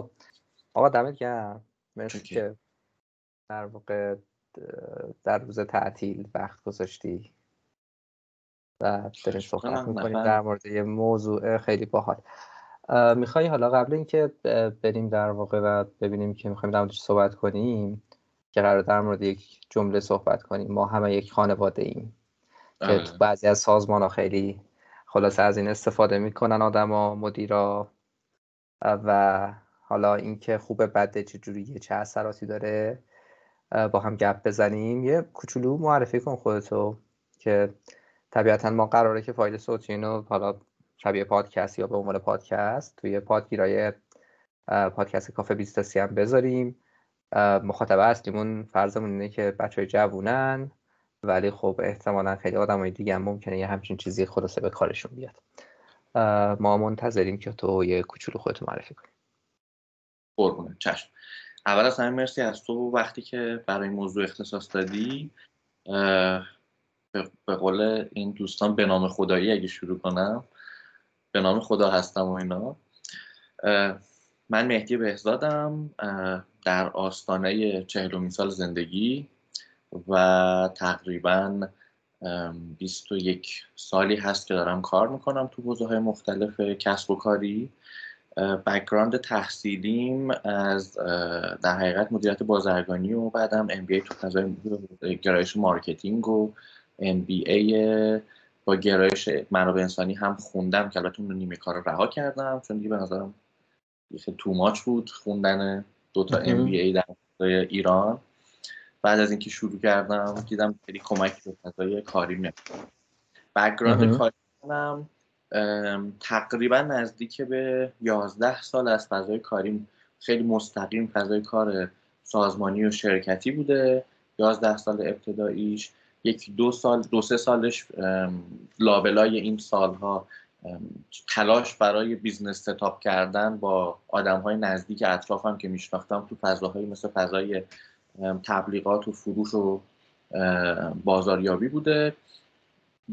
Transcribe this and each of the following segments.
خب آقا دمت گرم. مرسی که در واقع در روز تعطیل وقت گذاشتی و داریم صحبت می‌کنیم در مورد یه موضوع خیلی باحال. می‌خوای حالا قبل اینکه بریم در واقع و ببینیم که می‌خوایم در موردش صحبت کنیم که قرار در مورد یک جمله صحبت کنیم. ما همه یک خانواده ایم که تو آره. بعضی از سازمان ها خیلی خلاصه از این استفاده می‌کنن آدما مدیرا و حالا اینکه خوبه بده جوریه چه اثراتی داره با هم گپ بزنیم. یه کوچولو معرفی کن خودتو که طبیعتا ما قراره که فایل صوتی اینو حالا شبیه پادکست یا به عنوان پادکست توی پادگیرای پادکست کافه business ی هم بذاریم. مخاطبه اصلیمون فرضمون اینه که بچه های جوونن ولی خب احتمالا خیلی آدم های دیگه هم ممکنه یه همچین چیزی خلاصه به کارشون بیاد. ما منتظریم که تو یه کوچولو خودتو معرفی کنی. قربونه چشم. اول از همه مرسی از تو. وقتی که برای موضوع اختصاص دادی به قول این دوستان به نام خدایی اگه شروع کنم به نام خدا هستم و اینا. من مهدی بهزادم در آستانه چهلمین سال زندگی و تقریبا 21 سالی هست که دارم کار می‌کنم تو حوزه مختلف کسب و کاری. background تحصیلیم از در حقیقت مدیریت بازرگانی و بعدم MBA تو فضای گرایش marketing و MBA با گرایش منابع انسانی هم خوندم که البته اون نیمه کار رو رها کردم چون دیگه به نظرم یه too much بود خوندن دو تا MBA در ایران. بعد از اینکه شروع کردم دیدم خیلی کمک به فضای کاری میاد. background کاری تقریبا نزدیک به 11 سال از فضای کاریم خیلی مستقیم فضای کار سازمانی و شرکتی بوده. 11 سال ابتداییش یک دو سال دو سه سالش لابلای این سالها تلاش برای business setup کردن با آدم های نزدیک اطرافم که میشناختم تو فضاهایی مثل فضای تبلیغات و فروش و بازاریابی بوده.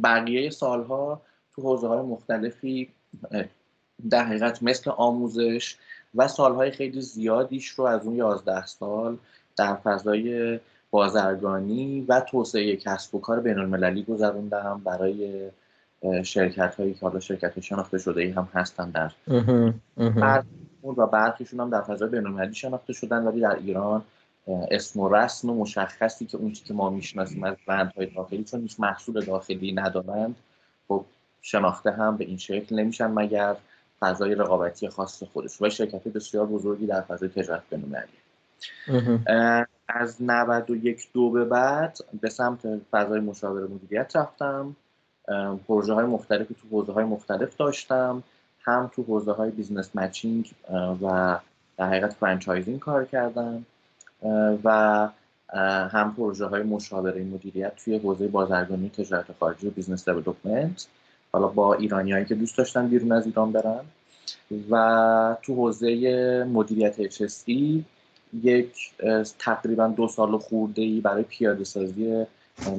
بقیه سالها تو حوزه های مختلفی در حقیقت مثل آموزش و سالهای خیلی زیادیش رو از اون یازده سال در فضای بازرگانی و توسعه کسب و کار بین المللی گذروندم. برای شرکت هایی که حالا شرکت شناخته شده ای هم هستن در و برخیشون هم در فضای بین المللی شناخته شدن ولی در ایران اسم و رسم مشخصی که اون که ما می‌شناسیم از های داخلی چون هیچ محصول داخلی ندارند خب شناخته هم به این شکل نمیشن مگر فضای رقابتی خاص خودش و شرکت بسیار بزرگی در فضای تجارت بین‌المللی از 91 دو به بعد به سمت فضای مشاور مدیریت رفتم. پروژه های مختلفی تو حوزه های مختلف داشتم. هم تو حوزه های business matching و در حقیقت franchising کار کردم. و هم پروژه های مشاوره مدیریت توی حوزه بازرگانی تجارت خارجی و business development. حالا با ایرانیایی که دوست داشتن بیرون از ایران برن. و تو حوزه مدیریت HSE یک تقریبا دو سال خورده ای برای پیاده سازی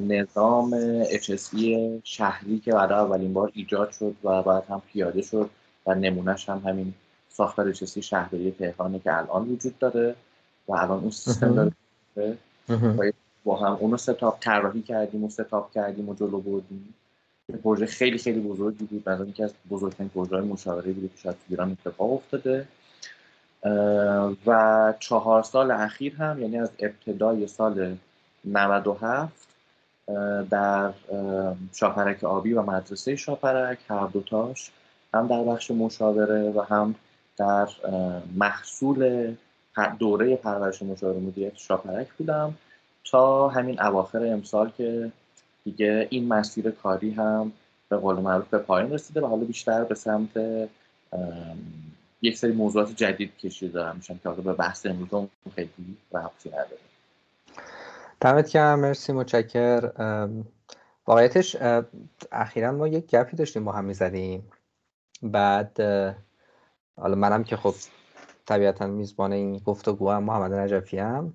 نظام HSE شهری که برای اولین بار ایجاد شد و بعد هم پیاده شد و نمونهش هم همین ساختار HSE شهرداری تهرانه که الان وجود داره و الان اون سیستم داره. با هم اونو ستاپ طراحی کردیم و ستاپ کردیم و جلو بردیم. پروژه خیلی خیلی بزرگی بود. از اینکه از بزرگترین پروژه مشاوره بوده که شاید ایران اتفاق افتاده. و چهار سال اخیر هم یعنی از ابتدای سال 97 در شاپرک آبی و مدرسه شاپرک هر دوتاش هم در بخش مشاوره و هم در محصول دوره پرورش مشاوره مدیریت شاپرک بودم تا همین اواخر امسال که دیگه این مسیر کاری هم به قول معروف به پایان رسیده و حالا بیشتر به سمت یک سری موضوعات جدید کشیده میشم که به بحث امروز خیلی ربطی نداره. دمت گرم. مرسی. متشکر. واقعیتش اخیرا ما یک گپی داشتیم با هم می‌زدیم. بعد حالا منم که خب طبیعتا میزبان این گفتگو هم محمد نجفی هم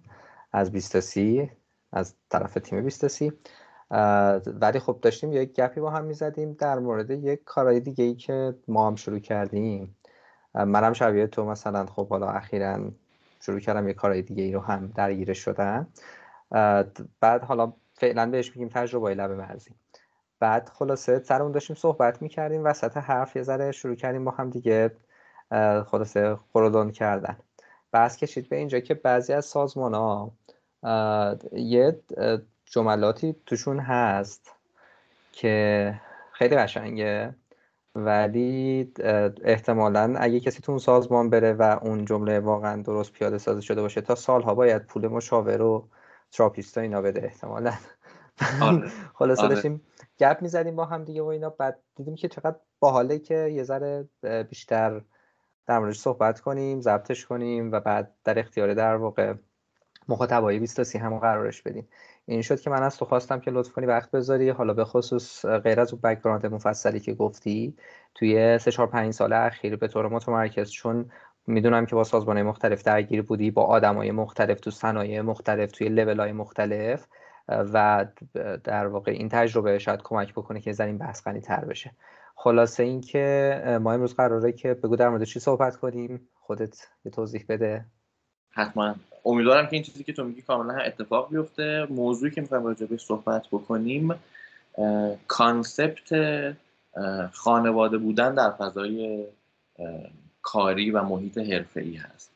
از بیستاسی از طرف تیم بیستاسی ولی خب داشتیم یک گپی با هم می‌زدیم در مورد یک کارهای دیگه ای که ما هم شروع کردیم. منم شبیه تو مثلا خب حالا اخیرا شروع کردم یه کارهای دیگه ای رو هم درگیرش شدم بعد حالا فعلا بهش میگیم تجربه لب مرزی. بعد خلاصه سر اون داشتیم صحبت می‌کردیم وسط حرف یه ذره شروع کردیم با هم دیگه خلاصه خورودون کردن. بحث کشید به اینجا که بعضی از سازمان ها یه جملاتی توشون هست که خیلی قشنگه ولی احتمالا اگه کسی تو اون سازمان بره و اون جمله واقعا درست پیاده سازی شده باشه تا سالها باید پول مشاور و تراپیست اینا بده احتمالا آره. خلاصه آره. داشتیم گپ می‌زدیم با هم دیگه و اینا بعد دیدیم که چقدر باحاله که یه ذره بیشتر در موردش صحبت کنیم ضبطش کنیم و بعد در اختیار در واقع مخاطبای 20 هم قرارش بدیم این شد که من از تو خواستم که لطف کنی وقت بذاری. حالا به خصوص غیر از اون background مفصلی که گفتی توی سه 4 5 سال اخیر به طور متمرکز چون می‌دونم که با سازمان مختلف درگیر بودی با آدمای مختلف تو صنایع مختلف توی لول های مختلف و در واقع این تجربه شاید کمک بکنه که زنین بحث تر بشه. خلاصه اینکه ما امروز قراره که بگو در مورد چی صحبت کنیم. خودت یه توضیح بده. حتما. امیدوارم که این چیزی که تو میگی کاملا اتفاق بیفته. موضوعی که می‌خوایم راجع صحبت بکنیم کانسپت خانواده بودن در فضای کاری و محیط حرفه‌ای هست.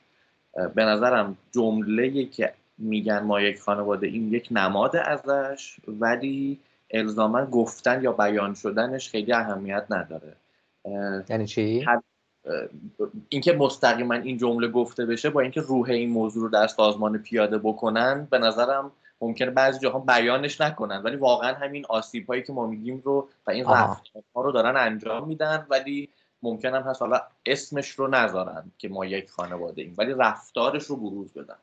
به نظرم جمله که میگن ما یک خانواده این یک نماد ازش ولی الزاما گفتن یا بیان شدنش خیلی اهمیت نداره. یعنی چی؟ اینکه مستقیما این جمله گفته بشه با اینکه روح این موضوع رو در سازمان پیاده بکنن به نظرم ممکنه بعضی جاها بیانش نکنن ولی واقعا همین آسیب هایی که ما میگیم رو و این رفتارها رو دارن انجام میدن ولی ممکن هم هست حالا اسمش رو نذارن که ما یک خانواده ایم ولی رفتارش رو بروز بدن.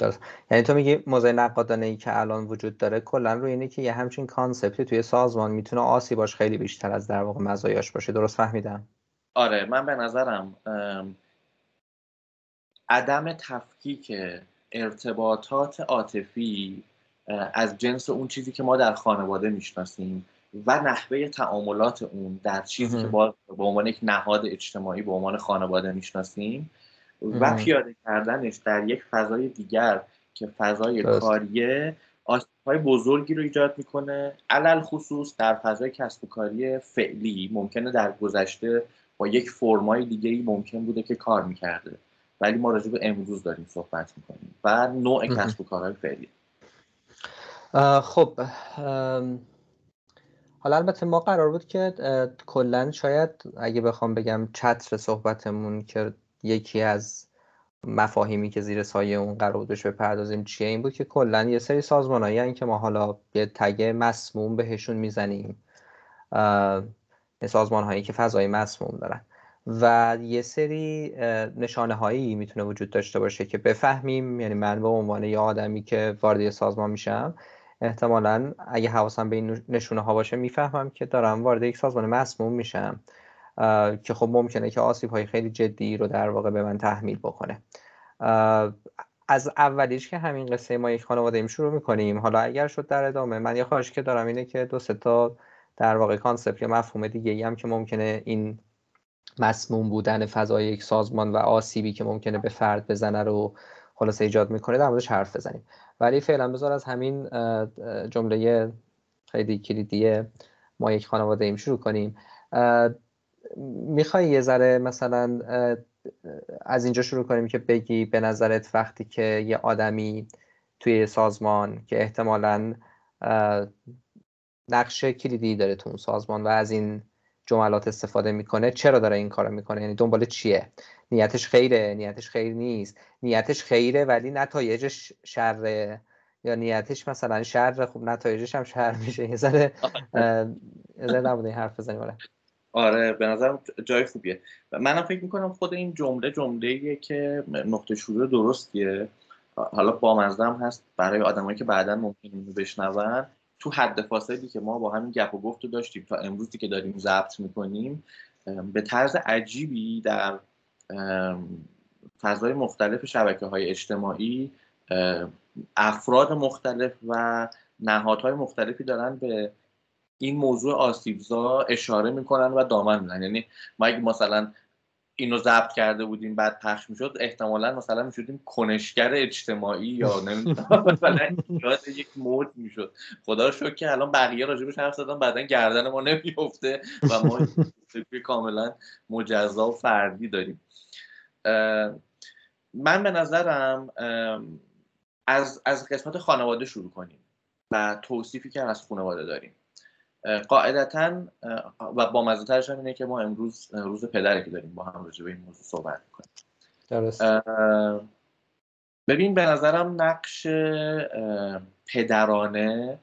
درست. یعنی تو میگی موضع نقادانه ای که الان وجود داره کلا روی اینه که یه همچین کانسپتی توی سازمان می‌تونه آسیباش خیلی بیشتر از در واقع مزایاش باشه. درست فهمیدم؟ آره من به نظرم عدم تفکیک ارتباطات عاطفی از جنس اون چیزی که ما در خانواده می‌شناسیم و نحوه تعاملات اون در چیزی که با به عنوان یک نهاد اجتماعی به عنوان خانواده می‌شناسیم و پیاده کردنش در یک فضای دیگر که فضای کاریه های بزرگی رو ایجاد می‌کنه علل خصوص در فضای کسب و کاری فعلی ممکنه در گذشته با یک فرمای دیگه ای ممکن بوده که کار می‌کرده. ولی ما راجع به امروز داریم صحبت می‌کنیم و نوع کسب و کارهای فعلی خب حالا البته ما قرار بود که کلا شاید اگه بخوام بگم چتر صحبتمون که یکی از مفاهیمی که زیر سایه اون قرار بودش بپردازیم چیه این بود که کلا یه سری سازمانایی که ما حالا یه تگ مسموم بهشون می‌زنیم. سازمان هایی که فضای مسموم دارن. و یه سری نشانه هایی می‌تونه وجود داشته باشه که بفهمیم یعنی من به عنوان یه آدمی که وارد سازمان میشم احتمالا اگه حواسم به این نشونه ها باشه می‌فهمم که دارم وارد یک سازمان مسموم میشم که خب ممکنه که آسیب های خیلی جدی رو در واقع به من تحمیل بکنه. از اولیش که همین قصه ما یک خانواده ایم شروع می‌کنیم. حالا اگر شد در ادامه من یه خواهش که دارم اینه که دو تا در واقع concept یا مفهوم دیگه ای هم که ممکنه این مسموم بودن فضای یک سازمان و آسیبی که ممکنه به فرد بزنه رو خلاص ایجاد می‌کنه در موردش حرف بزنیم. ولی فعلا بذار از همین جمله خیلی کلیدی ما یک خانواده ایم شروع کنیم. می‌خوای یه ذره مثلا از اینجا شروع کنیم که بگی به نظرت وقتی که یه آدمی توی سازمان که احتمالا نقش کلیدی داره تو اون سازمان و از این جملات استفاده می‌کنه. چرا داره این کارو می‌کنه؟ یعنی دنبال چیه؟ نیتش خیره نیتش خیر نیست. نیتش خیره ولی نتایجش شره. یا نیتش مثلا شر خوب نتایجش هم شر میشه. یه ذره یه ذره نبوده این حرف بزنیم. آره. آره به نظرم جای خوبیه. منم فکر می‌کنم خود این جمله جمله که نقطه شروع درستیه. حالا با هم هست. برای آدمایی که بعدا ممکن بشنون. تو حد فاصلی که ما با همین گپ و گفت داشتیم. تا امروزی که داریم ضبط می‌کنیم به طرز عجیبی در فضای مختلف شبکه های اجتماعی افراد مختلف و نهادهای مختلفی دارن به این موضوع آسیبزا اشاره می‌کنن و دامن می‌زنن. یعنی ما اگه مثلا اینو ضبط کرده بودیم بعد پخش می‌شد احتمالا مثلا می‌شدیم کنشگر اجتماعی یا نمی‌دونم مثلا یک مود می‌شد. خدا رو شکر که الان بقیه راجبش حرف زدن بعدا گردن ما نمیفته و ما کاملا مجزا و فردی داریم. من به نظرم از, از قسمت خانواده شروع کنیم و توصیفی که از خانواده داریم. قاعدتا و با مزه اینه که ما امروز روز پدره که داریم با هم راجع به این موضوع صحبت می‌کنیم. درست. ببین به نظرم نقش پدرانه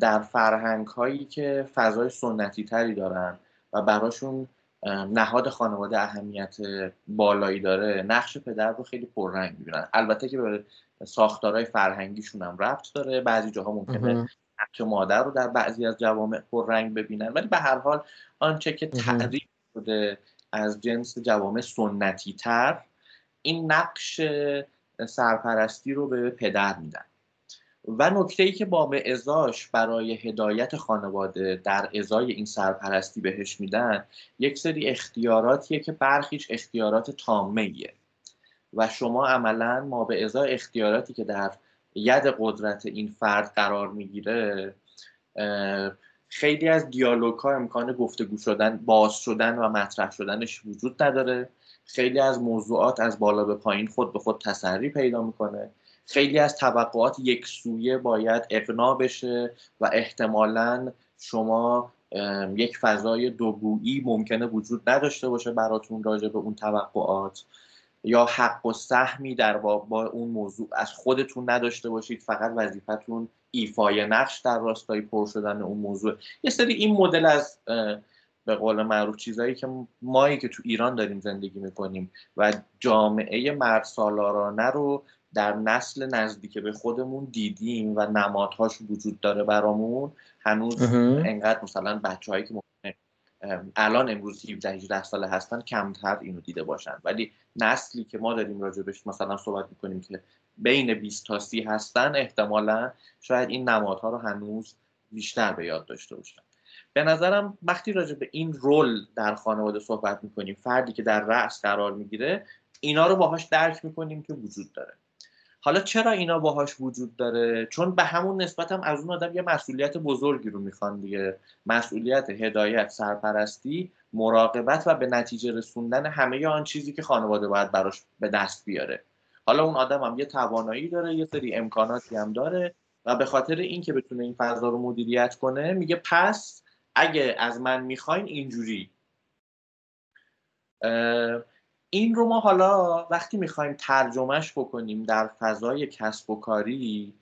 در فرهنگ هایی که فضای سنتی تری دارن و براشون نهاد خانواده اهمیت بالایی داره نقش پدر رو خیلی پررنگ می‌بینن. البته که به ساختارهای فرهنگیشون هم ربط داره بعضی جاها ممکنه نقش مادر رو در بعضی از جوامع پررنگ ببینن. ولی به هر حال آنچه که تعریف شده از جنس جوامع سنتی تر این نقش سرپرستی رو به پدر میدن. و نکته ای که با به ازاش برای هدایت خانواده در ازای این سرپرستی بهش میدن یک سری اختیاراتیه که برخیش اختیارات تامه و شما عملا ما به ازای اختیاراتی که در ید قدرت این فرد قرار می‌گیره خیلی از دیالوگ ها امکان گفتگو شدن باز شدن و مطرح شدنش وجود نداره. خیلی از موضوعات از بالا به پایین خود به خود تسری پیدا می‌کنه. خیلی از توقعات یک سویه باید اقنا بشه و احتمالا شما یک فضای دوگویی ممکنه وجود نداشته باشه براتون راجع به اون توقعات. یا حق و سهمی در با, با اون موضوع از خودتون نداشته باشید فقط وظیفتون ایفای نقش در راستای پر شدن اون موضوع. یه سری این مدل از به قول معروف چیزهایی که مایی که تو ایران داریم زندگی می‌کنیم و جامعه مرد سالارانه رو در نسل نزدیک به خودمون دیدیم و نمادهاش وجود داره برامون هنوز انقدر مثلا بچه که الان امروز 17 18 ساله هستن کمتر اینو دیده باشن. ولی نسلی که ما داریم راجبش مثلا صحبت می‌کنیم که بین 20 تا 30 هستن احتمالا شاید این نمادها رو هنوز بیشتر به یاد داشته باشن. به نظرم وقتی راجع به این رول در خانواده صحبت می‌کنیم فردی که در رأس قرار می‌گیره اینا رو باهاش درک می‌کنیم که وجود داره. حالا چرا اینا باهاش وجود داره؟ چون به همون نسبت هم از اون آدم یه مسئولیت بزرگی رو می‌خوان دیگه. مسئولیت هدایت سرپرستی مراقبت و به نتیجه رسوندن همه آن چیزی که خانواده باید براش به دست بیاره. حالا اون آدم هم یه توانایی داره یه سری امکاناتی هم داره و به خاطر اینکه بتونه این فضا رو مدیریت کنه میگه پس اگه از من می‌خواین اینجوری. این رو ما حالا وقتی می‌خوایم ترجمهش بکنیم در فضای کسب و کاری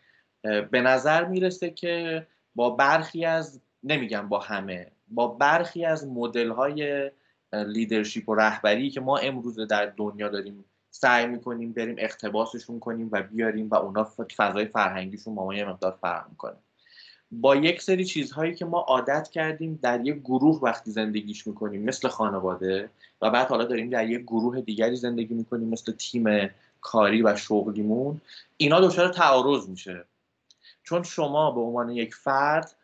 به نظر می‌رسه که با برخی از نمیگم با همه با برخی از مدل های لیدرشپ و رهبری که ما امروز در دنیا داریم سعی می‌کنیم بریم اقتباسشون کنیم و بیاریم و اونا فضای فرهنگیشون ما یه مقدار فرق می‌کنه. با یک سری چیزهایی که ما عادت کردیم در یک گروه وقتی زندگیش می‌کنیم مثل خانواده و بعد حالا داریم در یک گروه دیگری زندگی می‌کنیم مثل تیم کاری و شغلیمون اینا دچار تعارض میشه. چون شما به عنوان یک فرد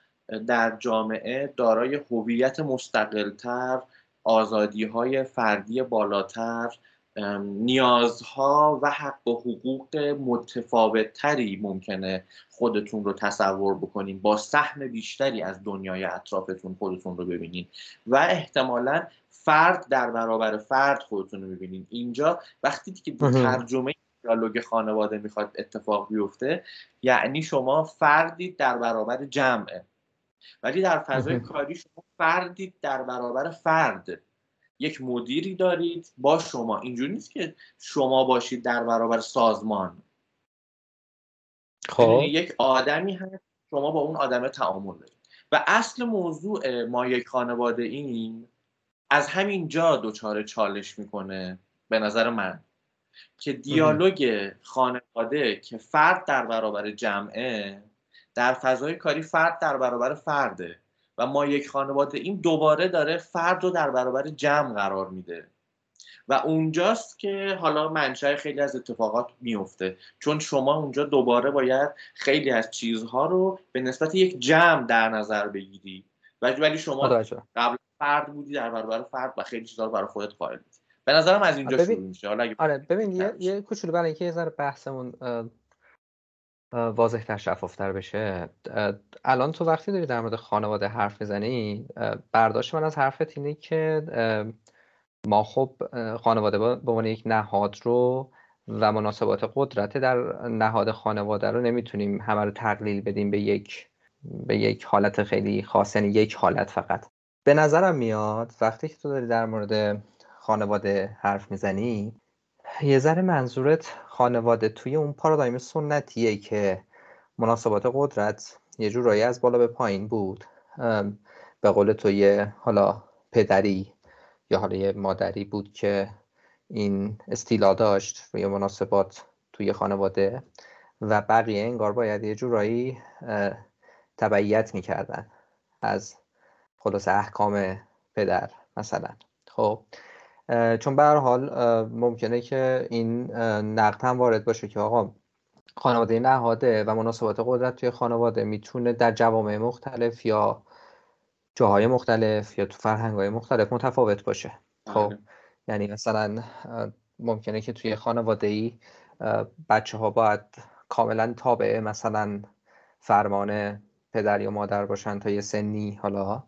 در جامعه دارای هویت مستقلتر آزادی های فردی بالاتر نیازها و حق و حقوق متفاوت تری ممکنه خودتون رو تصور بکنین با سهم بیشتری از دنیای اطرافتون خودتون رو ببینین و احتمالا فرد در برابر فرد خودتون رو ببینین. اینجا وقتی که ترجمه دیالوگ خانواده می‌خواد اتفاق بیفته یعنی شما فردید در برابر جمعه ولی در فضای کاری شما فردید در برابر فرد. یک مدیری دارید. با شما اینجوری نیست که شما باشید در برابر سازمان. خب. یعنی یک آدمی هست شما با اون آدم تعامل دارید. و اصل موضوع ما یک خانواده این از همین جا دچار چالش می‌کنه به نظر من که دیالوگ خانواده که فرد در برابر جمعه در فضای کاری فرد در برابر فرده. و ما یک خانواده این دوباره داره فرد رو در برابر جمع قرار میده. و اونجاست که حالا منشأ خیلی از اتفاقات میفته. چون شما اونجا دوباره باید خیلی از چیزها رو به نسبت یک جمع در نظر بگیری. ولی شما قبل فرد بودی در برابر فرد و خیلی چیزها رو برای خودت قائل بودی به نظرم از اینجا شروع میشه. حالا اگه آره ببین یه, یه کوچولو برای اینکه یه ذره بحثمون واضح تر شفافتر بشه. الان تو وقتی داری در مورد خانواده حرف می‌زنی برداشت من از حرفت اینه که ما خب خانواده به عنوان یک نهاد رو و مناسبات قدرت در نهاد خانواده رو نمی‌تونیم همه رو تقلیل بدیم به یک به یک حالت خیلی خاص یعنی یک حالت فقط. به نظرم میاد وقتی که تو داری در مورد خانواده حرف می‌زنی یه ذره منظورت خانواده توی اون پارادایم سنتیه که مناسبات قدرت یه جورایی از بالا به پایین بود. به قول توی حالا پدری یا حالا یه مادری بود که این استیلا داشت و یه مناسبات توی خانواده و بقیه انگار باید یه جورایی تبعیت می‌کردن از خلاص احکام پدر مثلا. خب چون به حال ممکنه که این نقد هم وارد باشه که آقا خانواده نهاده و مناسبات قدرت توی خانواده می‌تونه در جوامع مختلف یا جاهای مختلف یا تو فرهنگ های مختلف متفاوت باشه خب بله. یعنی مثلا ممکنه که توی خانواده ای بچه ها باید کاملا تابع مثلا فرمان پدر یا مادر باشن تا یه سنی حالا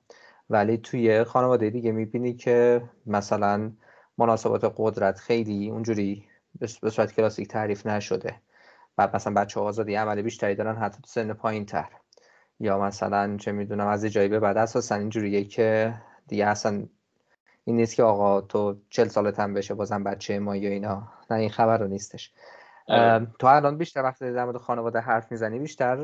ولی توی خانواده دیگه می‌بینی که مثلا مناسبات قدرت خیلی اونجوری به صورت کلاسیک تعریف نشده. بعد مثلا بچه ها آزادی عمل بیشتری دارن حتی تو سن پایین تر یا مثلا چه می‌دونم از جایی به بعد اساسا اینجوریه که دیگه اصلا این نیست که آقا تو چل سالت هم بشه بازم بچه ما یا اینا. نه این خبر رو نیستش. آره. تو الان بیشتر وقتی در مورد خانواده حرف می‌زنی بیشتر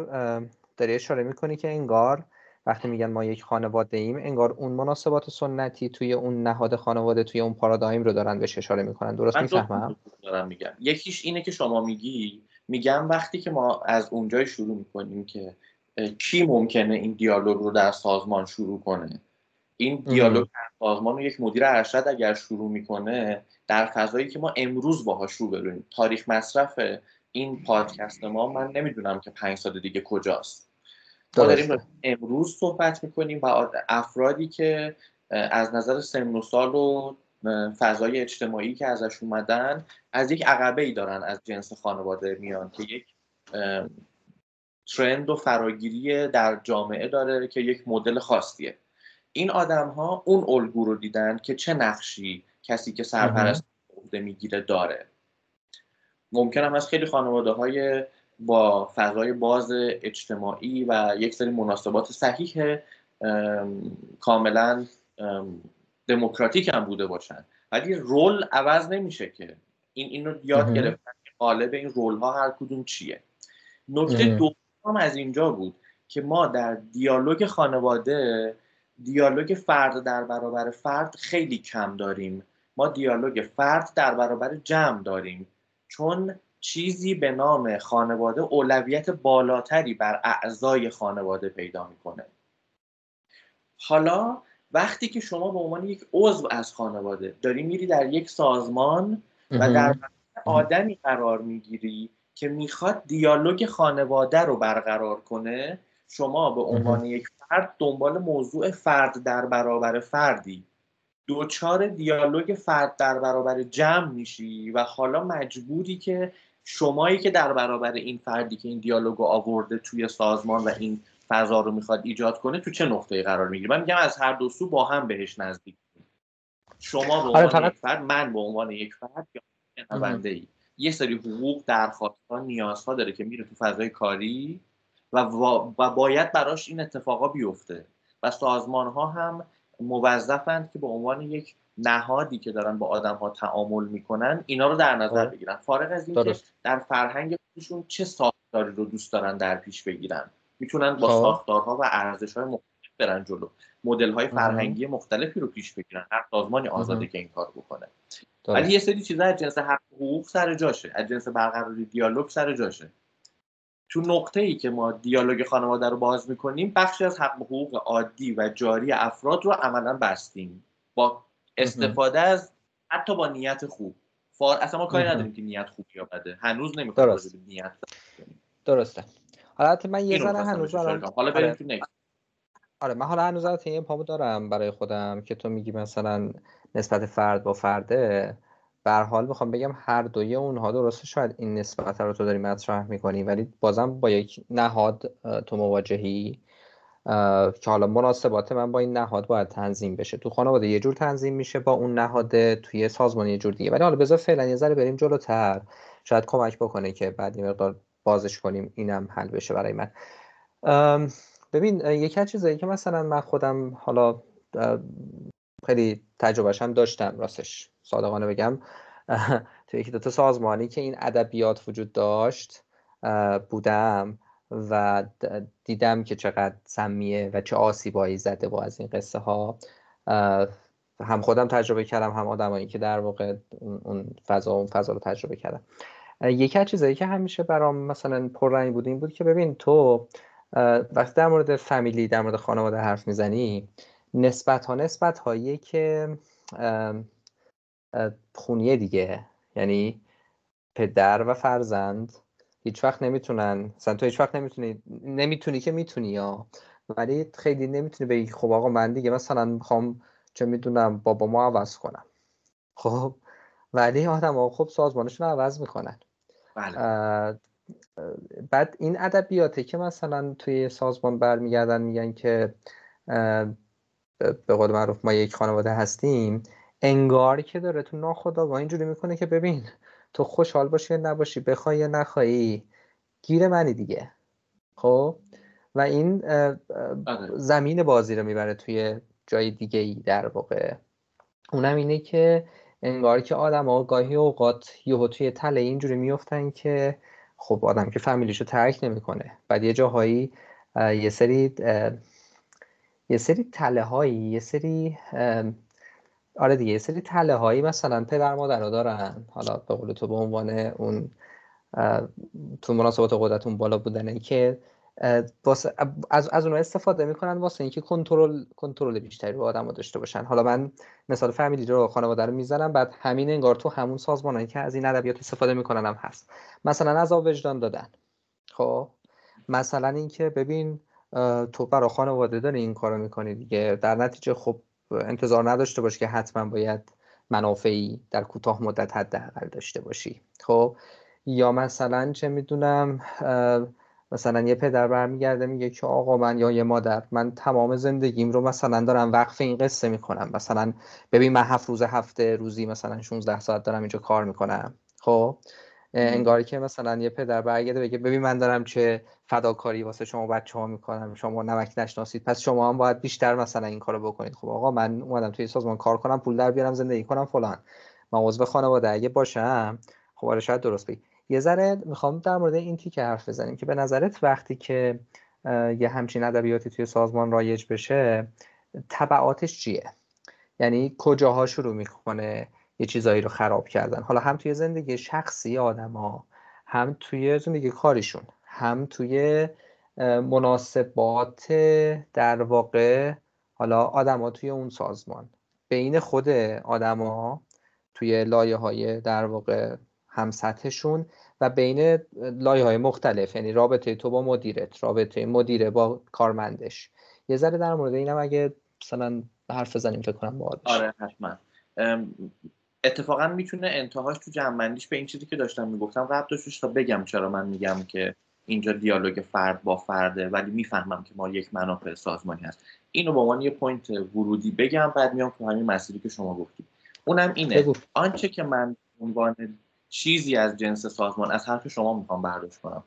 داری اشاره می‌کنی که انگار وقتی میگن ما یک خانواده ایم انگار اون مناسبات سنتی توی اون نهاد خانواده توی اون پارادایم رو دارن بهش اشاره می‌کنن. درست می‌فهمم؟ دارم میگم. یکیش اینه که شما میگی میگم وقتی که ما از اونجای شروع می‌کنیم که کی ممکنه این دیالوگ رو در سازمان شروع کنه؟ این دیالوگ در سازمان رو یک مدیر ارشد اگر شروع می‌کنه در فضایی که ما امروز باهاش رو بریم. تاریخ مصرف این پادکست ما من نمی‌دونم که پنج سال دیگه کجاست. ما داریم امروز صحبت می‌کنیم و افرادی که از نظر سن و سال و فضای اجتماعی که ازش اومدن از یک عقبه ای دارن از جنس خانواده میان که یک ترند و فراگیری در جامعه داره که یک مدل خاصیه. این آدم ها اون الگو رو دیدن که چه نقشی کسی که سرپرست عهده می‌گیره داره. ممکن هم از خیلی خانواده های با فضای باز اجتماعی و یک سری مناسبات صحیح کاملا دموکراتیک هم بوده باشن. ولی رول عوض نمیشه که این اینو یاد گرفتن که قالب این رول ها هر کدوم چیه. نکته دوم از اینجا بود که ما در دیالوگ خانواده دیالوگ فرد در برابر فرد خیلی کم داریم. ما دیالوگ فرد در برابر جمع داریم. چون چیزی به نام خانواده اولویت بالاتری بر اعضای خانواده پیدا می‌کنه. حالا وقتی که شما به عنوان یک عضو از خانواده داری میری در یک سازمان و در آدمی قرار می‌گیری که می‌خواد دیالوگ خانواده رو برقرار کنه شما به عنوان یک فرد دنبال موضوع فرد در برابر فردی. دوچار دیالوگ فرد در برابر جمع میشی و حالا مجبوری که شمایی که در برابر این فردی که این دیالوگ آورده توی سازمان و این فضا رو می‌خواد ایجاد کنه تو چه نقطه قرار می‌گیره؟ من میگم از هر دو سو با هم بهش نزدیک. شما به آره، عنوان یک فرد من به عنوان یک فرد یا ای یه سری حقوق درخواستها نیازها داره که میره تو فضای کاری و, و باید براش این اتفاقا بیفته. و سازمان ها هم موظفند که به عنوان یک نهادی که دارن با آدم ها تعامل می‌کنن اینا رو در نظر. بگیرن. فارغ از اینکه در فرهنگ خودشون چه ساختاری رو دوست دارن در پیش بگیرن می‌تونن با خب. ساختارها و ارزش های مختلف برن جلو. مدل های فرهنگی مختلفی رو پیش بگیرن. هر سازمانی آزاده که این کار بکنه. ولی یه سری چیزا از جنس حق حقوق سر جاشه. از جنس برقراری دیالوگ سر جاشه. تو نقطه ای که ما دیالوگ خانواده رو باز می‌کنیم بخشی از حق حقوق عادی و جاری افراد رو عملا بستیم. با استفاده از حتی با نیت خوب. فار... اصلا ما کاری نداریم که نیت خوب یا بده هنوز نمی‌خوایم درست. نیت درسته. حالا من یه ذره هنوز حالا بریم آره. تو آره من حالا هنوز این پامو دارم برای خودم که تو میگی مثلا نسبت فرد با فرده. بر حال می‌خوام بگم هر دوی اونها درسته شاید این نسبت رو تو داری مطرح می‌کنی ولی بازم با یک نهاد تو مواجهی که حالا مناسبات من با این نهاد باید تنظیم بشه. تو خانواده یه جور تنظیم میشه با اون نهاد توی سازمان یه جور دیگه. ولی حالا بذار فعلا یه ذره بریم جلوتر. شاید کمک بکنه که بعد یه مقدار بازش کنیم اینم حل بشه برای من. ببین یکی از چیزایی که مثلا من خودم حالا خیلی تجربهش هم داشتم راستش. صادقانه بگم توی یکی دوتا سازمانی که این ادبیات وجود داشت بودم و دیدم که چقدر سمیه و چه آسیبایی زده با از این قصه ها. هم خودم تجربه کردم هم آدمایی که در واقع اون فضا اون فضا رو تجربه کردم. یکی از چیزایی که همیشه برام مثلا پررنگ بود این بود که ببین تو وقتی در مورد فامیلی در مورد خانواده حرف می‌زنی نسبت ها نسبت هایی که خونیه دیگه. یعنی پدر و فرزند هیچ وقت نمی‌تونن مثلا تو هیچ وقت نمی‌تونی نمی‌تونی که می‌تونی یا ولی خیلی نمی‌تونی بگی خب آقا من دیگه مثلا می‌خوام چه می‌دونم بابا ما عوض کنم. خب ولی آدم ها خب سازمانشون عوض می‌کنن. بله. بعد این ادبیاتی که مثلا توی سازمان برمیگردن میگن که به قول معروف ما یک خانواده هستیم. انگار که داره تو ناخدا اینجوری می‌کنه که ببین تو خوشحال باشی یا نباشی بخوای یا نخوایی گیر منی دیگه. خب؟ و این آره. زمین بازی رو می‌بره توی جای دیگه ای در واقع. اونم اینه که انگار که آدم ها گاهی اوقات یهو توی تله اینجوری میفتن که خب آدم که فامیلیشو ترک نمی‌کنه. بعد یه جاهایی یه سری یه سری تله هایی یه سری آره دیگه یه سری تله هایی مثلا پدر مادر دارن. حالا به قول تو به عنوان اون تو مناسبات قدرتون بالا بودنه که از از اونها استفاده می‌کنن واسه اینکه کنترل کنترل بیشتری رو آدم داشته باشن. حالا من مثال فامیلی رو خانواده رو می‌زنم بعد همین انگار تو همون سازمانایی که از این ادبیات استفاده می‌کنن هم هست. مثلا از وجدان دادن. خب؟ مثلا اینکه ببین تو برای خانواده داری این کارو می‌کنی دیگه. در نتیجه خب انتظار نداشته باش که حتما باید منافعی در کوتاه مدت حداقل داشته باشی. خب یا مثلا چه می‌دونم مثلا یه پدر برمیگرده میگه که آقا من یا یه مادر من تمام زندگیم رو مثلا دارم وقف این قصه می‌کنم. مثلا ببین من هفت روز هفته روزی مثلا 16 ساعت دارم اینجا کار می‌کنم. خب انگاری که مثلا یه پدر برگرده بگه ببین من دارم چه فداکاری واسه شما بچه ها می‌کنم شما نمک نشناسید پس شما هم باید بیشتر مثلا این کارو بکنید. خب آقا من اومدم توی سازمان کار کنم پول در بیارم زندگی کنم فلان. من عضو خانواده اگه باشم خب آره شاید درست بگی. یه ذره می‌خوام در مورد این تیکه حرف بزنیم که به نظرت وقتی که یه همچین ادبیاتی توی سازمان رایج بشه تبعاتش چیه؟ یعنی کجاها شروع می‌کنه؟ یه چیزایی رو خراب کردن. حالا هم توی زندگی شخصی آدما هم توی زندگی کاریشون هم توی مناسبات در واقع حالا آدما توی اون سازمان. بین خود آدما توی لایه های در واقع هم سطحشون و بین لایه های مختلف یعنی رابطه تو با مدیرت رابطه مدیره با کارمندش. یه ذره در مورد اینم اگه مثلا حرف بزنیم فکر کنم باید آره حتما. اتفاقا می‌تونه انتهاش تو جمعندیش به این چیزی که داشتم می‌گفتم ربط داشتش تا بگم چرا من میگم که اینجا دیالوگ فرد با فرده ولی می‌فهمم که ما یک منافع سازمانی هست. اینو با عنوان یه point ورودی بگم بعد میام تو همین مسیری که شما گفتید. اونم اینه. آنچه که من عنوان چیزی از جنس سازمان از حرف شما می‌خوام برداشت کنم.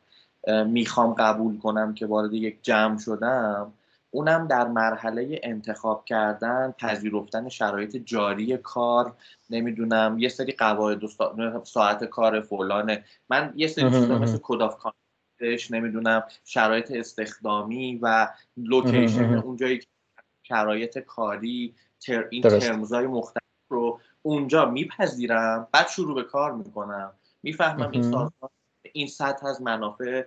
می‌خوام قبول کنم که وارد یک جمع شدم اونم در مرحله انتخاب کردن پذیرفتن شرایط جاری کار نمی‌دونم یه سری قواعد ساعت کار فلانه من یه سری چیزا مثل code of نمی‌دونم شرایط استخدامی و لوکیشن اونجایی که شرایط کاری تر این ترمزهای مختلف رو اونجا میپذیرم بعد شروع به کار می‌کنم. می‌فهمم این سازمان این سطح از منافع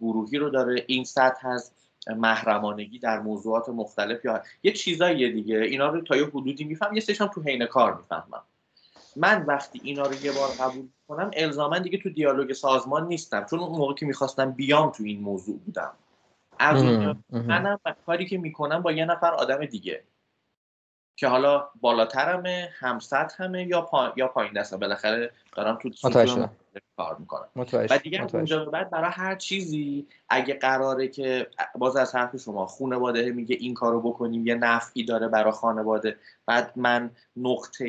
گروهی رو داره این سطح از محرمانگی در موضوعات مختلف یا یه چیزایی دیگه. اینا رو تا یه حدودی میفهم یه سشم تو حین کار می‌فهمم. من وقتی اینا رو یه بار قبول کنم الزاما دیگه تو دیالوگ سازمان نیستم. چون اون موقع که می‌خواستم بیام تو این موضوع بودم. از منم کاری که می‌کنم با یه نفر آدم دیگه. که حالا بالاترمه همسط همه یا پا... یا پایین دسته. بالاخره دارم تو کار می‌کنم. و دیگه اونجا بعد برای هر چیزی اگه قراره که باز از حرف شما خانواده میگه این کارو بکنیم یه نفعی داره برای خانواده. بعد من نقطه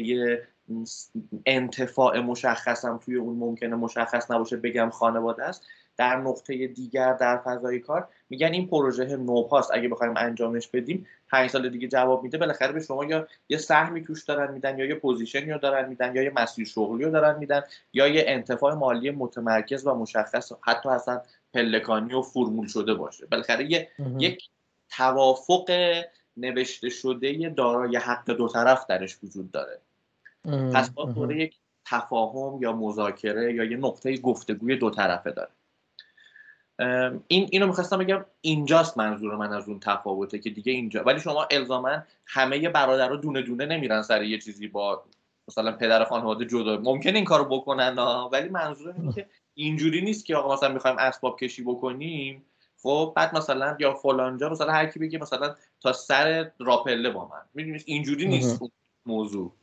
انتفاع مشخصم توی اون ممکنه مشخص نباشه بگم خانواده است. در نقطه دیگر در فضای کار میگن این پروژه نوپاست. اگه بخوایم انجامش بدیم پنج سال دیگه جواب میده بالاخره به شما یا یه سهمی توش دارن میدن یا یه position ی رو دارن میدن یا یه مسیر شغلی رو دارن میدن یا یه انتفاع مالی متمرکز و مشخص حتی اصلا پلکانی و فرمول شده باشه. بالاخره یه یک توافق نوشته شده دارای حق دو طرف درش وجود داره. پس با یک تفاهم یا مذاکره یا یه نقطه گفتگوی دو طرفه داره. این اینو می‌خواستم بگم اینجاست منظور من از اون تفاوته که دیگه اینجا ولی شما الزاما همه برادرها دونه دونه نمیرن سر یه چیزی با مثلا پدر خانواده جدا. ممکن این کارو بکنن ولی منظور اینه که اینجوری نیست که آقا مثلا می‌خوایم اسباب کشی بکنیم. خب بعد مثلا یا فلانجا مثلا هر کی بگه مثلا تا سر راپله با من. می‌دونید اینجوری نیست موضوع.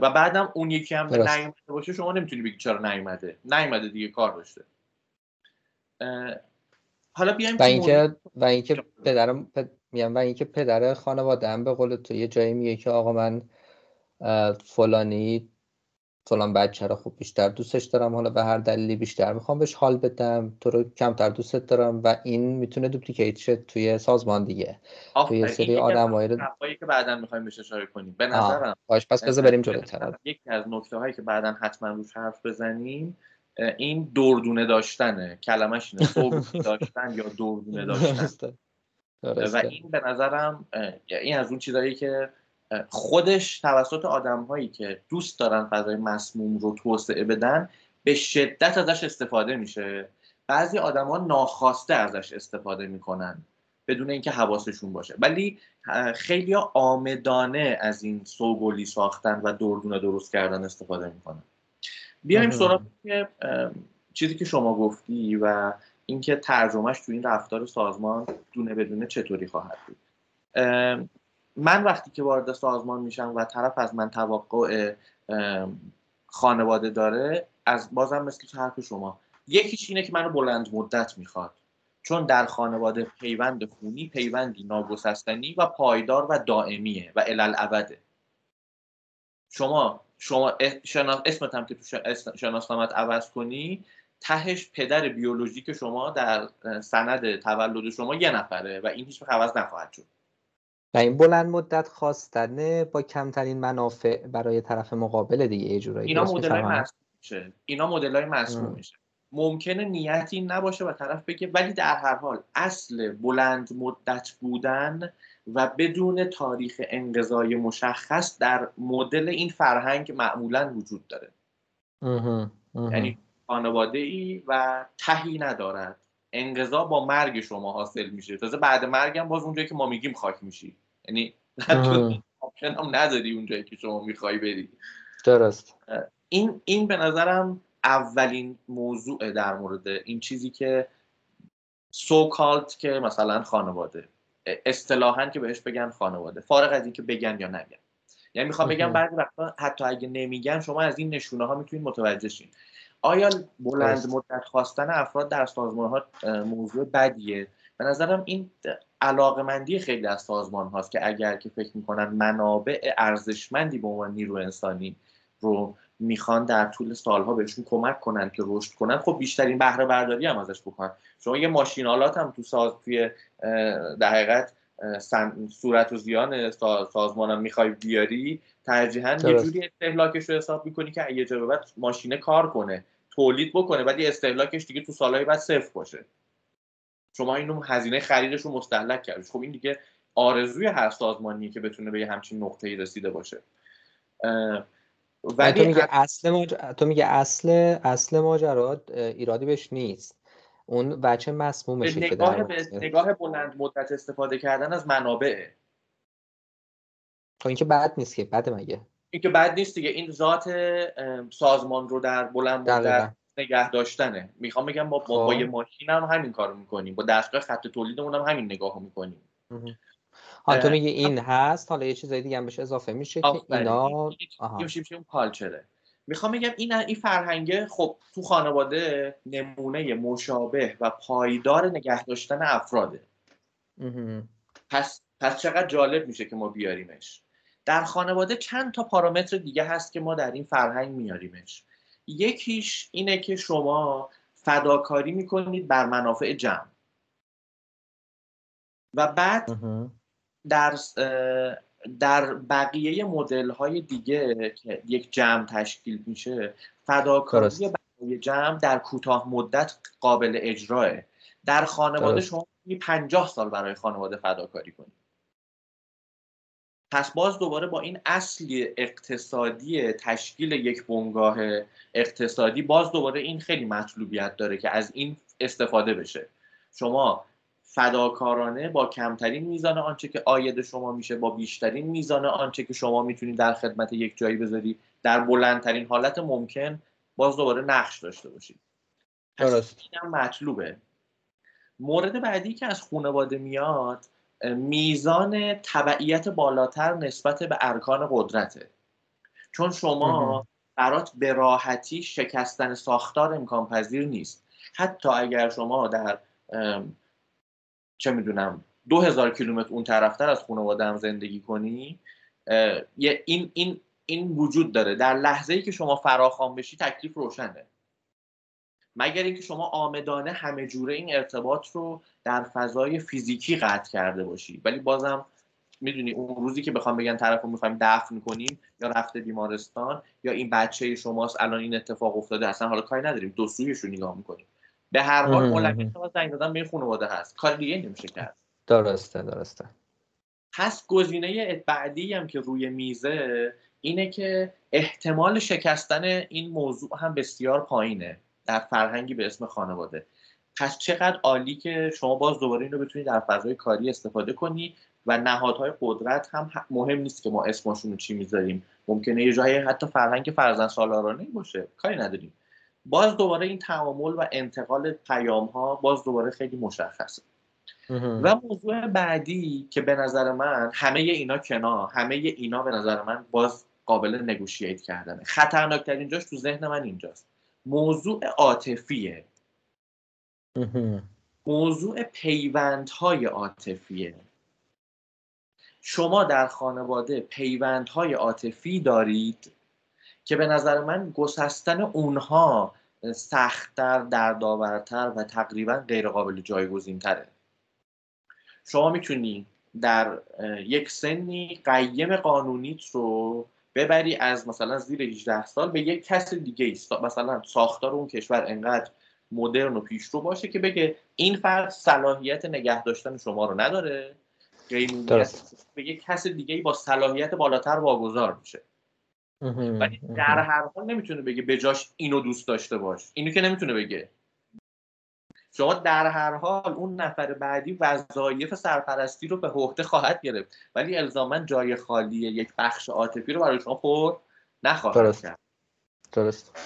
و بعدم اون یکی هم نیومده باشه شما نمی‌تونی بگی چرا نیومده. نیومده دیگه کار داشته. حالا بیایم و اینکه و اینکه پدرم میگم و اینکه پدر خانواده هم به قول تو یه جایی میگه که آقا من فلانی فلان بچه رو خوب بیشتر دوستش دارم حالا به هر دلیلی بیشتر می‌خوام بهش حال بدم تو رو کمتر دوستت دارم و این می‌تونه دوپلیکیت شه توی سازمان دیگه. توی سری آدمایی که بعدا می‌خوایم بهش اشاره کنیم. به نظرم باش پس بذار بریم جلوتر. یکی از نکته هایی که بعدا حتما روش حرف بزنیم این دردونه داشتنه. کلمش اینه داشتن یا دردونه داشتن. و این به نظرم این از اون چیزایی که خودش توسط آدم هایی که دوست دارن فضای مسموم رو توسعه بدن به شدت ازش استفاده میشه. بعضی آدما ناخواسته ازش استفاده می‌کنن بدون اینکه حواسشون باشه. ولی خیلی آمدانه از این سوگلی ساختن و دردونه درست کردن استفاده می‌کنن. بیایم سراغ چیزی که شما گفتی و اینکه ترجمهش تو این رفتار سازمان دونه بدونه چطوری خواهد بود. من وقتی که وارد سازمان میشم و طرف از من توقع خانواده داره از بازم مثل حرف شما. یکیش اینه که منو بلند مدت می‌خواد. چون در خانواده پیوند خونی پیوندی ناگسستنی و پایدار و دائمیه و الالعبده شما شما اسمت هم که تو شناسنامت عوض کنی تهش پدر بیولوژیک شما در سند تولد شما یه نفره و این هیچ عوض نخواهد شد. و این بلند مدت خواستن با کمترین منافع برای طرف مقابل دیگه یه جورایی اینا مدل های میشه. اینا مدل های میشه. ممکنه نیتی نباشه و طرف بگه ولی در هر حال اصل بلند مدت بودن و بدون تاریخ انقضای مشخص در مدل این فرهنگ معمولا وجود داره. یعنی خانواده ای و تهی ندارد. انقضا با مرگ شما حاصل میشه. تازه بعد مرگم باز اونجایی که ما میگیم خاک میشی. یعنی آپشن هم نداری اونجایی که شما می‌خوای بری. درست. این این به نظرم اولین موضوع در مورد این چیزی که سو کالت که مثلا خانواده. اصطلاحا که بهش بگن خانواده. فارغ از اینکه بگن یا نگن. یعنی می‌خوام بگم بعضی وقتا حتی اگه نمیگن شما از این نشونه ها می‌تونید متوجه شین. آیا بلند مدت خواستن افراد در سازمان ها موضوع بدیه؟ به نظرم این علاقمندی خیلی از سازمان هاست که اگر که فکر می‌کنن منابع ارزشمندی به عنوان نیرو انسانی رو می‌خوان در طول سالها بهشون کمک کنن که رشد کنن خب بیشترین بهره برداری هم ازش بکنن. شما یه ماشینالات هم تو ساز توی در حقیقت صورت و زیان سازمان هم می‌خوای بیاری ترجیحاً یه جوری استهلاکش رو حساب می‌کنی که یه جا بعد ماشینه کار کنه تولید بکنه ولی استهلاکش دیگه تو سالهای بعد صفر باشه. شما اینو هزینه خریدش رو مستهلک کردی. خب این دیگه آرزوی هر سازمانی که بتونه به همچین نقطه‌ای رسیده باشه. ولی تو میگه اصل ماجرا تو میگه اصل اصل ماجرا ایرادی بهش نیست. اون بچه مسمومشه نگاه به نگاه بلند مدت استفاده کردن از منابع. خب این که بد نیست که بد مگه. این که بد نیست دیگه. این ذات سازمان رو در بلند مدت نگه داشتنه. می‌خوام بگم ما با, با خب. یه ماشین هم همین کارو می‌کنیم. با دستگاه خط تولیدمون هم همین نگاه رو می‌کنیم ها تو میگی این هست؟ حالا یه چیزای دیگه هم بهش اضافه میشه که اینا میشه کالچره. می‌خوام بگم این این فرهنگه خب تو خانواده نمونه مشابه و پایدار نگه داشتن افراده. پس پس چقدر جالب میشه که ما بیاریمش. در خانواده چند تا پارامتر دیگه هست که ما در این فرهنگ میاریمش. یکیش اینه که شما فداکاری می‌کنید بر منافع جمع. و بعد در در بقیه مدل های دیگه که یک جمع تشکیل میشه فداکاری برای جمع در کوتاه مدت قابل اجراه. در خانواده شما 50 سال برای خانواده فداکاری کنید پس باز دوباره با این اصلی اقتصادی تشکیل یک بنگاه اقتصادی باز دوباره این خیلی مطلوبیت داره که از این استفاده بشه. شما فداکارانه با کمترین میزان آنچه که آید شما میشه با بیشترین میزان آنچه که شما می‌تونید در خدمت یک جایی بذاری در بلندترین حالت ممکن باز دوباره نقش داشته باشید درست. اینم مطلوبه. مورد بعدی که از خانواده میاد میزان تبعیت بالاتر نسبت به ارکان قدرته. چون شما برات به راحتی شکستن ساختار امکان پذیر نیست. حتی اگر شما در چه می‌دونم دو هزار کیلومتر اون طرفتر از خانواده هم زندگی کنی این, این, این وجود داره. در لحظه ای که شما فراخوان بشی تکلیف روشنه. مگر اینکه شما آمدانه همه جوره این ارتباط رو در فضای فیزیکی قطع کرده باشی. ولی بازم می‌دونی اون روزی که بخوام بگن طرف رو می‌خوایم دفن کنیم یا رفته بیمارستان یا این بچه شماست الان این اتفاق افتاده اصلا حالا کاری نداریم. دو سویش رو نگاه می‌کنیم. به هر حال مولوی شما زنگ دادن به خانواده هست. کار دیگه نمیشه کرد. درسته درسته. پس گزینه بعدی هم که روی میزه اینه که احتمال شکستن این موضوع هم بسیار پایینه. در فرهنگی به اسم خانواده. پس چقدر عالی که شما باز دوباره این رو بتونید در فضای کاری استفاده کنی و نهادهای قدرت هم مهم نیست که ما اسمشون رو چی می‌ذاریم. ممکنه یه جایی حتی فرهنگ فرزن سالارانه باشه. کاری نداریم. باز دوباره این تعامل و انتقال پیام ها باز دوباره خیلی مشخصه. و موضوع بعدی که به نظر من همه اینا کنار همه اینا به نظر من باز قابل نگوشیت کردنه. خطرناکترین جاش تو ذهن من اینجاست. موضوع عاطفیه. موضوع پیوندهای عاطفیه. شما در خانواده پیوندهای عاطفی دارید که به نظر من گسستن اونها سختتر دردآورتر و تقریبا غیرقابل جایگزین تره شما می‌تونی در یک سنی قیم قانونیت رو ببری از مثلا زیر 18 سال به یک کس دیگه مثلا ساختار اون کشور انقدر مدرن و پیشرو باشه که بگه این فرد صلاحیت نگه داشتن شما رو نداره. به یک کس دیگه با صلاحیت بالاتر واگذار میشه. ولی در هر حال نمی‌تونه بگه بجاش اینو دوست داشته باش. اینو که نمی‌تونه بگه. شما در هر حال اون نفر بعدی وظایف سرپرستی رو به عهده خواهد گرفت. ولی الزاما جای خالی یک بخش عاطفی رو برای شما پر نخواهد درست. کرد. درست.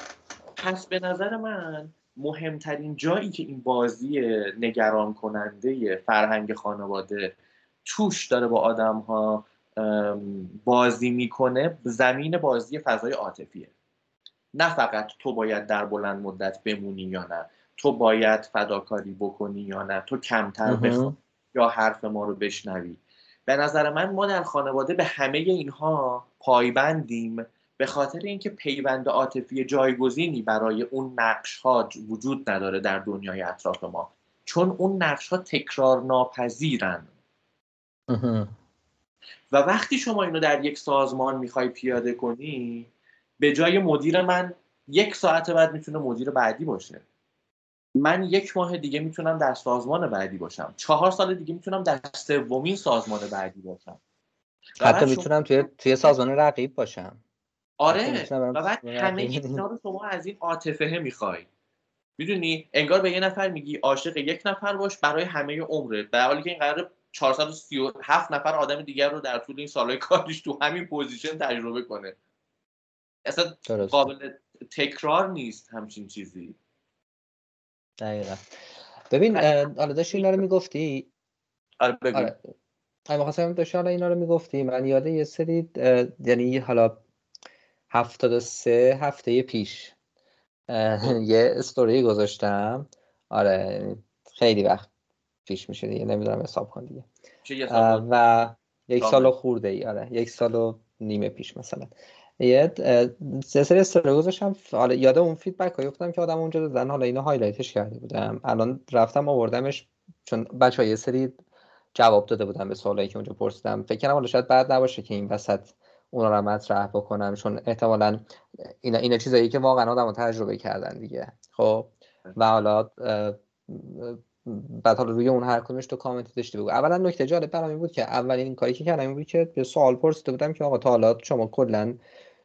پس به نظر من مهمترین جایی که این بازی نگران کننده فرهنگ خانواده توش داره با آدم ها بازی می‌کنه زمین بازی فضای عاطفیه. نه فقط تو باید در بلند مدت بمونی یا نه. تو باید فداکاری بکنی یا نه. تو کمتر بخوای یا حرف ما رو بشنوی. به نظر من ما در خانواده به همه اینها پایبندیم به خاطر اینکه پیوند عاطفی جایگزینی برای اون نقش ها وجود نداره در دنیای اطراف ما. چون اون نقش ها تکرار ناپذیرن و وقتی شما اینو در یک سازمان می‌خوای پیاده کنی به جای مدیر من یک ساعت بعد می‌تونه مدیر بعدی باشه. من یک ماه دیگه می‌تونم در سازمان بعدی باشم. چهار سال دیگه می‌تونم در سومین سازمان بعدی باشم. حتی می‌تونم توی توی سازمان رقیب باشم. آره. و بعد همه اینا رو شما از این عاطفه می‌خوای. می‌دونی؟ انگار به یه نفر میگی عاشق یک نفر باش برای همه عمرت. در حالی که این قرار 437 نفر آدم دیگر رو در طول این سالهای کارش تو همین پوزیشن تجربه کنه. اصلا قابل تکرار نیست همچین چیزی. دقیقا. ببین حالا داشتی اینا رو می‌گفتی؟ آره بگو. آره. اما خواستم داشته حالا اینا رو می‌گفتی. من یاده یه سری یعنی حالا هفتاد و سه هفته پیش یه استوری گذاشتم. آره خیلی وقت پیش میشه دیگه نمی‌دونم حساب کن دیگه. و یک سال خورده ای آره. یک سال و نیمه پیش مثلا. یه سری استوری گذاشتم. حالا یاد اون feedback هایی افتادم که آدم اونجا دادن حالا اینو highlight ش کرده بودم. الان رفتم آوردمش چون بچه یه سری جواب داده بودم به سوالایی که اونجا پرسیدم. فکر کنم حالا شاید بعد نباشه که این وسط اونا رو مطرح بکنم. چون احتمالا اینا اینا چیزایی که واقعا آدم تجربه کردن دیگه. خب؟ و حالا بعد حالا روی اون هر کدومش تو کامنت داشتی بگو. اولا نکته جالب برام این بود که اولین کاری که کردم این بود که به سوال پرسیده بودم که آقا تا حالا شما کلا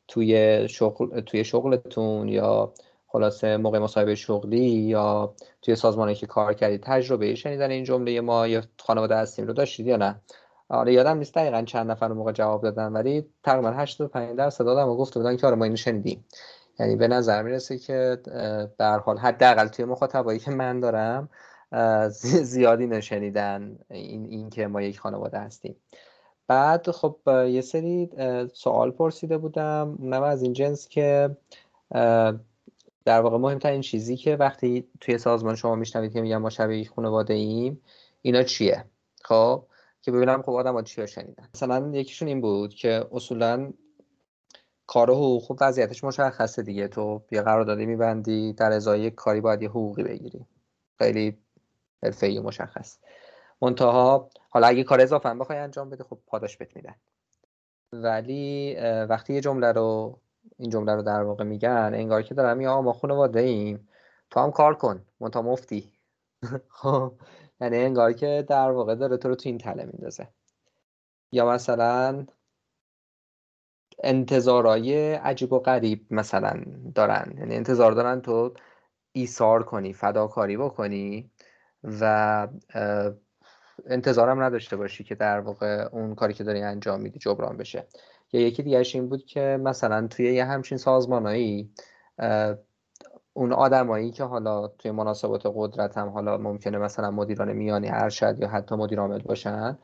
توی شغل توی شغلتون یا خلاصه موقع مصاحبه شغلی یا توی سازمانی که کار کردید تجربه شنیدن این جمله ما یا خانواده هستیم رو داشتید یا نه؟ آره یادم نیست دقیقا چند نفر موقع جواب دادن ولی تقریبا 85 درصد و گفته بودن که آره ما اینو شنیدیم. یعنی به نظر می‌رسه که به حال حداقل توی مخاطبایی که من دارم زیادی نشنیدن این, این که ما یک خانواده هستیم. بعد خب یه سری سوال پرسیده بودم. اونم از این جنس که در واقع مهمترین چیزی که وقتی توی سازمان شما میشنوید که میگن ما شبیه خانواده ایم اینا چیه؟ خب که ببینم خب آدم ها چی شنیدن. مثلا یکیشون این بود که اصولا کار و حقوق خب وضعیتش مشخصه دیگه. تو یه قراردادی میبندی در ازای کاری باید یه حقوقی بگیری. خیلی حرفه‌ای مشخص. منتها حالا اگه کار اضافه هم بخوای انجام بده خب پاداش بهت میدن. ولی وقتی یه جمله رو این جمله رو در واقع میگن انگار که دارم یا ما خانواده ایم تو هم کار کن منتها مفتی. خب یعنی انگار که در واقع داره تو رو تو این تله میندازه. یا مثلا انتظارای عجیب و غریب مثلا دارن. یعنی انتظار دارن تو ایثار کنی فداکاری بکنی. و انتظارم نداشته باشی که در واقع اون کاری که داری انجام میدی جبران بشه. یا یکی دیگرش این بود که مثلا توی یه همچین سازمانایی اون آدمایی که حالا توی مناسبات قدرت هم حالا ممکنه مثلا مدیران میانی ارشد یا حتی مدیر عامل باشن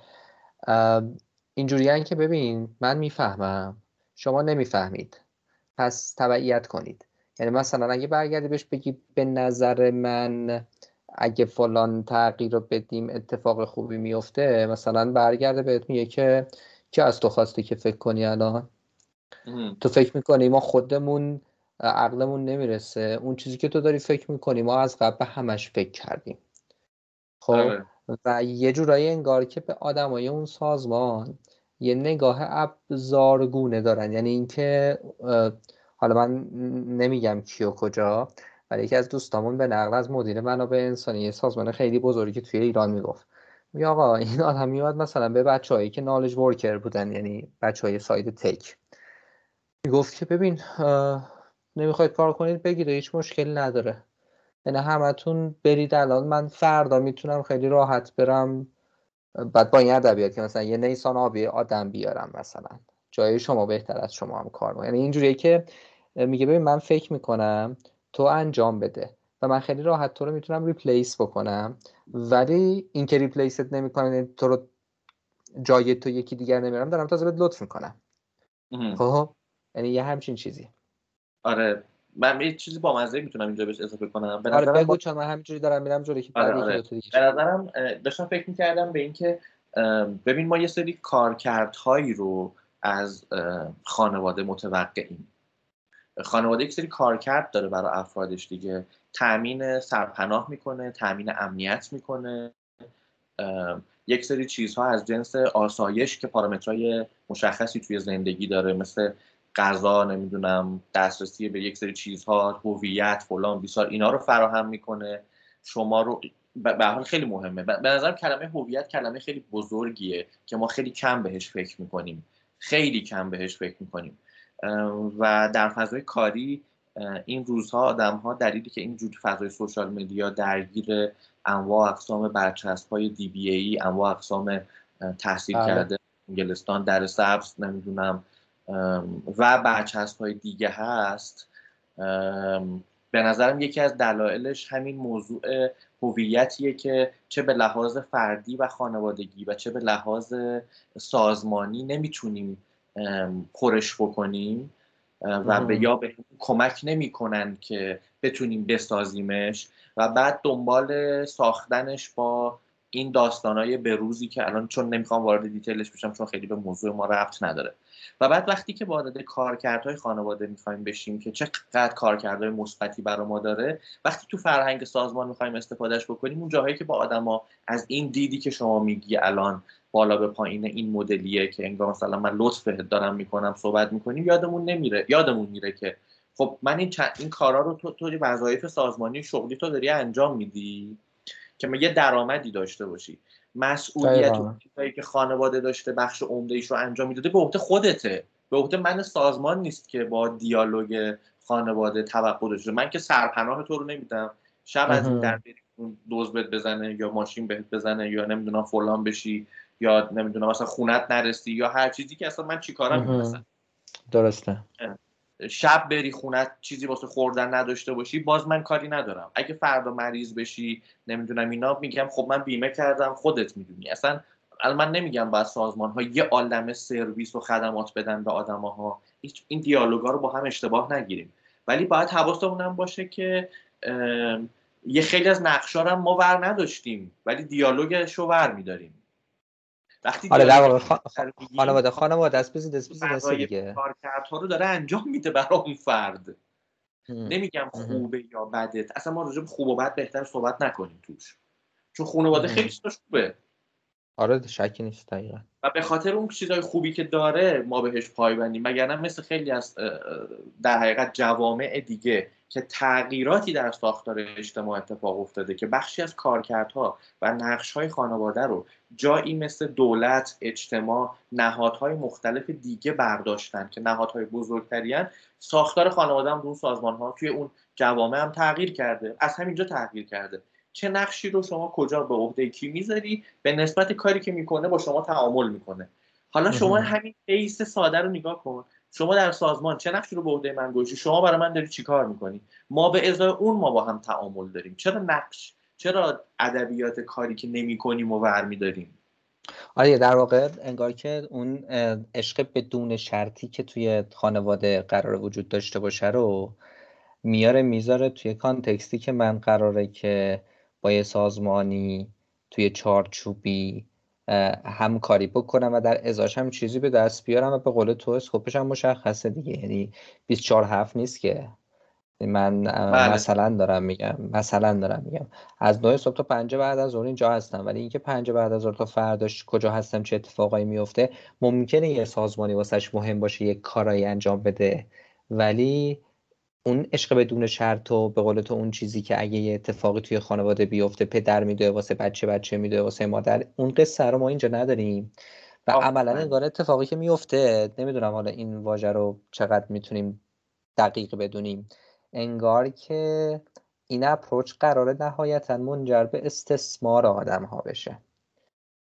اینجوری که ببین من می‌فهمم شما نمی‌فهمید. پس تبعیت کنید. یعنی مثلا اگه برگردی بهش بگی به نظر من اگه فلان تغییر رو بدیم اتفاق خوبی میفته مثلا برگرده بهت میگه که که از تو خواستی که فکر کنی الان؟ تو فکر می‌کنی ما خودمون عقلمون نمی‌رسه. اون چیزی که تو داری فکر می‌کنی ما از قبل همش فکر کردیم. خب؟ آره. و یه جورایی انگار که به آدمای اون سازمان یه نگاه ابزارگونه دارن. یعنی اینکه حالا من نمیگم کیو کجا ولی یکی از دوستامون به نقل از مدیر منابع انسانی یه سازمان خیلی بزرگی توی ایران می‌گفت. می آقا این آدم میاد مثلا به بچههایی که نالج ورکر بودن یعنی بچه های ساید تک می‌گفت که ببین نمی‌خواید کار کنید بگید هیچ مشکلی نداره. یعنی همتون برید الان. من فردا می‌تونم خیلی راحت برم بعد با این ادبیات که مثلا یه نیسان آبی آدم بیارم مثلا. جای شما بهتر از شما هم کار یعنی اینجوریه که میگه ببین من فکر می‌کنم تو انجام بده. و من خیلی راحت تو رو می‌تونم ریپلیس بکنم. ولی این که ریپلیست نمی‌کنه یعنی تو رو جای تو یکی دیگر نمیرم دارم تازه بهت لطف می‌کنم. خب؟ یعنی یه همچین چیزی. آره. من یه چیزی با مزه می‌تونم اینجا بهش اضافه کنم. به آره بگو چون من همینجوری دارم میرم جلوی که آره آره. به نظرم داشتم فکر می‌کردم به اینکه ببین ما یه سری کارکردهایی رو از خانواده متوقعیم. خانواده یک سری کارکرد داره برای افرادش دیگه. تامین سرپناه می‌کنه تامین امنیت می‌کنه. یک سری چیزها از جنس آسایش که پارامترهای مشخصی توی زندگی داره مثل غذا نمی‌دونم دسترسی به یک سری چیزها هویت فلان بیسار اینا رو فراهم می‌کنه. شما رو به حال خیلی مهمه. به نظرم کلمه هویت کلمه خیلی بزرگیه که ما خیلی کم بهش فکر می‌کنیم. خیلی کم بهش فکر می‌کنیم. و در فضای کاری این روزها آدم ها دلیلی که اینجور فضای سوشال مدیا درگیر انواع اقسام برچسب های دی بی ای انواع اقسام تحصیل بله. کرده انگلستان در سبز نمی‌دونم و برچسب های دیگه هست به نظرم یکی از دلایلش همین موضوع هویتیه که چه به لحاظ فردی و خانوادگی و چه به لحاظ سازمانی نمی‌تونیم پرش بکنیم و به یا به کمک نمی‌کنن که بتونیم بسازیمش. و بعد دنبال ساختنش با این داستانهای بروزی که الان چون نمی‌خوام وارد دیتیلش بشم چون خیلی به موضوع ما ربط نداره. و بعد وقتی که وارد کارکردهای خانواده می‌خوایم بشیم که چقدر کارکردهای مثبتی برای ما داره وقتی تو فرهنگ سازمان می‌خوایم استفادهش بکنیم اون جاهایی که با آدما از این دیدی که شما میگی الان بالا به پایین این مدلیه که انگار مثلا من لطف دارم می‌کنم صحبت می‌کنیم یادمون نمیره. یادمون میره که خب من این چند این کارا رو تو تو وظایف سازمانی شغلی تو داری انجام میدی که ما یه درآمدی داشته باشی. مسئولیت که خانواده داشته بخش عمده رو انجام می‌داده به عهده خودته. به عهده من سازمان نیست که با دیالوگ خانواده توقع داشته. من که سرپناه تو رو نمیدم. شب از این در دوز بهت بزنه یا ماشین بهت بزنه یا نمی‌دونم فلان بشی. یا نمی‌دونم مثلا خونت نرسی یا هر چیزی که اصلا من چیکارم می‌رسم درسته. شب بری خونت چیزی واسه خوردن نداشته باشی باز من کاری ندارم. اگه فردا مریض بشی نمی‌دونم اینا میگم خب من بیمه کردم خودت می‌دونی. اصلا الان من نمیگم باید سازمان ها یه عالم سرویس و خدمات بدن به آدم ها این دیالوگا رو با هم اشتباه نگیریم. ولی باید حواستمون هم باشه که یه خیلی از نقشا هم ما ور نداشتیم ولی دیالوگش رو ور میداریم. وقتی آره در واقع خانواده خانواده دست بزید دست دیگه کارکردها رو داره انجام میده برای اون فرد. نمیگم خوبه یا بده اصلا ما راجع به خوب و بد بهتر صحبت نکنیم توش. چون خانواده خیلی چیزاش خوبه. آره شکی نیست دقیقا. و به خاطر اون چیزای خوبی که داره ما بهش پایبندیم مگر مثل خیلی از در حقیقت جوامع دیگه که تغییراتی در ساختار اجتماع اتفاق افتاده که بخشی از کارکردها و نقشهای خانواده رو جایی مثل دولت، اجتماع، نهادهای مختلف دیگه برداشتن که نهادهای بزرگتری ساختار خانواده هم اون سازمان ها توی اون جوامع هم تغییر کرده. از همینجا تغییر کرده. چه نقشی رو شما کجا به عهده کی می‌ذاری؟ به نسبت کاری که می‌کنه با شما تعامل می‌کنه. حالا شما همین بیس ساده رو نگاه کن. شما در سازمان چه نقشی رو به عهده من گذاشتی؟ شما برای من داری چیکار می‌کنی؟ ما به ازای اون ما با هم تعامل داریم. چرا نقش چرا ادبیات کاری که نمی‌کنیم و ور میداریم آره در واقع انگار که اون عشق بدون شرطی که توی خانواده قرار وجود داشته باشه رو میاره می‌ذاره توی کانتکستی که من قراره که با یه سازمانی توی چارچوبی همکاری بکنم و در ازاش هم چیزی به دست بیارم و به قول تو اسکوپش هم مشخصه دیگه. یعنی 24 هفت نیست که. من بله. مثلا دارم میگم مثلا دارم میگم. از 9 صبح تا 5 بعد از ظهر اینجا هستم. ولی اینکه 5 بعد از ظهر تا فرداش کجا هستم چه اتفاقایی میفته ممکنه یه سازمانی واسش مهم باشه یه کارایی انجام بده. ولی اون عشق بدون شرط و به قول تو اون چیزی که اگه یه اتفاقی توی خانواده بیفته پدر میدوه واسه بچه بچه میدوه واسه مادر اون قصه رو ما اینجا نداریم. و عملا انگار اتفاقی که میفته نمی‌دونم حالا این واژه رو چقدر می‌تونیم دقیق بدونیم. انگار که این اپروچ قرار نهایتا منجر به استثمار آدم ها بشه.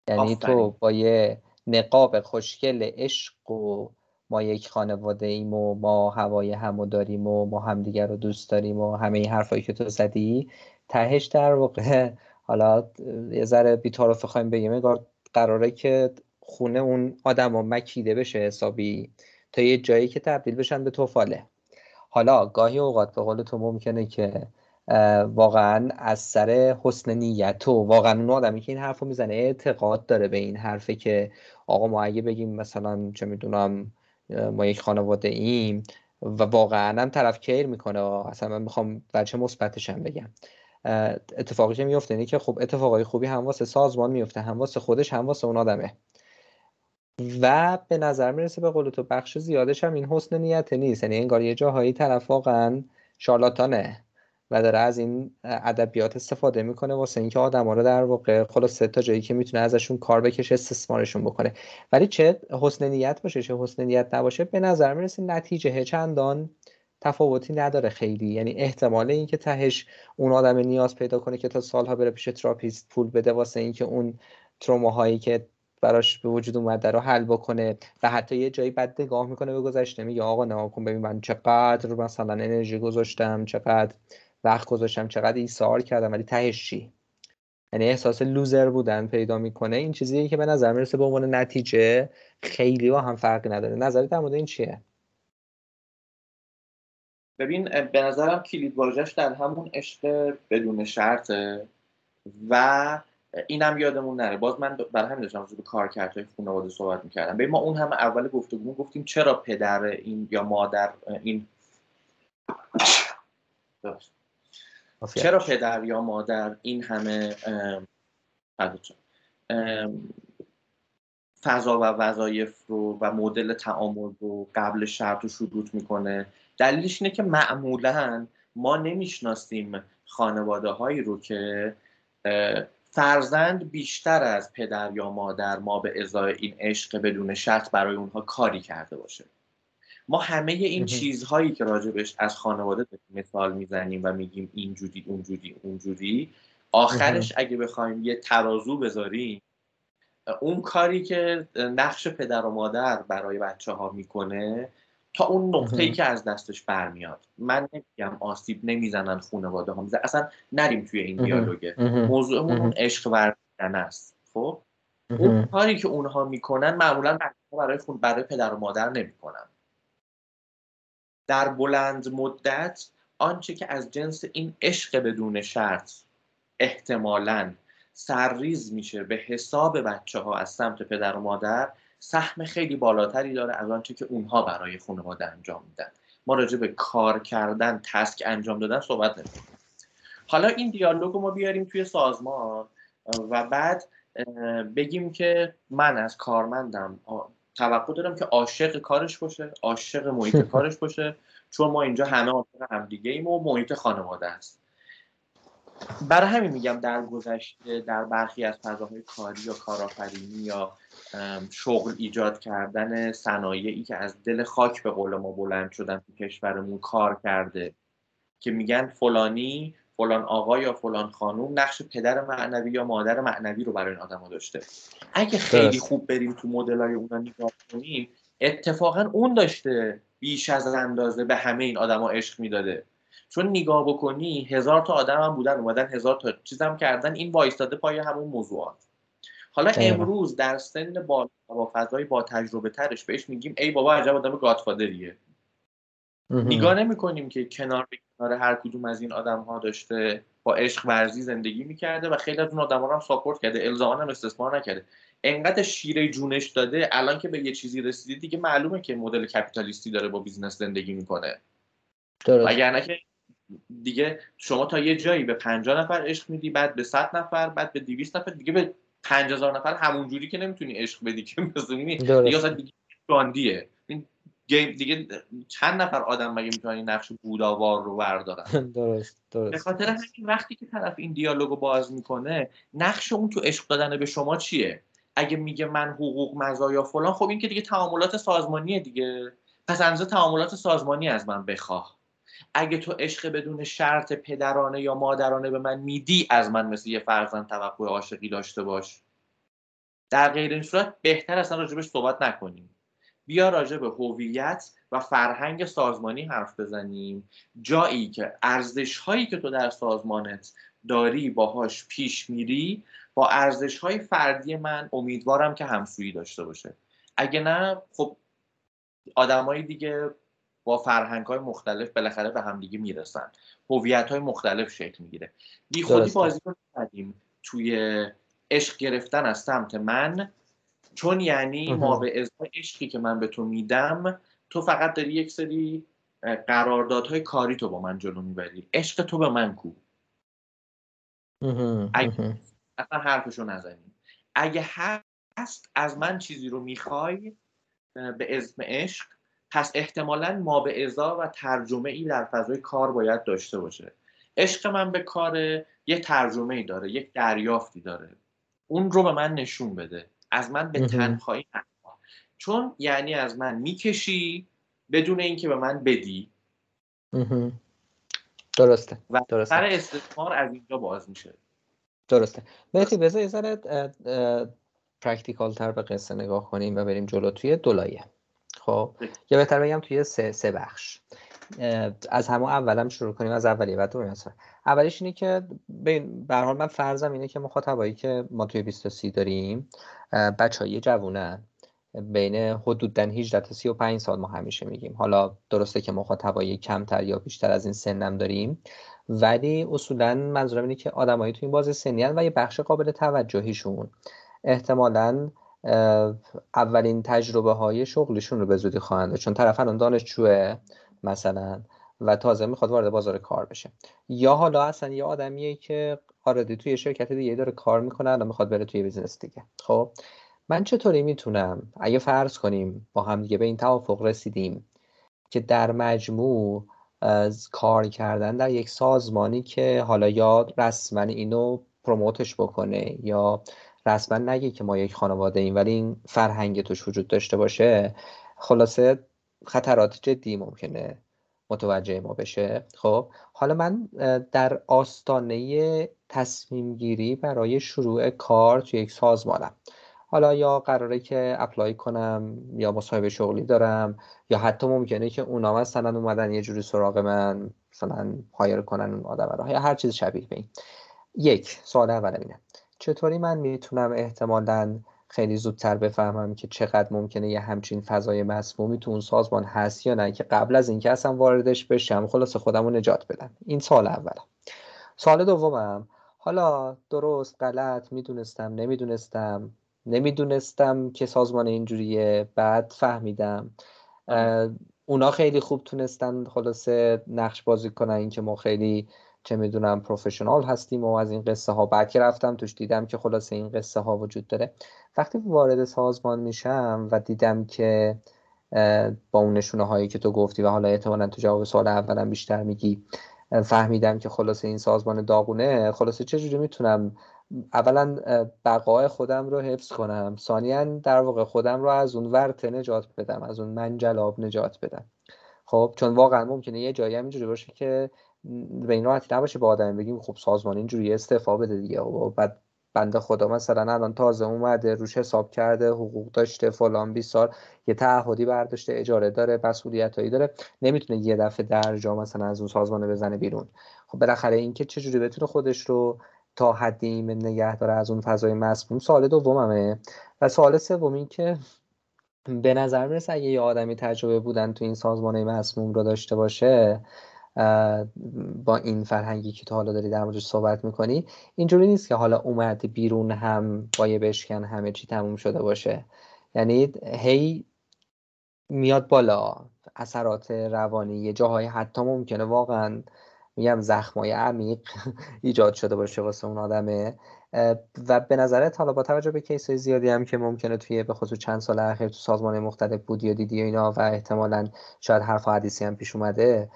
یعنی تو با یه نقاب خوشگل عشق و ما یک خانواده ایم و ما هوای همو داریم و ما همدیگر رو دوست داریم و همه این حرفایی که تو زدی تهش در واقع حالا یه ذره بیتارفه خواهیم بگیم قراره که خونه اون آدم ها مکیده بشه حسابی تا یه جایی که تبدیل بشن به توفاله. حالا گاهی اوقات به قول تو ممکنه که واقعا از سر حسن نیت و واقعا اون آدمی که این حرف رو می‌زنه اعتقاد داره به این حرفه که آقا ما اگه بگیم مثلا چه می‌دونم ما یک خانواده ایم و واقعا هم طرف کیر می‌کنه اصلا من می‌خوام بچه مثبتش هم بگم. اتفاقی که میفته اینه که خب اتفاقای خوبی هم واسه سازمان میفته هم واسه خودش هم واسه اون آدمه. و به نظر می‌رسه به قول تو بخش زیادش هم این حسن نیت نیست. یعنی انگار یه جاهایی طرف واقعا شارلاتانه و داره از این ادبیات استفاده می‌کنه واسه اینکه آدما رو در واقع خلاص تا جایی که می‌تونه ازشون کار بکشه استثمارشون بکنه. ولی چه حسن نیت باشه چه حسن نیت نباشه به نظر می‌رسه نتیجه چندان تفاوتی نداره خیلی. یعنی احتمال اینکه تهش اون آدم نیاز پیدا کنه که تا سالها بره پیش تراپیست پول بده واسه اینکه اون تروماهایی که براش به وجود اومده رو حل بکنه و حتی یه جایی بد نگاه می‌کنه به گذشته میگه آقا نگاه کن ببین من چقدر مثلا انرژی گذاشتم چقدر وقت گذاشتم چقدر ایثار کردم ولی تهش چی؟ یعنی احساس لوزر بودن پیدا می‌کنه. این چیزیه که به نظر می‌رسه به عنوان نتیجه خیلی با هم فرقی نداره. نظرت در این چیه؟ ببین به نظرم کلید واژش در همون عشق بدون شرطه و اینم یادمون نره. باز من برای همین داشتم به کارکردهای خانواده صحبت می‌کردم. ببین ما اون همه اول گفتگو گفتیم چرا پدر این یا مادر این چرا پدر یا مادر این همه فضا و وظایف رو و مدل تعامل رو قبل شرط رو شروط می‌کنه؟ دلیلش اینه که معمولا ما نمی‌شناسیم خانواده هایی رو که فرزند بیشتر از پدر یا مادر ما به ازای این عشق بدون شرط برای اونها کاری کرده باشه. ما همه این چیزهایی که راجبش از خانواده مثال می‌زنیم و میگیم اینجوری اونجوری اونجوری آخرش اگه بخوایم یه ترازو بذاریم اون کاری که نقش پدر و مادر برای بچه ها می‌کنه تا اون نقطه ای که از دستش برمیاد. من نمیگم آسیب نمی‌زنن خانواده ها. میزن اصلا نریم توی این دیالوگه موضوعمون اون عشق ورزیدن است. خب؟ اون کاری که اونها می‌کنن معمولا برای خون برای پدر و مادر نمی‌کنن. در بلند مدت آنچه که از جنس این عشق بدون شرط احتمالا سرریز میشه به حساب بچه ها از سمت پدر و مادر سهم خیلی بالاتری داره از آنچه که اونها برای خانواده انجام میدن. ما راجع به کار کردن تسک انجام دادن صحبت نمی‌کنیم حالا این دیالوگ رو ما بیاریم توی سازمان و بعد بگیم که من از کارمندم توقع دارم که عاشق کارش باشه عاشق محیط کارش باشه چون ما اینجا همه عاشق همدیگه ایم و محیط خانواده است. برای همین میگم در گذشته در برخی از فضاهای کاری یا کارآفرینی یا شغل ایجاد کردن صنایعی که از دل خاک به قول ما بلند شدن تو کشورمون کار کرده که میگن فلانی فلان آقا یا فلان خانوم نقش پدر معنوی یا مادر معنوی رو برای این آدم داشته. اگه خیلی خوب بریم تو مدل های اونا نگاه کنیم اتفاقا اون داشته بیش از اندازه به همه این آدما عشق می‌داده. چون نگاه بکنی هزار تا آدم هم بودن اومدن هزار تا چیزم کردن این وایستاده پای همون موضوعات. حالا امروز در سن با با فضای با تجربه ترش بهش میگیم ای بابا عجب آدم گادفادریه. نگاه نمی کنیم که کنار به کنار هر کدوم از این آدم ها داشته با عشق ورزی زندگی می‌کرده و خیلی از اون آدم ها هم ساپورت کرده الزاما هم استثمار نکرده. انقدر شیره جونش داده الان که به یه چیزی رسیدی دیگه معلومه که مدل کپیتالیستی داره با بیزنس زندگی می‌کنه. وگرنه که دیگه شما تا یه جایی به 50 نفر عشق میدی بعد به 100 نفر بعد به 200 نفر دیگه به 5000 نفر همون جوری که نمی‌تونی عشق بدی که مثلا دیگه اصلا دیگه گاندیه. این گیم دیگه چند نفر آدم مگه می‌تونن این نقش بوداوار رو بردارن؟ درست درست. به خاطر همین وقتی که طرف این دیالوگو باز می‌کنه نقش اون تو عشق دادن به شما چیه؟ اگه میگه من حقوق مزایا فلان خب این که دیگه تعاملات سازمانیه دیگه. پس اندازه تعاملات سازمانی از من بخواه. اگه تو عشق بدون شرط پدرانه یا مادرانه به من میدی از من مثل یه فرزند توقع عاشقی داشته باش. در غیر این صورت بهتر اصلا راجبش صحبت نکنیم. بیا راجع به هویت و فرهنگ سازمانی حرف بزنیم. جایی که ارزش هایی که تو در سازمانت داری باهاش پیش میری با ارزش های فردی من امیدوارم که همسویی داشته باشه. اگه نه خب آدمای دیگه با فرهنگ های مختلف بالاخره به همدیگه می‌رسن. هویت های مختلف شکل می‌گیره. بی خودی بازی رو توی عشق گرفتن از سمت من چون یعنی ما به ازای عشقی که من به تو میدم تو فقط داری یک سری قراردادهای کاری تو با من جلو می‌بری. عشق تو به من کو. اگه اصلا حرفشو نزنیم اگه هست از من چیزی رو می‌خوای به اسم عشق پس احتمالا ما به ازا و ترجمه ای در فضای کار باید داشته باشه. عشق من به کار یه ترجمه ای داره یک دریافتی داره. اون رو به من نشون بده. از من به تنهایی چون یعنی از من می‌کشی بدون اینکه به من بدی. درسته. و درسته. سر استثمار از اینجا باز میشه. درسته. مهدی بذار یه ذره practical تر به قصه نگاه کنیم و بریم جلو توی دو لایه. خب. یا بهتر بگم توی سه, سه بخش. از همون اولم شروع کنیم. از اولیه بعد دومی اولیش اینه که به حال من فرضم اینه که مخاطبایی که ما توی 20 تا 30 داریم بچهای جوونن. بین حدودا 18 تا 35 سال ما همیشه میگیم. حالا درسته که مخاطبای کمتر یا بیشتر از این سنم داریم ولی اصولا منظورم اینه که آدمایی تو این بازی سنی و یه بخش قابل توجهیشون. احتمالا اولین تجربه های شغلشون رو به زودی خواهند چون طرف الان دانشجوه مثلا و تازه می‌خواد وارد بازار کار بشه. یا حالا اصلا یه آدمیه که already توی شرکت دیگه داره کار می‌کنه الان می‌خواد بره توی business دیگه. خب من چطوری می‌تونم؟ اگه فرض کنیم با هم دیگه به این توافق رسیدیم که در مجموع از کار کردن در یک سازمانی که حالا یا رسما اینو promote ش بکنه یا رسما نگه که ما یک خانواده ایم ولی این فرهنگ توش وجود داشته باشه خلاصه خطرات جدی ممکنه متوجه ما بشه. خب حالا من در آستانه تصمیم گیری برای شروع کار توی یک سازمانم. حالا یا قراره که اپلای کنم یا مصاحبه شغلی دارم یا حتی ممکنه که اونا مثلا اومدن یه جوری سراغ من مثلا هایر کنن اون آدم رو یا هر چیز شبیه به این. یک سوال اول اینه. چطوری من می‌تونم احتمالا خیلی زودتر بفهمم که چقدر ممکنه یه همچین فضای مسمومی تو اون سازمان هست یا نه؟ که قبل از اینکه اصلا واردش بشم خلاص خودم رو نجات بدم. این سال اولم سال دومم. حالا درست غلط می‌دونستم نمی‌دونستم. نمی‌دونستم که سازمان اینجوریه. بعد فهمیدم. اونا خیلی خوب تونستن خلاصه نقش بازی کنن اینکه ما خیلی چه می‌دونم پروفشنال هستیم و از این قصه ها بعد که رفتم توش دیدم که خلاصه این قصه ها وجود داره. وقتی وارد سازمان میشم و دیدم که با اون نشونه هایی که تو گفتی و حالا احتمالا تو جواب سوال اولم بیشتر میگی فهمیدم که خلاصه این سازمان داغونه خلاصه چجوری می‌تونم اولا بقای خودم رو حفظ کنم ثانیا در واقع خودم رو از اون ورته نجات بدم از اون منجلاب نجات بدم. خب چون واقعا ممکنه یه جایی هم اینجوری باشه که به این راحتی نباشه با آدم بگیم خب سازمان اینجوری استعفا بده دیگه. و خب بعد بنده خدا مثلا الان تازه اومده روش حساب کرده حقوق داشته فلان 20 سال یه تعهدی برداشته اجاره داره مسئولیتایی داره نمی‌تونه یه دفعه در جا مثلا از اون سازمان بزنه بیرون. خب بالاخره اینکه چجوری بتونه خودش رو تا حدی نگه داره از اون فضای مسموم سوال دوممه. و سوال سوم که به نظر می‌رسه اگه یه آدمی تجربه بودن تو این سازمان مسموم رو داشته باشه با این فرهنگی که تو حالا داری در موردش صحبت می‌کنی اینجوری نیست که حالا اومد بیرون هم با یه بشکن همه چی تموم شده باشه. یعنی هی میاد بالا اثرات روانی یه جاهای حتی ممکنه واقعا میگم زخمای عمیق ایجاد شده باشه واسه اون آدمه. و به نظرت حالا با توجه به کیس زیادی هم که ممکنه توی به خصوص چند سال اخیر تو سازمان مختلف بودی یا دیدی اینا و احتمالا شاید حرف حدیثی هم پیش اومده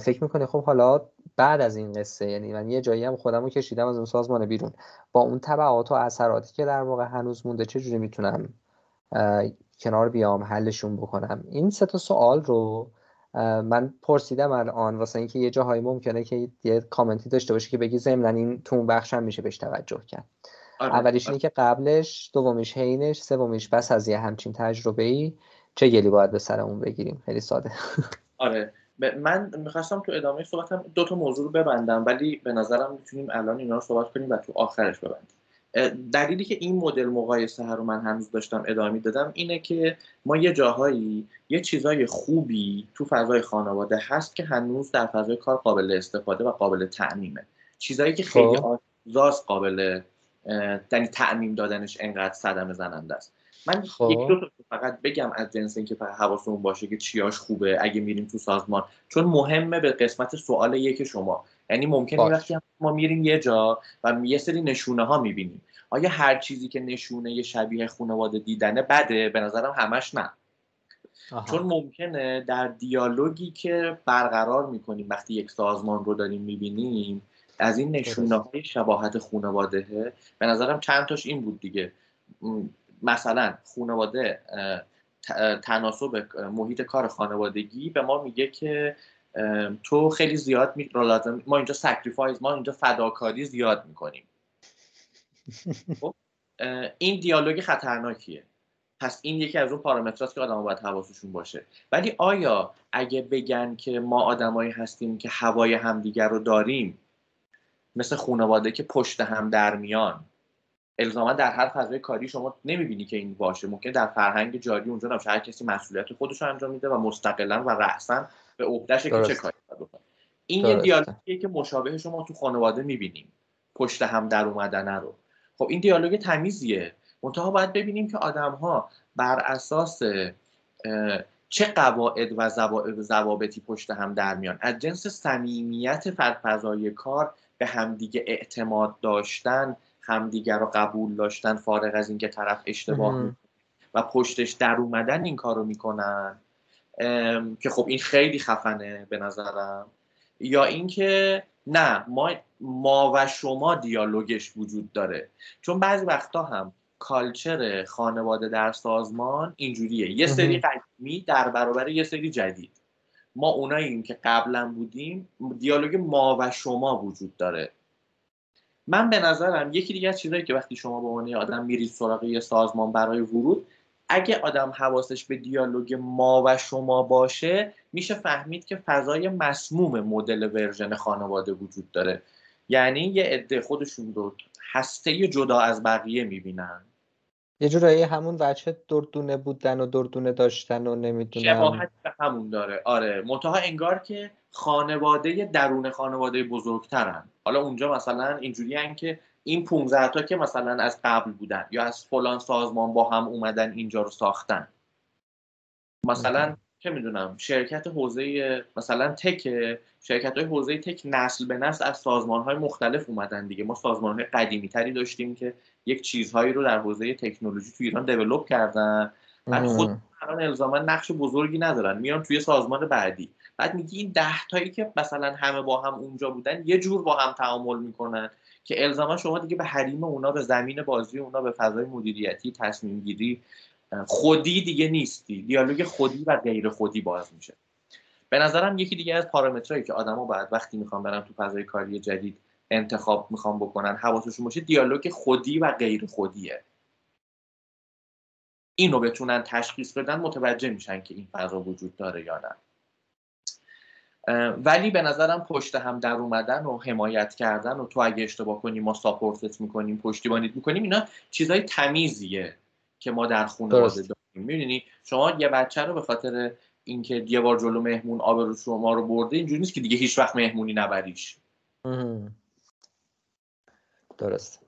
فکر می‌کنی خب حالا بعد از این قصه یعنی من یه جایی هم خودم رو کشیدم از اون سازمان بیرون با اون تبعات و اثراتی که در واقع هنوز مونده چجوری می‌تونم کنار بیام حلشون بکنم؟ این سه تا سوال رو من پرسیدم الان واسه اینکه یه جاهایی ممکنه که یه کامنتی داشته باشه که بگی ضمن این تو اون بخش هم میشه بهش توجه کرد. آره. اولیش اینه که قبلش دومیش حینش سومیش بس از یه همچین تجربه ای چه گلی باید به سر اون بگیریم؟ خیلی ساده. آره. من می‌خواستم تو ادامه صحبتم دو تا موضوع رو ببندم ولی به نظرم می‌تونیم الان اینا رو صحبت کنیم و تو آخرش ببندیم. دلیلی که این مدل مقایسه رو من هنوز داشتم ادامه دادم اینه که ما یه جاهایی یه چیزای خوبی تو فضای خانواده هست که هنوز در فضای کار قابل استفاده و قابل تعمیمه. چیزایی که خیلی خب. آزاز قابل یعنی تعمیم دادنش انقدر صدمه زننده است. من خب. یک دو تا فقط بگم از جنس اینکه فقط حواسمون باشه که چیاش خوبه اگه میریم تو سازمان. چون مهمه به قسمت سوال یک شما. یعنی ممکنه وقتی ما میریم یه جا و یه سری نشونه ها می‌بینیم. آیا هر چیزی که نشونه یه شبیه خانواده دیدنه بده؟ به نظرم همش نه. چون ممکنه در دیالوگی که برقرار می‌کنیم وقتی یک سازمان رو داریم می‌بینیم از این نشونه های شباهت خانواده به نظرم چند تاش این بود دیگه. مثلا خانواده تناسب محیط کار خانوادگی به ما میگه که تو خیلی زیاد می... ما اینجا sacrifice ما اینجا فداکاری زیاد می‌کنیم. خب؟ این دیالوگ خطرناکیه. پس این یکی از اون پارامتراست که آدم باید حواسشون باشه. ولی آیا اگه بگن که ما آدمایی هستیم که هوای همدیگر رو داریم مثل خانواده که پشت هم در میان الزاما در هر فضای کاری شما نمی‌بینی که این باشه. ممکن در فرهنگ جاری اونجا نمیشه هر کسی مسئولیت خودش رو انجام میده و مستقلا و رأسا به عهدهش که چه کاری بکنه. این یه دیالوگیه که مشابه شما تو خانواده می‌بینیم. پشت هم در اومدنه رو. خب این دیالوگ تمیزیه. منتها باید ببینیم که آدم ها بر اساس چه قواعد و ضوابطی پشت هم در میان؟ از جنس صمیمیت فضای کار به همدیگه اعتماد داشتن همدیگه رو قبول داشتن فارغ از اینکه طرف اشتباه و پشتش در اومدن این کارو می‌کنن. که خب این خیلی خفنه به نظرم. یا اینکه نه ما ما و شما دیالوگش وجود داره. چون بعضی وقتا هم کالچر خانواده در سازمان اینجوریه. یه سری قدیمی در برابر یه سری جدید. ما اوناییم که قبلا بودیم دیالوگ ما و شما وجود داره. من به نظرم یکی دیگه از چیزایی که وقتی شما به عنوان آدم میرید سراغ یه سازمان برای ورود اگه آدم حواسش به دیالوگ ما و شما باشه میشه فهمید که فضای مسموم مدل ورژن خانواده وجود داره. یعنی یه عده خودشون رو هسته جدا از بقیه می‌بینن. یه جورایی همون بچه دردونه بودن و دردونه داشتن و نمی‌دونم. شباهت به همون داره. آره منتها انگار که خانواده درون خانواده بزرگترن. حالا اونجا مثلا اینجوری که این 15 تا که مثلا از قبل بودن یا از فلان سازمان با هم اومدن اینجا رو ساختن. مثلا چه می‌دونم شرکت حوزه مثلا تک شرکت های حوزه تک نسل به نسل از سازمان های مختلف اومدن دیگه. ما سازمان های قدیمی تری داشتیم که یک چیزهایی رو در حوزه تکنولوژی تو ایران دیولوب کردن. بعد خود الان الزاما نقش بزرگی ندارن میان توی سازمان بعدی. بعد میگی این ده تایی که مثلا همه با هم اونجا بودن یه جور با هم تعامل می‌کنن که الزاما شما دیگه به حریم اونا به زمین بازی اونا به فضای مدیریتی تصمیم گیری خودی دیگه نیستی. دیالوگ خودی و غیر خودی باز میشه. به نظرم یکی دیگه از پارامترهایی که آدما باید وقتی می‌خوان برن تو فضای کاری جدید انتخاب می‌خوان بکنن حواسشون باشه دیالوگ خودی و غیر خودیه. اینو بتونن تشخیص بدن متوجه میشن که این فضا وجود داره یا نه. ولی به نظرم پشت هم در اومدن و حمایت کردن و تو اگه اشتباه کنی ما ساپورتت می‌کنیم پشتیبانیت می‌کنیم اینا چیزای تمیزیه. که ما در خانواده داریم. می‌دونی؟ شما یه بچه رو به خاطر اینکه یه بار جلو مهمون آب رو شما رو برده اینجوری نیست که دیگه هیچ وقت مهمونی نبریش. درست.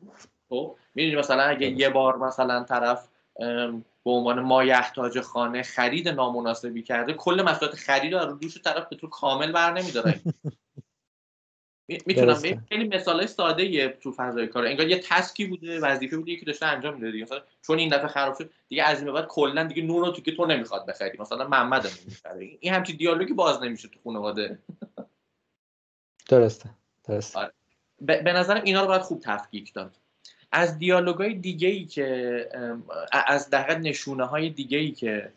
خب؟ می‌دونی مثلا اگه یه بار مثلا طرف به عنوان مایحتاج خانه خرید نامناسبی کرده کل مسئولیت خرید رو دوش طرف به طور کامل بر نمیداره. می‌تونم خیلی مثال ساده تو فضای کار. انگار یه تسکی بوده وظیفه بوده که داشته انجام میده دیگه. مثلا چون این دفعه خراب شد دیگه از این بعد کلا دیگه رو تو که تو نمی‌خواد بخری. مثلا محمد نمی‌خره. این همچین دیالوگی باز نمیشه تو خانواده. درسته درسته. آره. به نظرم اینا رو باید خوب تفکیک داد. از دیالوگای دیگه ای که از دقیق نشونه های دیگه ای که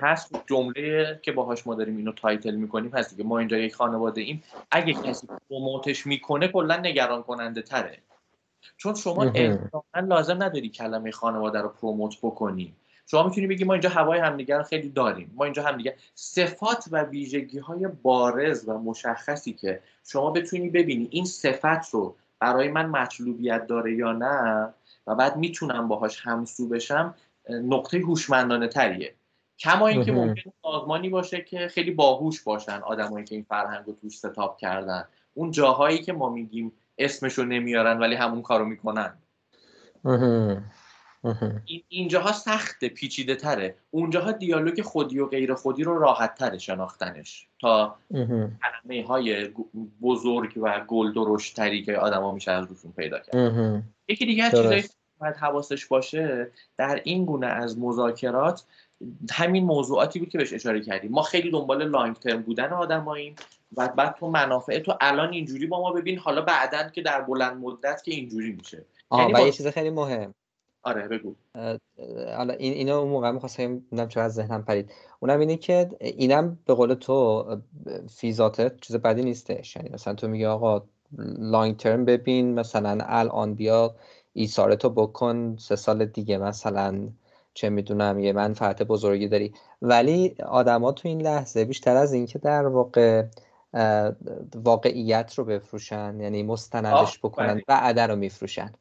هست جمله که باهاش ما داریم اینو title می‌کنیم هست دیگه ما اینجا یک خانواده ایم. اگه کسی promote ش می‌کنه کلا نگران کننده تره. چون شما لازم نداری کلمه خانواده رو promote بکنی. شما می‌تونی بگی ما اینجا هوای همدیگه رو خیلی داریم. ما اینجا همدیگه. صفات و ویژگی های بارز و مشخصی که شما بتونی ببینی این صفت رو برای من مطلوبیت داره یا نه و بعد می‌تونم باهاش همسو بشم نقطه هوشمندانه تریه. کما اینکه ممکن سازمانی باشه که خیلی باهوش باشن آدمایی که این فرهنگ رو توش ستاب کردن. اون جاهایی که ما میگیم اسمشو نمیارن ولی همون کارو می‌کنن. این اینجاها سخت پیچیده تره اونجاها دیالوگ خودی و غیر خودی رو راحت تره شناختنش. تا کلمه های بزرگ و گل تری که آدما میشه از روشون پیدا کرد. یکی دیگه از چیزایی باید حواسش باشه در این گونه از مذاکرات همین موضوعاتی بود که بهش اشاره کردیم. ما خیلی دنبال لانگ ترم بودن آدماییم و بعد تو منافع تو الان اینجوری با ما ببین حالا بعدا که در بلند مدت که اینجوری میشه. یعنی و یه چیز خیلی مهم. آره بگو. حالا این اینو اون موقع می‌خواستم نمی‌دونم چرا از ذهنم پرید. اونم اینه که اینم به قول تو فیزاتت چیز بدی نیستش. یعنی مثلا تو میگه آقا لانگ ترم ببین مثلا الان بیا ایثارتو بکن سه سال دیگه مثلا چه می‌دونم یه منفعت بزرگی داری. ولی آدما تو این لحظه بیشتر از اینکه در واقع واقعیت رو بفروشن یعنی مستندش بکنن بعد رو میفروشن.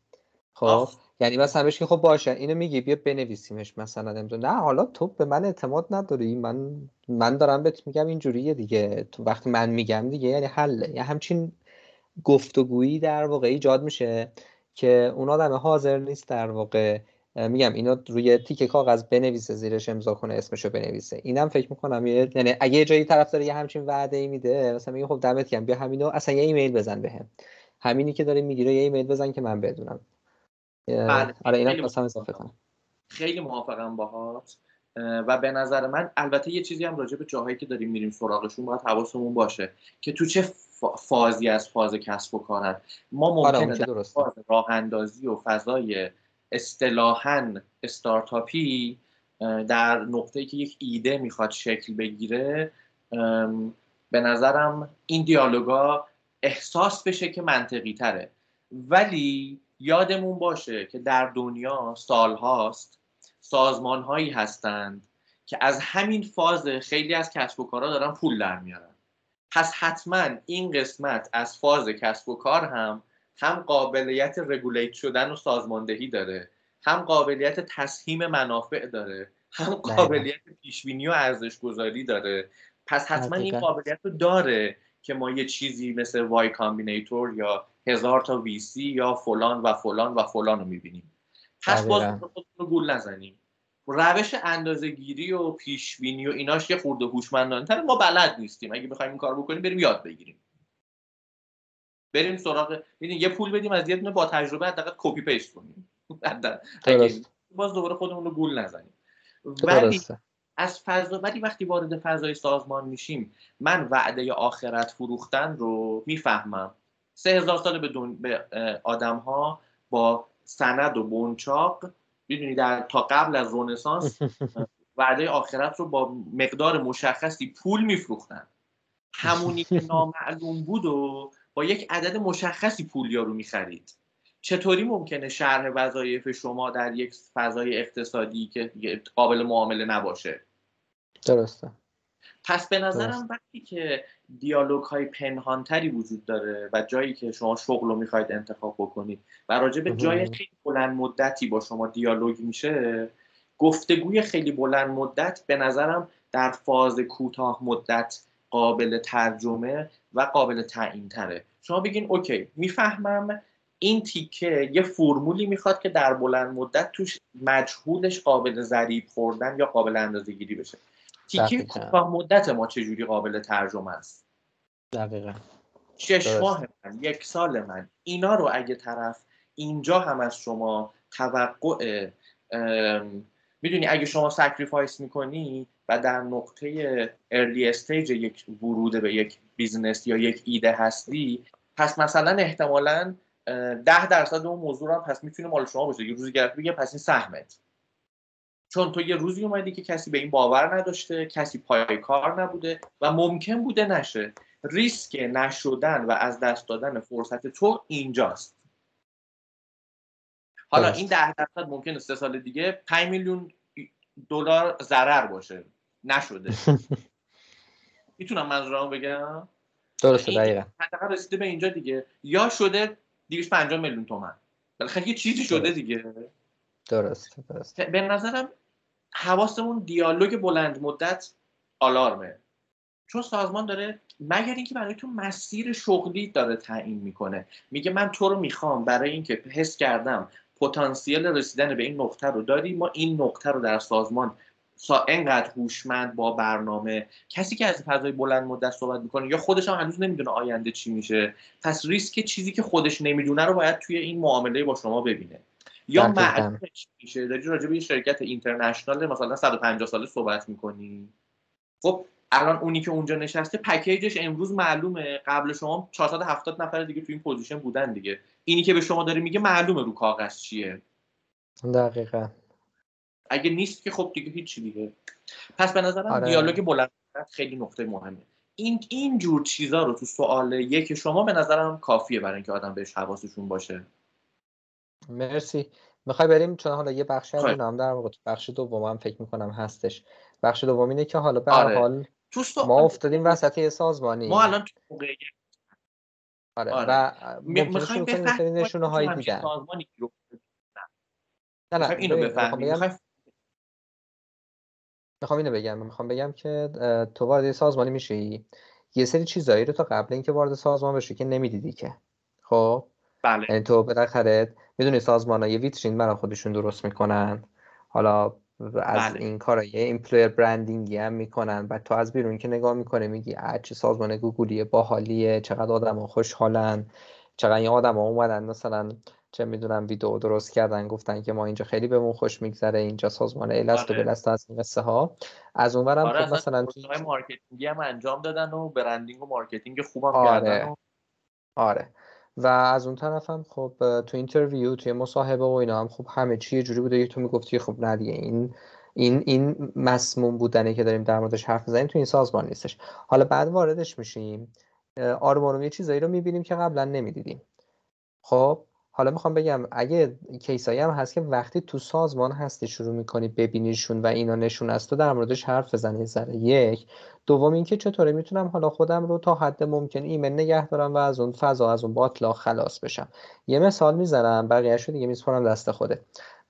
خب؟ یعنی مثلا بهش که خب باشه اینو میگی بیا بنویسیمش مثلا. نه حالا تو به من اعتماد نداری. من من دارم بهت میگم اینجوریه دیگه. تو وقتی من میگم دیگه یعنی حل. یعنی همچین گفتگویی در واقع ایجاد میشه که اون آدم حاضر نیست در واقع میگم اینو روی تیک کاغذ بنویسه زیرش امضا کنه اسمشو بنویسه. اینم فکر می‌کنم یعنی اگه جایی طرف داره یه همچین وعده ای میده مثلا میگه خب دمت گرم بیا همینو اصلا یه ایمیل بزن بهم. همینی که داره می‌گیره یه ایمیل بزن که من بدونم. بله آره اینم مثلا اضافه کنم. خیلی موافقم باهات. و به نظر من البته یه چیزی هم راجع به جاهایی که داریم میریم سراغشون باید حواسمون باشه که تو چه فازی از فاز کسب و کارن. ما آره، ممکنه در فاز راه اندازی و فضای اصطلاحا استارتاپی در نقطه که یک ایده می‌خواد شکل بگیره به نظرم این دیالوگا احساس بشه که منطقی تره ولی یادمون باشه که در دنیا سالهاست سازمان هایی هستند که از همین فاز خیلی از کسب و کارها دارن پول در میارن. پس حتما این قسمت از فاز کسب و کار هم هم قابلیت regulate شدن و سازماندهی داره هم قابلیت تسهیم منافع داره هم قابلیت پیشبینی و ارزش گذاری داره. پس حتما این قابلیت رو داره که ما یه چیزی مثل Y Combinator یا هزار تا VC یا فلان و فلان و فلان رو می‌بینیم. پس باز رو گول نزنیم. روش اندازه گیری و پیشبینی و ایناش یه خورده هوشمندانه ما بلد نیستیم. اگه بخوایم این کار بکنیم بریم یاد بگیریم. بریم سراغ یه پول بدیم از یه دونه با تجربه حداقل copy paste کنیم. باز دوباره خودمون رو گول نزنیم. ولی از فضا ولی وقتی وارد فضای سازمان میشیم من وعده آخرت فروختن رو می‌فهمم. سه هزار سال به, به آدم ها با سند و بنچاق می‌دونی در تا قبل از رونسانس وعده آخرت رو با مقدار مشخصی پول میفروختن. همونی که نامعلوم بود و با یک عدد مشخصی پول یارو می‌خرید. چطوری ممکنه شرح وظایف شما در یک فضای اقتصادی که قابل معامله نباشه؟ درسته. پس به نظرم وقتی که دیالوگ های پنهانتری وجود داره و جایی که شما شغل رو می‌خواید انتخاب بکنید و راجع به جای خیلی بلند مدتی با شما دیالوگ میشه گفتگوی خیلی بلند مدت به نظرم در فاز کوتاه مدت قابل ترجمه و قابل تعیین تره شما بگین اوکی می‌فهمم این تیکه یه فرمولی می‌خواد که در بلند مدت توش مجهولش قابل ضریب خوردن یا قابل اندازه گیری بشه. تیکه کوتاه مدت ما چجوری قابل ترجمه است؟ دقیقا. شش ماه من یک سال من. اینا رو اگه طرف اینجا هم از شما توقع می‌دونی اگه شما sacrifice می‌کنی و در نقطه early stage یک ورود به یک business یا یک ایده هستی پس مثلا احتمالا ده درصد اون موضوع هم پس می‌تونه مال شما باشه. یه روزی گرفت بگه پس این سهمت. چون تو یه روزی اومدی که کسی به این باور نداشته کسی پای کار نبوده و ممکن بوده نشه. ریسک نشدن و از دست دادن فرصت تو اینجاست. حالا این ده درصد ممکنه سه سال دیگه 5 میلیون دلار ضرر باشه. نشده. می‌تونم منظورم بگم؟ درسته دقیقا. حداقل رسیده به اینجا دیگه. یا شده 250 میلیون تومن. بالاخره یه چیزی شده دیگه. درست درست. به نظرم حواسمون دیالوگ بلند مدت آلارمه. چون سازمان داره مگر اینکه برای تو مسیر شغلی داره تعیین می‌کنه. میگه من تو رو می‌خوام برای اینکه حس کردم پتانسیل رسیدن به این نقطه رو داری ما این نقطه رو در سازمان سا انقدر هوشمند با برنامه کسی که از فضای بلند مدت صحبت می‌کنه یا خودش هم هنوز نمی‌دونه آینده چی میشه پس ریسک چیزی که خودش نمی‌دونه رو باید توی این معامله با شما ببینه. یا معلومش میشه. داری راجع به شرکت international مثلا 150 ساله صحبت می‌کنی. خب الان اونی که اونجا نشسته package ش امروز معلومه. قبل شما 470 نفر دیگه تو این position بودن دیگه. اینی که به شما داره میگه معلومه رو کاغذ چیه. دقیقا. اگه نیست که خب دیگه هیچی دیگه. پس به نظرم آره. دیالوگ بلند خیلی نقطه مهمه. این این جور چیزا رو تو سوال یک شما به نظرم کافیه برای اینکه آدم بهش حواسشون باشه. مرسی. می‌خوای بریم؟ چون حالا یه بخشی این هم در واقع بخش دوم هم فکر می‌کنم هستش. بخش دوم اینه که حالا به آره. حال ما افتادیم وسط یه سازمانی. ما الان تو آره. آره. و می‌خوایم بفهمیم نشونه هایی دیدن نه نه اینو بفهمیم. می‌خوام اینو بگم می‌خوام بگم که تو وارد سازمانی میشی. یه سری چیزایی رو تا قبل اینکه وارد سازمان بشی که نمی‌دیدی که. خب؟ بله یعنی تو بالاخره می‌دونی سازمان ها یه ویترین برای خودشون درست می‌کنن حالا از بله. این کارا یه employer branding ی هم می‌کنن و تو از بیرون که نگاه می‌کنه میگی چه سازمان گوگولیه باحالیه چقدر آدم ها خوشحالن چقدر این آدم ها اومدن مثلا چه می‌دونم ویدیو درست کردن گفتن که ما اینجا خیلی بهمون خوش میگذره اینجا سازمان ایلست و آره. بلست از این قصه ها از اونورم آره خب مثلا توی marketing ی هم انجام دادن و branding و marketing خوبم آره. کردن و... آره و از اون طرف هم خب تو interview توی مصاحبه و اینا هم خب همه چی یه جوری بوده که تو می‌گفتی خب نه دیگه این این این مسموم بودنه که داریم در موردش حرف می‌زنیم تو این سازمان نیستش. حالا بعد واردش میشیم آروم یه چیزایی رو می‌بینیم که قبلا نمی‌دیدیم. خب حالا می‌خوام بگم اگه case ایی هم هست که وقتی تو سازمان هستی شروع می‌کنی ببینیشون و اینا نشون از تو در موردش حرف بزنی ذره یک. دوم اینکه چطوری می‌تونم حالا خودم رو تا حد ممکن ایمن نگه دارم و از اون فضا از اون باطلا خلاص بشم. یه مثال می‌زنم بقیهش رو دیگه میسپرم دست خوده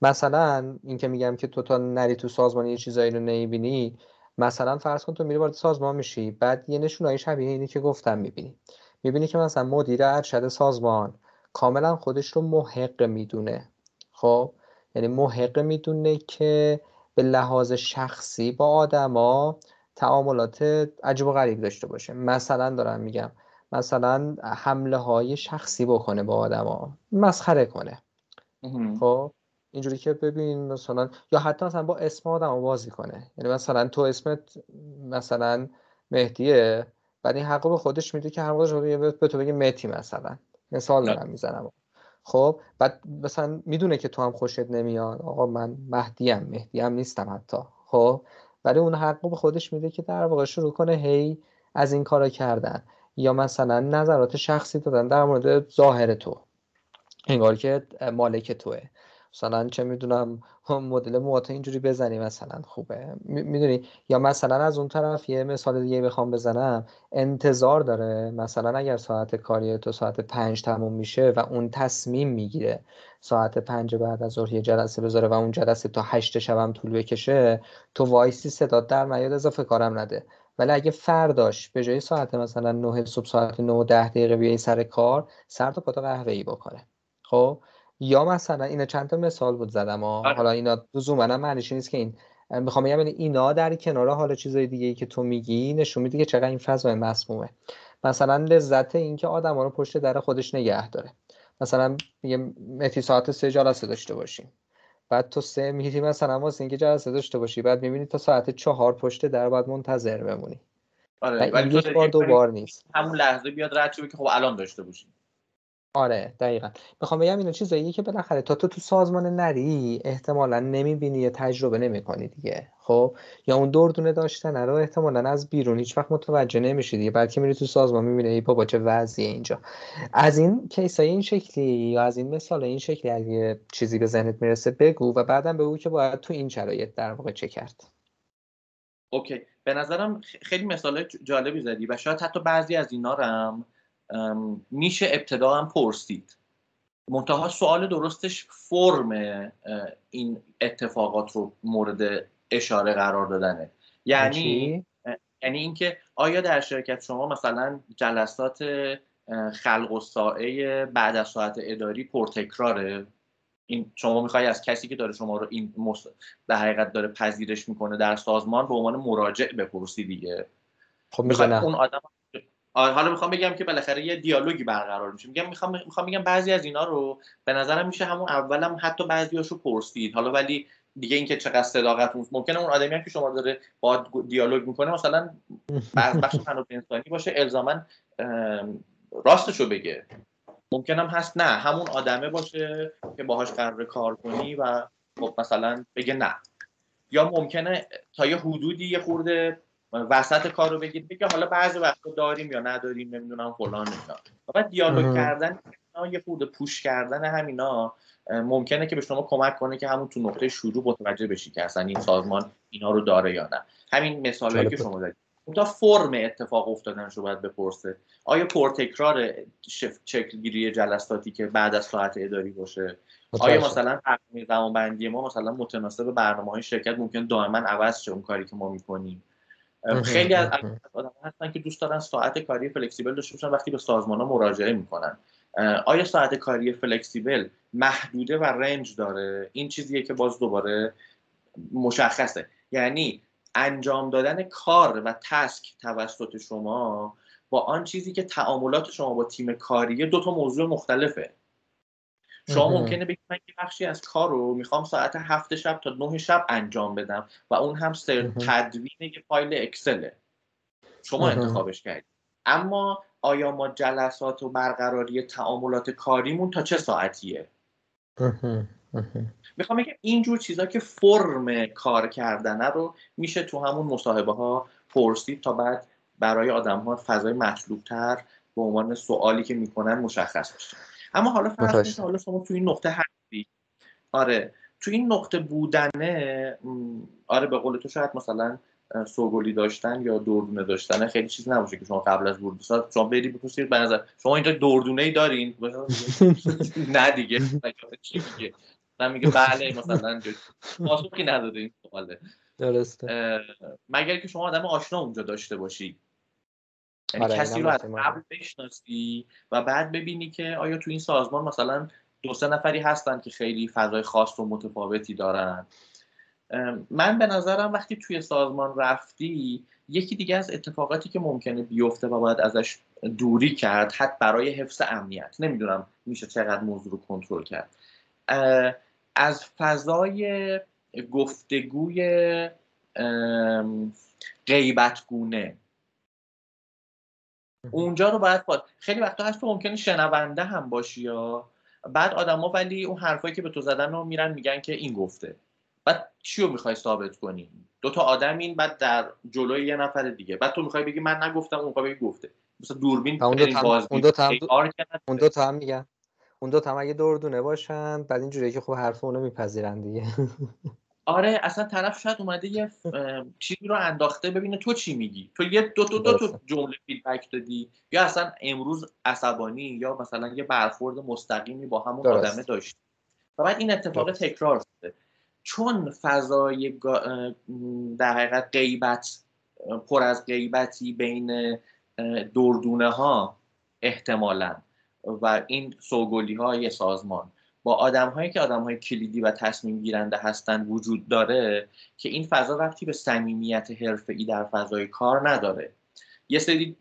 مثلا اینکه میگم که تو تا نری تو سازمان یه چیزایی رو نمی‌بینی مثلا فرض کن تو میری وارد سازمان میشی بعد یه نشونایی شبیه اینی که گفتم می‌بینی. می‌بینی که مثلا مدیر ارشد سازمان کاملا خودش رو محق می‌دونه. خب؟ یعنی محق می‌دونه که به لحاظ شخصی با آدما تعاملات عجیب و غریب داشته باشه. مثلا دارم میگم مثلا حمله های شخصی بکنه با آدما. مسخره کنه. خب؟ اینجوری که ببین مثلا یا حتی مثلا با اسم آدم بازی کنه. یعنی مثلا تو اسمت مثلا مهدیه بعد این حقو به خودش میده که هر به تو بگه مهدی مثلا. مثال دارم می‌زنم. خب؟ بعد مثلا می‌دونه که تو هم خوشت نمیاد. آقا من مهدیم مهدیم نیستم حتی. خب؟ ولی اون حقو به خودش میده که در واقع شروع کنه هی از این کارا کردن. یا مثلا نظرات شخصی دادن در مورد ظاهر تو. انگار که مالک توه. مثلا چه می‌دونم مدل موات اینجوری بزنی مثلا خوبه. می‌دونی؟ یا مثلا از اون طرف یه مثال دیگه بخوام بزنم. انتظار داره مثلا اگر ساعت کاری تو ساعت پنج تموم میشه و اون تصمیم می‌گیره ساعت پنج بعد از ظهر یه جلسه بذاره و اون جلسه تا هشت شبم طول بکشه تو وایسی صدا در نیاد اضافه کارم نده. ولی اگه فرداش به جای ساعت مثلا 9 صبح ساعت 9 و 10 دقیقه بیای سر کار سر تا پاتا قهوه ای بکنه. خب؟ یا مثلا اینا چند تا مثال بود زدم آره. حالا اینا لزوما معنیش نیست که این می‌خوام بگم یعنی اینا در کنار حالا چیزای دیگه ای که تو میگی نشون میده که چقدر این فضا مسمومه. مثلا لذت این که آدم رو پشت در خودش نگه داره. مثلا میگه متی ساعت سه جلسه داشته باشیم. بعد تو سه میری مثلا واسه اینکه جلسه داشته باشی بعد می‌بینی تا ساعت چهار پشت در باید منتظر بمونی. آره ولی یک بار دو بار نیست. همون لحظه بیاد رد که خب الان داشته باشیم. آره دقیقا. می‌خوام بگم اینو چیزایی که بالاخره تا تو تو سازمان نری احتمالا نمی‌بینی یا تجربه نمی‌کنی دیگه خب؟ یا اون دردونه داشتن رو احتمالا از بیرون هیچ وقت متوجه نمیشی دیگه بلکه میری تو سازمان می‌بینی ای بابا چه وضعیه اینجا. از این کیسای این شکلی یا از این مثال این شکلی اگه چیزی به ذهنت می‌رسه بگو و بعدم بگو که باید تو این شرایط در واقع چه کرد. اوکی. به نظرم خیلی مثال جالبی زدی و شاید حتی بعضی از اینا رو میشه ابتدا هم پرسید. منتها سوال درستش فرم این اتفاقات رو مورد اشاره قرار دادنه. یعنی یعنی اینکه آیا در شرکت شما مثلا جلسات خلق و سائه بعد از ساعت اداری پرتکراره؟ این شما می‌خوای از کسی که داره شما رو این مص... در حقیقت داره پذیرش می‌کنه در سازمان به عنوان مراجع بپرسی دیگه. خب می‌خوای اون آدم حالا می‌خوام بگم که بالاخره یه دیالوگی برقرار میشه. میگم می‌خوام می‌خوام بگم بعضی از اینا رو به نظرم میشه همون اولم حتی بعضیاشو پرسید. حالا ولی دیگه اینکه چقدر صداقت ممکنه اون آدمی هم که شما داره با دیالوگ می‌کنه مثلا بخش تناب انسانی باشه الزاما راستشو بگه. ممکنم هست نه همون آدمه باشه که باهاش قرار کار کنی و خب مثلا بگه نه. یا ممکنه تا یه حدودی یه خورده وسط کار رو بگید بگه حالا بعضی وقتا داریم یا نداریم نمی‌دونم فلان اینا. بعد دیالوگ کردن یه خورده پوش کردن همینا ممکنه که به شما کمک کنه که همون تو نقطه شروع متوجه بشی که اصلا این سازمان اینا رو داره یا نه. همین مثالی که شما دارید تا فرم اتفاق افتادنش رو باید بپرسه. آیا پرتکرار گیری جلساتی که بعد از ساعت اداری باشه؟ آیا مثلا زمان بندی ما مثلا متناسب برنامه های شرکت ممکن دائما عوض شه اون کاری که ما می‌کنیم؟ خیلی از آدم هستن که دوست دارن ساعت کاری فلکسیبل داشته باشن وقتی به سازمان ها مراجعه می‌کنن. آیا ساعت کاری فلکسیبل محدوده و رنج داره؟ این چیزیه که باز دوباره مشخصه. یعنی انجام دادن کار و تسک توسط شما با آن چیزی که تعاملات شما با تیم کاریه دو تا موضوع مختلفه. شما ممکنه بگید من یه بخشی از کار رو می‌خوام ساعت هفت شب تا نه شب انجام بدم و اون هم سر تدوین یه فایل اکسله. شما انتخابش کردید اما آیا ما جلسات و برقراری تعاملات کاریمون تا چه ساعتیه؟ می‌خوام بگم اینجور چیزا که فرم کار کردنه رو میشه تو همون مصاحبه ها پرسید تا بعد برای آدم ها فضای مطلوب تر به عنوان سوالی که می‌کنن مشخص بشه. اما حالا فرض حالا شما تو این نقطه هستی. آره. تو این نقطه بودنه آره به قول تو شاید مثلا سوگلی داشتن یا دردونه داشتن خیلی چیز نباشه که شما قبل از ورود ساعت شما بری بپرسید به نظر شما اینجا دردونه ای دارین نه دیگه. چی میگه؟ من میگه بله مثلا پاسخی نداده این سواله. درسته. مگر که شما آدم آشنا اونجا داشته باشی. یعنی آره، کسی رو از قبل بشناسی و بعد ببینی که آیا تو این سازمان مثلا دو سه نفری هستن که خیلی فضای خاص و متفاوتی دارن. من به نظرم وقتی توی سازمان رفتی یکی دیگه از اتفاقاتی که ممکنه بیفته و باید ازش دوری کرد حتی برای حفظ امنیت. نمی‌دونم میشه چقدر موضوع رو کنترل کرد. از فضای گفتگوی غیبتگونه اونجا رو باید باید خیلی وقتا هست تو ممکنه شنونده هم باشی یا بعد آدما ولی اون حرفایی که به تو زدن رو میرن میگن که این گفته. بعد چی رو می‌خوای ثابت کنی؟ دو تا آدم این بعد در جلوی یه نفر دیگه. بعد تو می‌خوای بگی من نگفتم اون بگی گفته. مثلا دوربین اون دو تا اون دو تا اون دو تا هم میگن. اون دو تا هم اگه دردونه باشن بعد اینجوریه که خب حرف اونو میپذیرن دیگه. آره اصلا طرف شاید اومده یه چیزی رو انداخته ببینه تو چی میگی؟ تو یه دو, دو, دو, دو جمله فیدبک دادی؟ یا اصلا امروز عصبانی؟ یا مثلا یه برخورد مستقیمی با همون آدمه داشتی؟ و بعد این اتفاق تکرار شده. چون فضای در حقیقت غیبت پر از غیبتی بین دردونه ها احتمالا و این سوگلی های سازمان. با آدم هایی که آدم های کلیدی و تصمیم گیرنده هستند وجود داره که این فضا وقتی به صمیمیت ای در فضای کار نداره. یه سری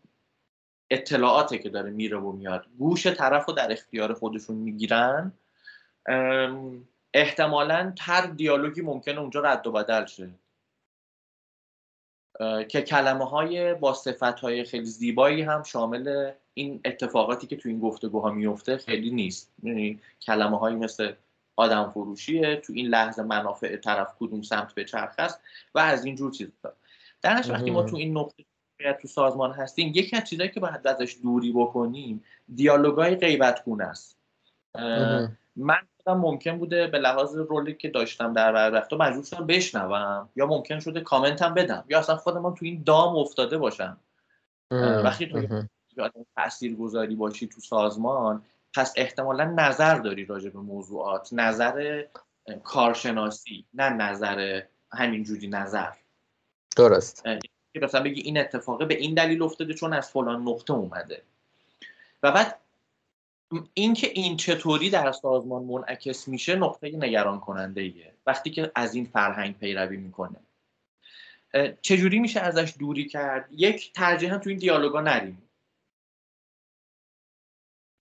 اطلاعاته که داره میره و میاد. گوش طرف رو در اختیار خودشون می‌گیرن. احتمالا تر دیالوگی ممکنه اونجا رد و بدل شه. که کلمه های با صفت های خیلی زیبایی هم شامل این اتفاقاتی که تو این گفتگوها میفته خیلی نیست. یعنی کلمه هایی مثل آدم فروشیه تو این لحظه منافع طرف کدوم سمت به چرخ است و از این جور چیزا. درش وقتی ما تو این نقطه تو سازمان هستیم یکی از چیزهایی که باید ازش دوری بکنیم دیالوگای غیبت گونه است من ممکن بوده به لحاظ رولی که داشتم در وقتا مجبور شدم بشنوم یا ممکن شده کامنتم بدم یا اصلا خودم تو این دام افتاده باشم وقتی تو تاثیر گذاری باشی تو سازمان پس احتمالا نظر داری راجع به موضوعات. نظر کارشناسی نه نظر همینجوری نظر. درست. که مثلا بگی این اتفاقه به این دلیل افتاده چون از فلان نقطه اومده. و بعد اینکه این چطوری در سازمان منعکس میشه نقطه نگران کننده ایه وقتی که از این فرهنگ پیروی می‌کنه. چجوری میشه ازش دوری کرد؟ یک ترجیحا تو این دیالوگا نریم.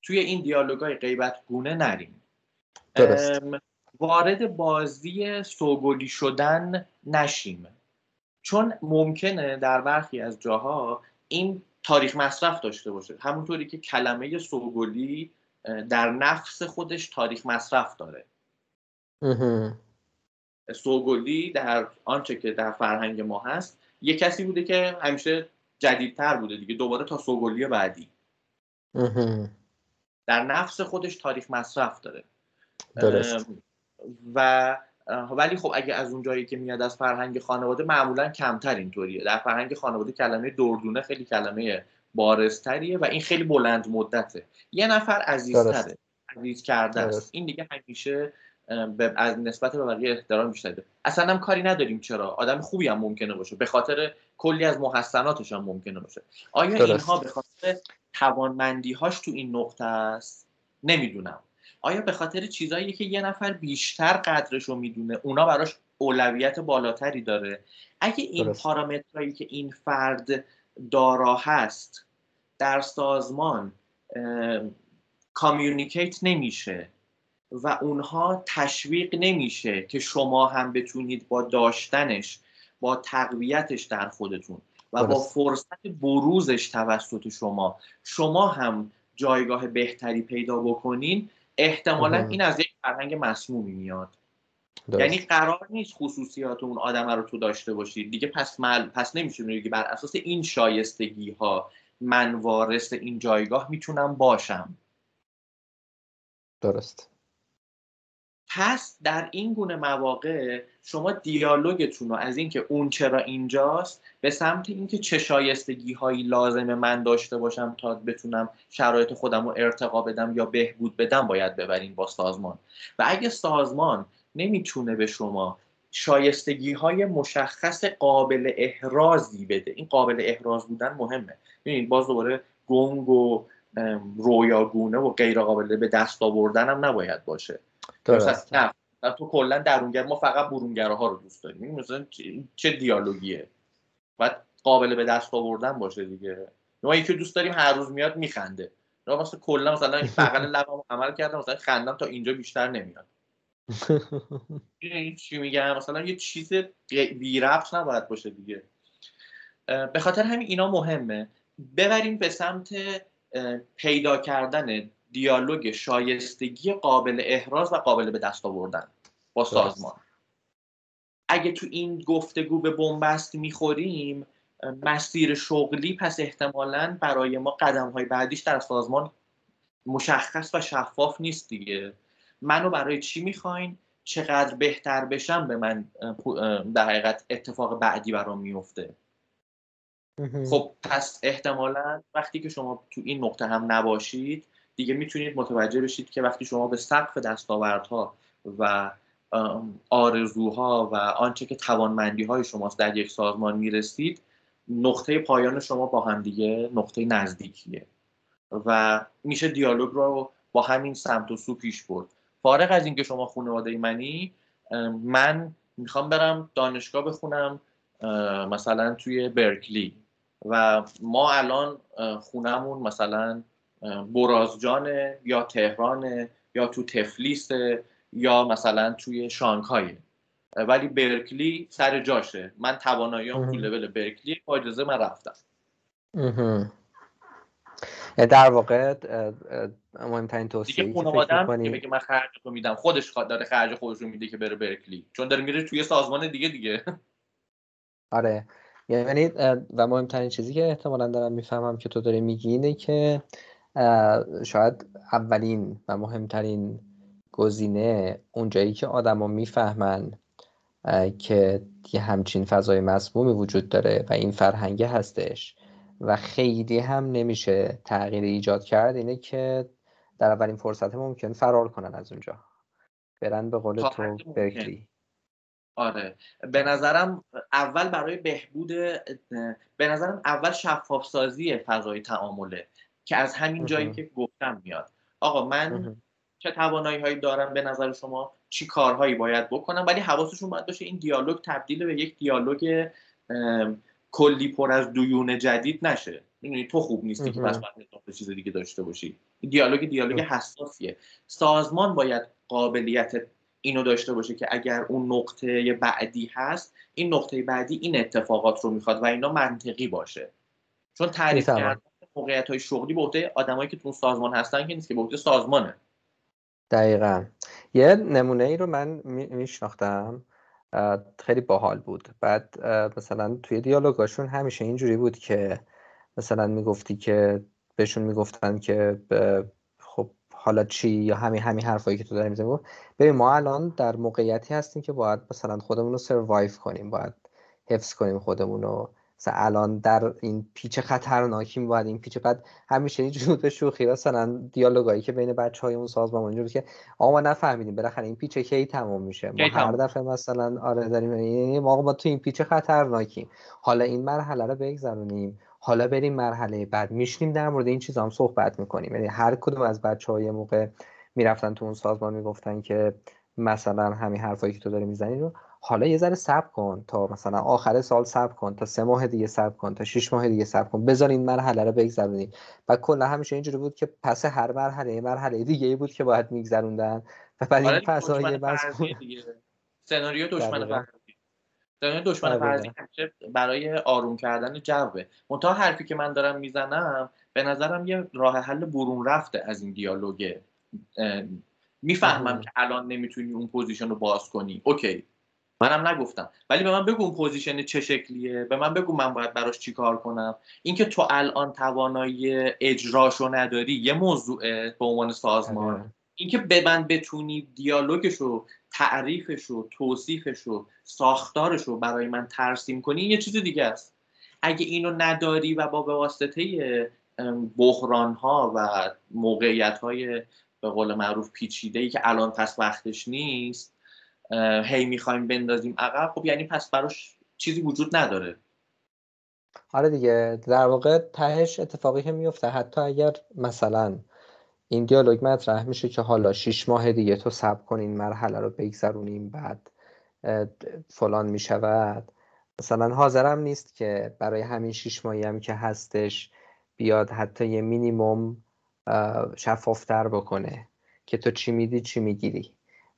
توی این دیالوگای غیبت گونه نریم وارد بازی سوگلی شدن نشیم. چون ممکنه در برخی از جاها این تاریخ مصرف داشته باشه. همونطوری که کلمه سوگلی در نفس خودش تاریخ مصرف داره. سوگلی در آنچه که در فرهنگ ما هست یه کسی بوده که همیشه جدیدتر بوده دیگه دوباره تا سوگلی بعدی. در نفس خودش تاریخ مصرف داره. درست. و ولی خب اگه از اون جایی که میاد از فرهنگ خانواده معمولا کمتر اینطوریه. در فرهنگ خانواده کلمه دردونه خیلی کلمه بارزتریه و این خیلی بلند مدته. یه نفر عزیزتره. عزیز کرده است. این دیگه همیشه از نسبت به بقیه احترام بیشتر اصلا هم کاری نداریم. چرا؟ آدم خوبی هم ممکنه باشه. به خاطر کلی از محسناتش هم ممکنه باشه. آیا درست. اینها به خاطر توانمندی هاش تو این نقطه است؟ نمی‌دونم. آیا به خاطر چیزایی که یه نفر بیشتر قدرش رو می‌دونه اونا براش اولویت بالاتری داره؟ اگه این پارامترهایی که این فرد دارا هست در سازمان کامیونیکیت نمیشه و اونها تشویق نمیشه که شما هم بتونید با داشتنش با تقویتش در خودتون و با فرصت بروزش توسط شما. شما هم جایگاه بهتری پیدا بکنین. احتمالا این از یک فرهنگ مسمومی میاد. یعنی قرار نیست خصوصیات اون آدم رو تو داشته باشید. دیگه پس مل... پس نمیشه بگی بر اساس این شایستگی ها من وارث این جایگاه می‌تونم باشم. درست. پس در این گونه مواقع شما دیالوگتون رو از اینکه اون چرا اینجاست به سمت اینکه چه شایستگی هایی لازمه من داشته باشم تا بتونم شرایط خودم رو ارتقا بدم یا بهبود بدم باید ببرین با سازمان. و اگه سازمان نمی‌تونه به شما شایستگی های مشخص قابل احرازی بده این قابل احراز بودن مهمه. ببینید باز دوباره گنگ و رویاگونه و غیر قابل به دست آوردن هم نباید باشه. درست. نه تو کلا درونگر ما فقط برونگره رو دوست داریم. مثلا چه دیالوگیه؟ باید قابل به دست آوردن باشه دیگه. ما یکی دوست داریم هر روز میاد میخنده. نه مثلا کلا مثلا این بغل لبم عمل کردم مثلا خندم تا اینجا بیشتر نمیاد. چی میگم مثلا یه چیز بی ربط نباید باشه دیگه. به خاطر همین اینا مهمه. ببریم به سمت پیدا کردن دیالوگ شایستگی قابل احراز و قابل به دست آوردن با سازمان. اگه تو این گفتگو به بنبست می‌خوریم مسیر شغلی پس احتمالا برای ما قدم های بعدیش در سازمان مشخص و شفاف نیست دیگه. منو برای چی می‌خواین؟ چقدر بهتر بشم به من در حقیقت اتفاق بعدی برام میفته خب پس احتمالا وقتی که شما تو این نقطه هم نباشید دیگه می‌تونید متوجه بشید که وقتی شما به سقف دستاوردها و آرزوها و آنچه که توانمندی های شماست در یک سازمان می‌رسید نقطه پایان شما با هم دیگه نقطه نزدیکیه. و میشه دیالوگ رو با همین سمت و سو پیش برد. فارغ از اینکه شما خانواده منی من می‌خوام برم دانشگاه بخونم مثلا توی برکلی. و ما الان خونمون مثلا برازجان یا تهران یا تو تفلیس یا مثلا توی شانگهای. ولی برکلی سر جاشه. من تواناییام تو لول برکلی با اجازه من رفتم. در واقع مهمترین توصیه دیگه خانوادم من خرج رو میدم خودش داره خرج خودش رو میده که بره برکلی. چون داره میره توی سازمان دیگه دیگه. آره. یعنی و مهمترین چیزی که احتمالا دارم می‌فهمم که تو داری میگی اینه که شاید اولین و مهمترین گزینه اونجایی که آدما می‌فهمن که یه همچین فضای مسمومی وجود داره و این فرهنگه هستش و خیلی هم نمیشه تغییر ایجاد کرد اینه که در اولین فرصت ممکن فرار کنن از اونجا. برن به قول تو برکلی. آره. به نظرم اول برای بهبود به نظرم اول شفاف سازی فضای تعامله. که از همین جایی که گفتم میاد. آقا من چه توانایی هایی دارم به نظر شما؟ چی کارهایی باید بکنم؟ ولی حواسشون باید باشه این دیالوگ تبدیل به یک دیالوگ کلی پر از دویون جدید نشه. می‌دونی تو خوب نیستی که بس باید چیز دیگه داشته باشی. دیالوگ دیالوگ حساسیه. سازمان باید قابلیت اینو داشته باشه که اگر اون نقطه بعدی هست این نقطه بعدی این اتفاقات رو می‌خواد و اینا منطقی باشه. چون تعریف کردن موقعیت های شغلی به عهده آدمایی که تو سازمان هستن که نیست که به عهده سازمانه. دقیقا. یه نمونه ای رو من میشناختم خیلی باحال بود. بعد مثلا توی دیالوگاشون همیشه اینجوری بود که مثلا می‌گفتی که بهشون می‌گفتن که خب حالا چی یا همین همین حرفایی که تو داری می‌زنی. ببین ما الان در موقعیتی هستیم که باید مثلا خودمون رو سروایو کنیم باید حفظ کنیم خودمون رو. مثلا الان در این پیچ خطرناکی باید این پیچ بعد همیشه اینجوری به شوخی مثلا دیالوگایی که بین بچه های اون سازمان اونجوری که آقا ما نفهمیدیم بالاخره این پیچ کی تموم میشه؟ ما هر دفعه مثلا آره داریم ما ما تو این پیچ خطرناکیم حالا این مرحله رو بگذرونیم. حالا بریم مرحله بعد. میشنیم در مورد این چیزا هم صحبت می‌کنیم. یعنی هر کدوم از بچه های موقع می‌رفتن تو اون سازمان می‌گفتن که مثلا همین حرفایی که تو داری می‌زنی رو حالا یه ذره صبر کن تا مثلا آخر سال صبر کن تا سه ماه دیگه صبر کن تا شش ماه دیگه صبر کن. بذار این مرحله رو بگذرونی. و کلا همیشه اینجوری بود که پس هر مرحله مرحله دیگه ای بود که باید میگذروندن. و بعد این فضای بس سناریو دشمن سناریو دشمن فرضی برای آروم کردن جوه. منتها حرفی که من دارم می‌زنم به نظرم یه راه حل برون رفته از این دیالوگه می‌فهمم که الان نمی‌تونی اون position رو باز کنی. OK. منم نگفتم. ولی به من بگو اون position چه شکلیه. به من بگو من باید براش چی کار کنم. اینکه تو الان توانایی اجراشو نداری یه موضوعه به عنوان سازمان. آره. اینکه به من بتونی دیالوگشو تعریفشو توصیفشو ساختارشو برای من ترسیم کنی این یه چیز دیگه است. اگه اینو نداری و با واسطه بحران ها و موقعیت های به قول معروف پیچیده ای که الان پس وقتش نیست هی می‌خوایم بندازیم عقب. خب یعنی پس براش چیزی وجود نداره. آره دیگه. در واقع تهش اتفاقی که میفته حتی اگر مثلا این دیالوگ مطرح میشه که حالا شیش ماه دیگه تو سب کن این مرحله رو بگذرونیم بعد فلان می‌شود. مثلا حاضرم نیست که برای همین شیش ماهی هم که هستش بیاد حتی یه مینیموم شفافتر بکنه. که تو چی میدی چی می‌گیری؟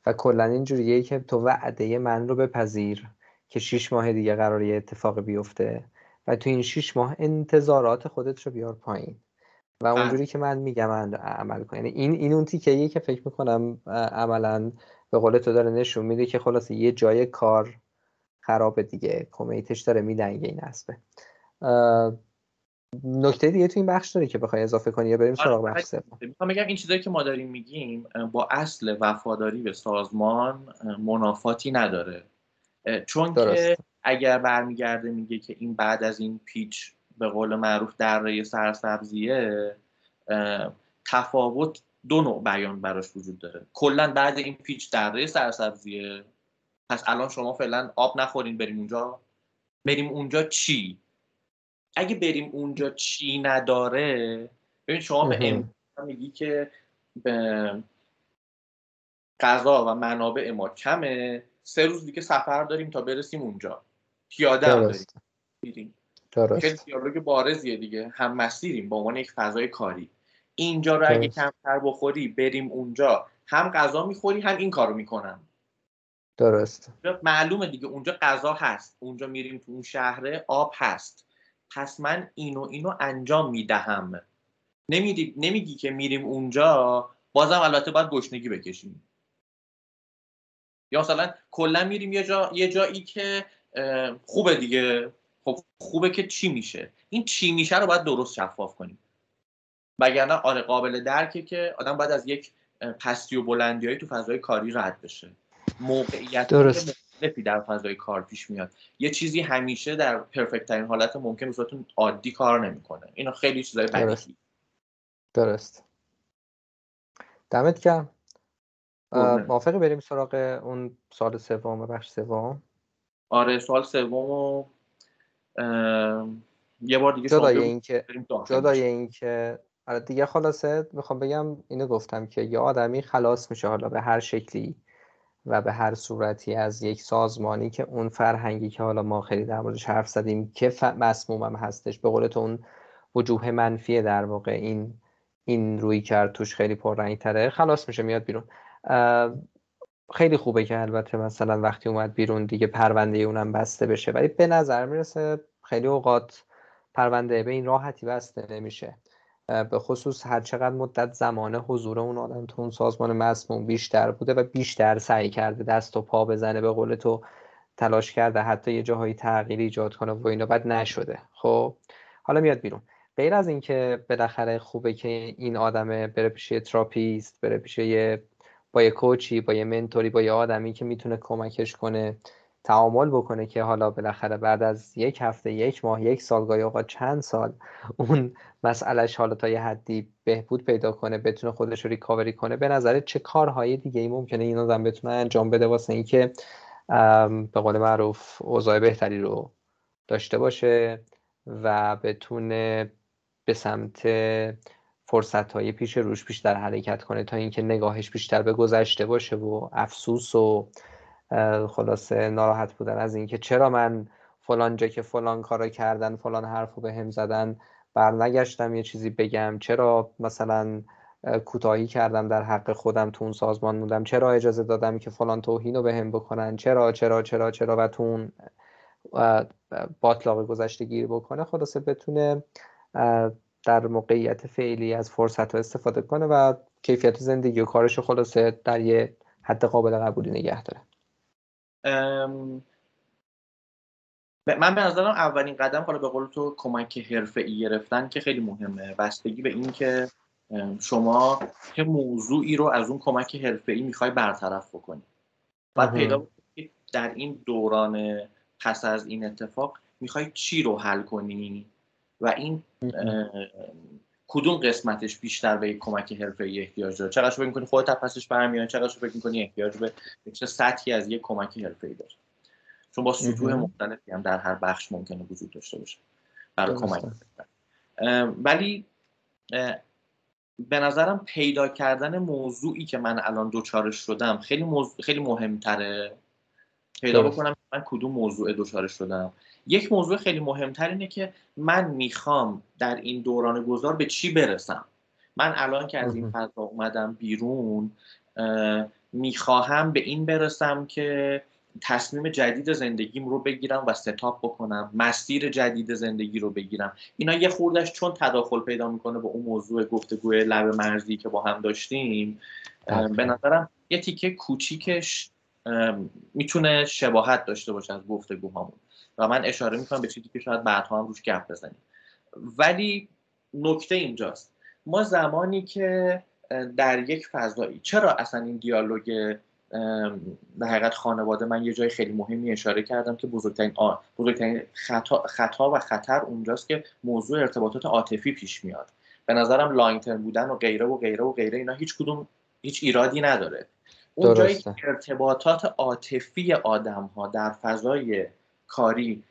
و کلا اینجوریه که تو وعده من رو بپذیر که شیش ماه دیگه قرار یه اتفاق بیفته و تو این شیش ماه انتظارات خودت رو بیار پایین. و اونجوری که من میگم عمل کن. یعنی این این اون تیکه که فکر می‌کنم عملا به قول تو داره نشون میده که خلاصه یه جای کار خراب دیگه. کمیتش داره میدنگه این اسبه. نکته دیگه تو این بخش داری که بخوای اضافه کنی یا بریم سراغ آره، بخش سوم؟ می‌خوام بگم این چیزایی که ما داریم میگیم با اصل وفاداری به سازمان منافاتی نداره. چون درست. که اگر برمیگرده میگه که این بعد از این پیچ به قول معروف دره سرسبزیه تفاوت دو نوع بیان براش وجود داره. کلا بعد این پیچ دره سرسبزیه. پس الان شما فعلا آب نخورین بریم اونجا. بریم اونجا چی؟ اگه بریم اونجا چی نداره ببین شما به میگی که به غذا و منابع ما کمه. سه روز دیگه سفر داریم تا برسیم اونجا. پیاده هم داریم. میریم. دیالوگ بارزیه دیگه. هم مسیریم با عنوان یک فضای کاری. اینجا رو اگه کمتر بخوری بریم اونجا. هم غذا می‌خوری هم این کارو می‌کنم. درست. معلومه دیگه. اونجا غذا هست. اونجا میریم تو اون شهره آب هست. پس من اینو اینو انجام می‌دهم. نمیدی نمیگی که میریم اونجا بازم البته باید گشنگی بکشیم. یا مثلا کلا میریم یه جا یه جایی که خوبه دیگه. خب خوبه که چی میشه؟ این چی میشه رو باید درست شفاف کنیم. وگرنه آره قابل درکه که آدم باید از یک پستی و بلندی تو فضای کاری رد بشه. موقعیت درست. مختلفی در فضای کار پیش میاد. یه چیزی همیشه در پرفکت ترین حالت ممکن بصورت عادی کار نمی‌کنه. اینا خیلی چیزای درست. درست. دمت گرم. موافقی بریم سراغ اون سال سوم بخش سوم؟ آره سال سوم یه بار دیگه جدای این که جدای این که آره دیگه خلاصه می‌خوام بگم اینو گفتم که یه آدمی خلاص میشه حالا به هر شکلی. و به هر صورتی از یک سازمانی که اون فرهنگی که حالا ما خیلی در موردش حرف زدیم که مسمومم هستش به قول اون وجوه منفی در واقع این این روی کرد توش خیلی پررنگ تره خلاص میشه میاد بیرون. خیلی خوبه که البته مثلا وقتی اومد بیرون دیگه پرونده اونم بسته بشه. ولی به نظر می‌رسه خیلی اوقات پرونده به این راحتی بسته نمیشه. به خصوص هر چقدر مدت زمان حضور اون آدم تو اون سازمان مسموم بیشتر بوده و بیشتر سعی کرده دست و پا بزنه به قول تو تلاش کرده حتی یه جاهایی تغییر ایجاد کنه و اینا بعد نشده. خب؟ حالا میاد بیرون. غیر از اینکه بالاخره خوبه که این آدمه بره پیش therapist بره پیش یه با یه coach ی با یه mentor ی با یه آدمی که می‌تونه کمکش کنه تعامل بکنه که حالا بالاخره بعد از یک هفته یک ماه یک سال گاهی اوقات چند سال اون مسئلهش حالا تا یه حدی بهبود پیدا کنه بتونه خودش رو recovery کنه به نظر چه کارهای دیگه ای ممکنه این آدم بتونه انجام بده واسه اینکه به قول معروف اوضاع بهتری رو داشته باشه و بتونه به سمت فرصت های پیش روش بیشتر حرکت کنه تا اینکه نگاهش بیشتر به گذشته باشه و افسوس و خلاصه ناراحت بودن از اینکه چرا من فلان جا که فلان کارا کردن فلان حرفو به هم زدن برنگشتم یه چیزی بگم. چرا مثلا کوتاهی کردم در حق خودم تو اون سازمان بودم چرا اجازه دادم که فلان توهین رو به هم بکنن؟ چرا چرا چرا چرا؟ و تو اون باطلاق گذشته گیر بکنه خلاصه بتونه در موقعیت فعلی از فرصت ها استفاده کنه و کیفیت زندگی و کارش خلاصه در یه حد قابل قبولی نگه داره. من به نظرم اولین قدم حالا به قول تو کمک حرفه ای گرفتن که خیلی مهمه. بستگی به این که شما که موضوعی رو از اون کمک حرفه ای می‌خوای برطرف بکنی. بعد پیدا در این دوران پس از این اتفاق می‌خوای چی رو حل کنی؟ و این کدوم قسمتش بیشتر به کمک حرفه ای احتیاج داره؟ چقدر فکر می‌کنی خودت پسش برمیاد چقدر فکر می‌کنی احتیاج به چه سطحی از یک کمک حرفه ای داره؟ چون با سطوح مختلفی هم در هر بخش ممکنه وجود داشته باشه برای کمک ولی به نظرم پیدا کردن موضوعی که من الان دوچارش شدم خیلی موضوع خیلی مهمتره. پیدا بکنم من کدوم موضوع دوچارش شدم. یک موضوع خیلی مهمتر اینه که من می‌خوام در این دوران گذار به چی برسم؟ من الان که از این فضا اومدم بیرون می‌خواهم به این برسم که تصمیم جدید زندگیم رو بگیرم و ستاپ بکنم مسیر جدید زندگی رو بگیرم. اینا یه خوردش چون تداخل پیدا می‌کنه با اون موضوع گفتگوی لب مرزی که با هم داشتیم به نظرم یه تیکه کوچیکش می‌تونه شباهت داشته باشه از گفتگوهامون. و من اشاره می‌کنم به چیزی که شاید بعدها هم روش گپ بزنیم. ولی نکته اینجاست. ما زمانی که در یک فضایی چرا اصلا این دیالوگ در حقیقت خانواده من یه جای خیلی مهمی اشاره کردم که بزرگترین, بزرگترین خطا, خطا و خطر اونجاست که موضوع ارتباطات عاطفی پیش میاد. به نظرم لانگ بودن و غیره و غیره و غیره اینا هیچ کدوم هیچ ایرادی نداره. اون جایی که ارتباطات عاطفی آدم ها در فضای کاری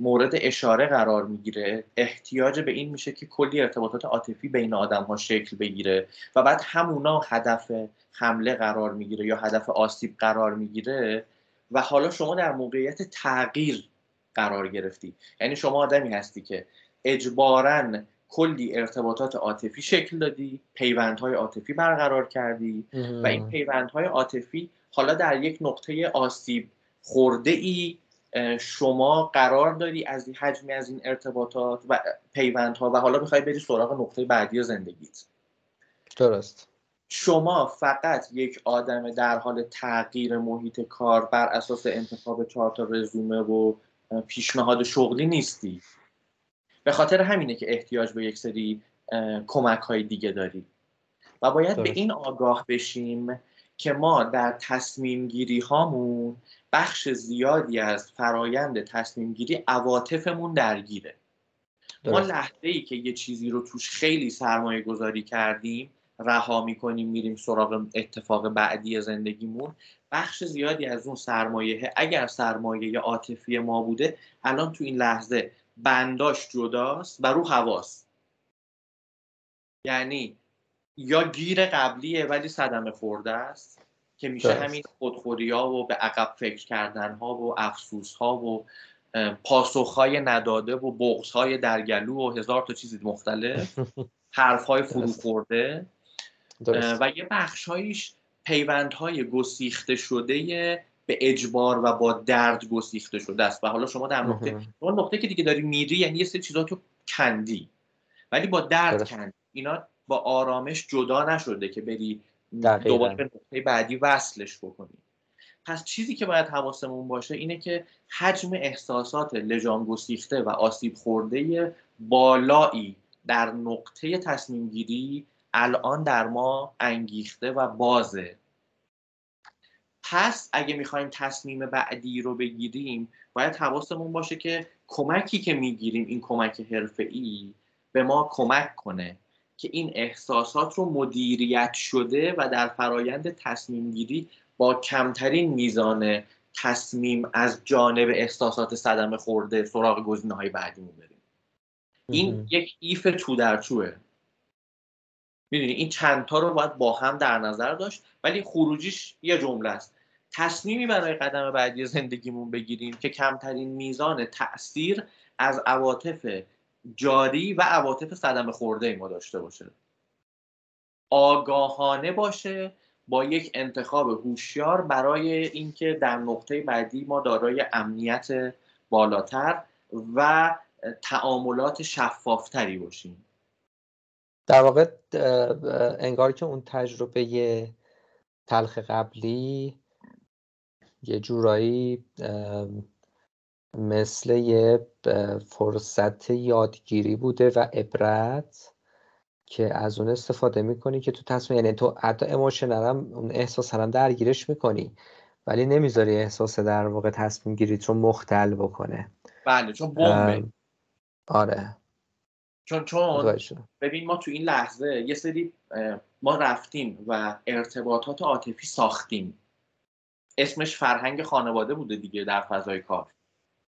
مورد اشاره قرار می‌گیره. احتیاج به این میشه که کلی ارتباطات عاطفی بین آدم ها شکل بگیره و بعد همونا هدف حمله قرار می‌گیره یا هدف آسیب قرار می‌گیره و حالا شما در موقعیت تغییر قرار گرفتی. یعنی شما آدمی هستی که اجبارا کلی ارتباطات عاطفی شکل دادی پیوندهای عاطفی برقرار کردی و این پیوندهای عاطفی حالا در یک نقطه آسیب خورده ای شما قرار داری از این حجمی از این ارتباطات و پیوندها و حالا می‌خوای بری سراغ نقطه بعدی زندگیت. درست. شما فقط یک آدم در حال تغییر محیط کار بر اساس انتخاب چهار تا رزومه و پیشنهاد شغلی نیستی. به خاطر همینه که احتیاج به یک سری کمک های دیگه داری. و باید به این آگاه بشیم که ما در تصمیم گیری هامون بخش زیادی از فرایند تصمیم گیری عواطفمون درگیره. ما لحظه ای که یه چیزی رو توش خیلی سرمایه گذاری کردیم رها می‌کنیم میریم سراغ اتفاق بعدی زندگیمون بخش زیادی از اون سرمایه اگر سرمایه عاطفی ما بوده الان تو این لحظه بنداش جداست و رو حواس یعنی یا گیر قبلیه ولی صدمه خورده است که میشه همین خودخوری ها و به عقب فکر کردن ها و افسوس ها و پاسخ های نداده و بغض های درگلو و هزار تا چیز مختلف. حرف های فرو خورده. و یه بخشهایش پیوندهای گسیخته شده به اجبار و با درد گسیخته شده است. و حالا شما در نقطه اون نقطه که دیگه داری میری یعنی یه سری چیزا تو کندی. ولی با درد کندی. اینا با آرامش جدا نشده که بری دوباره به نقطه بعدی وصلش بکنی. پس چیزی که باید حواسمون باشه اینه که حجم احساسات لجام گسیخته و آسیب خورده بالایی در نقطه تصمیم گیری الان در ما انگیخته و بازه. پس اگه می‌خوایم تصمیم بعدی رو بگیریم باید حواسمون باشه که کمکی که می‌گیریم این کمک حرفه‌ای به ما کمک کنه. که این احساسات رو مدیریت شده و در فرایند تصمیم گیری با کمترین میزان تصمیم از جانب احساسات صدمه خورده سراغ گزینه های بعدیمون بریم این یک ایف تو در توه می‌دونی این چندتا رو باید با هم در نظر داشت ولی خروجیش یه جمله است. تصمیمی برای قدم بعدی زندگیمون بگیریم که کمترین میزان تاثیر از عواطف جاری و عواطف صدمه خورده ما داشته باشه. آگاهانه باشه با یک انتخاب هوشیار برای اینکه در نقطه بعدی ما دارای امنیت بالاتر و تعاملات شفافتری باشیم. در واقع انگار که اون تجربه تلخ قبلی یه جورایی مثل یه فرصت یادگیری بوده و عبرت که از اون استفاده می‌کنی که تو تصمیم یعنی تو حتی اموشنال هم اون احساس هم درگیرش می‌کنی ولی نمی‌ذاری احساس در واقع تصمیم گیریت رو مختل بکنه. بله چون بمبه. آره. چون چون ببین ما تو این لحظه یه سری ما رفتیم و ارتباطات عاطفی ساختیم. اسمش فرهنگ خانواده بوده دیگه در فضای کار.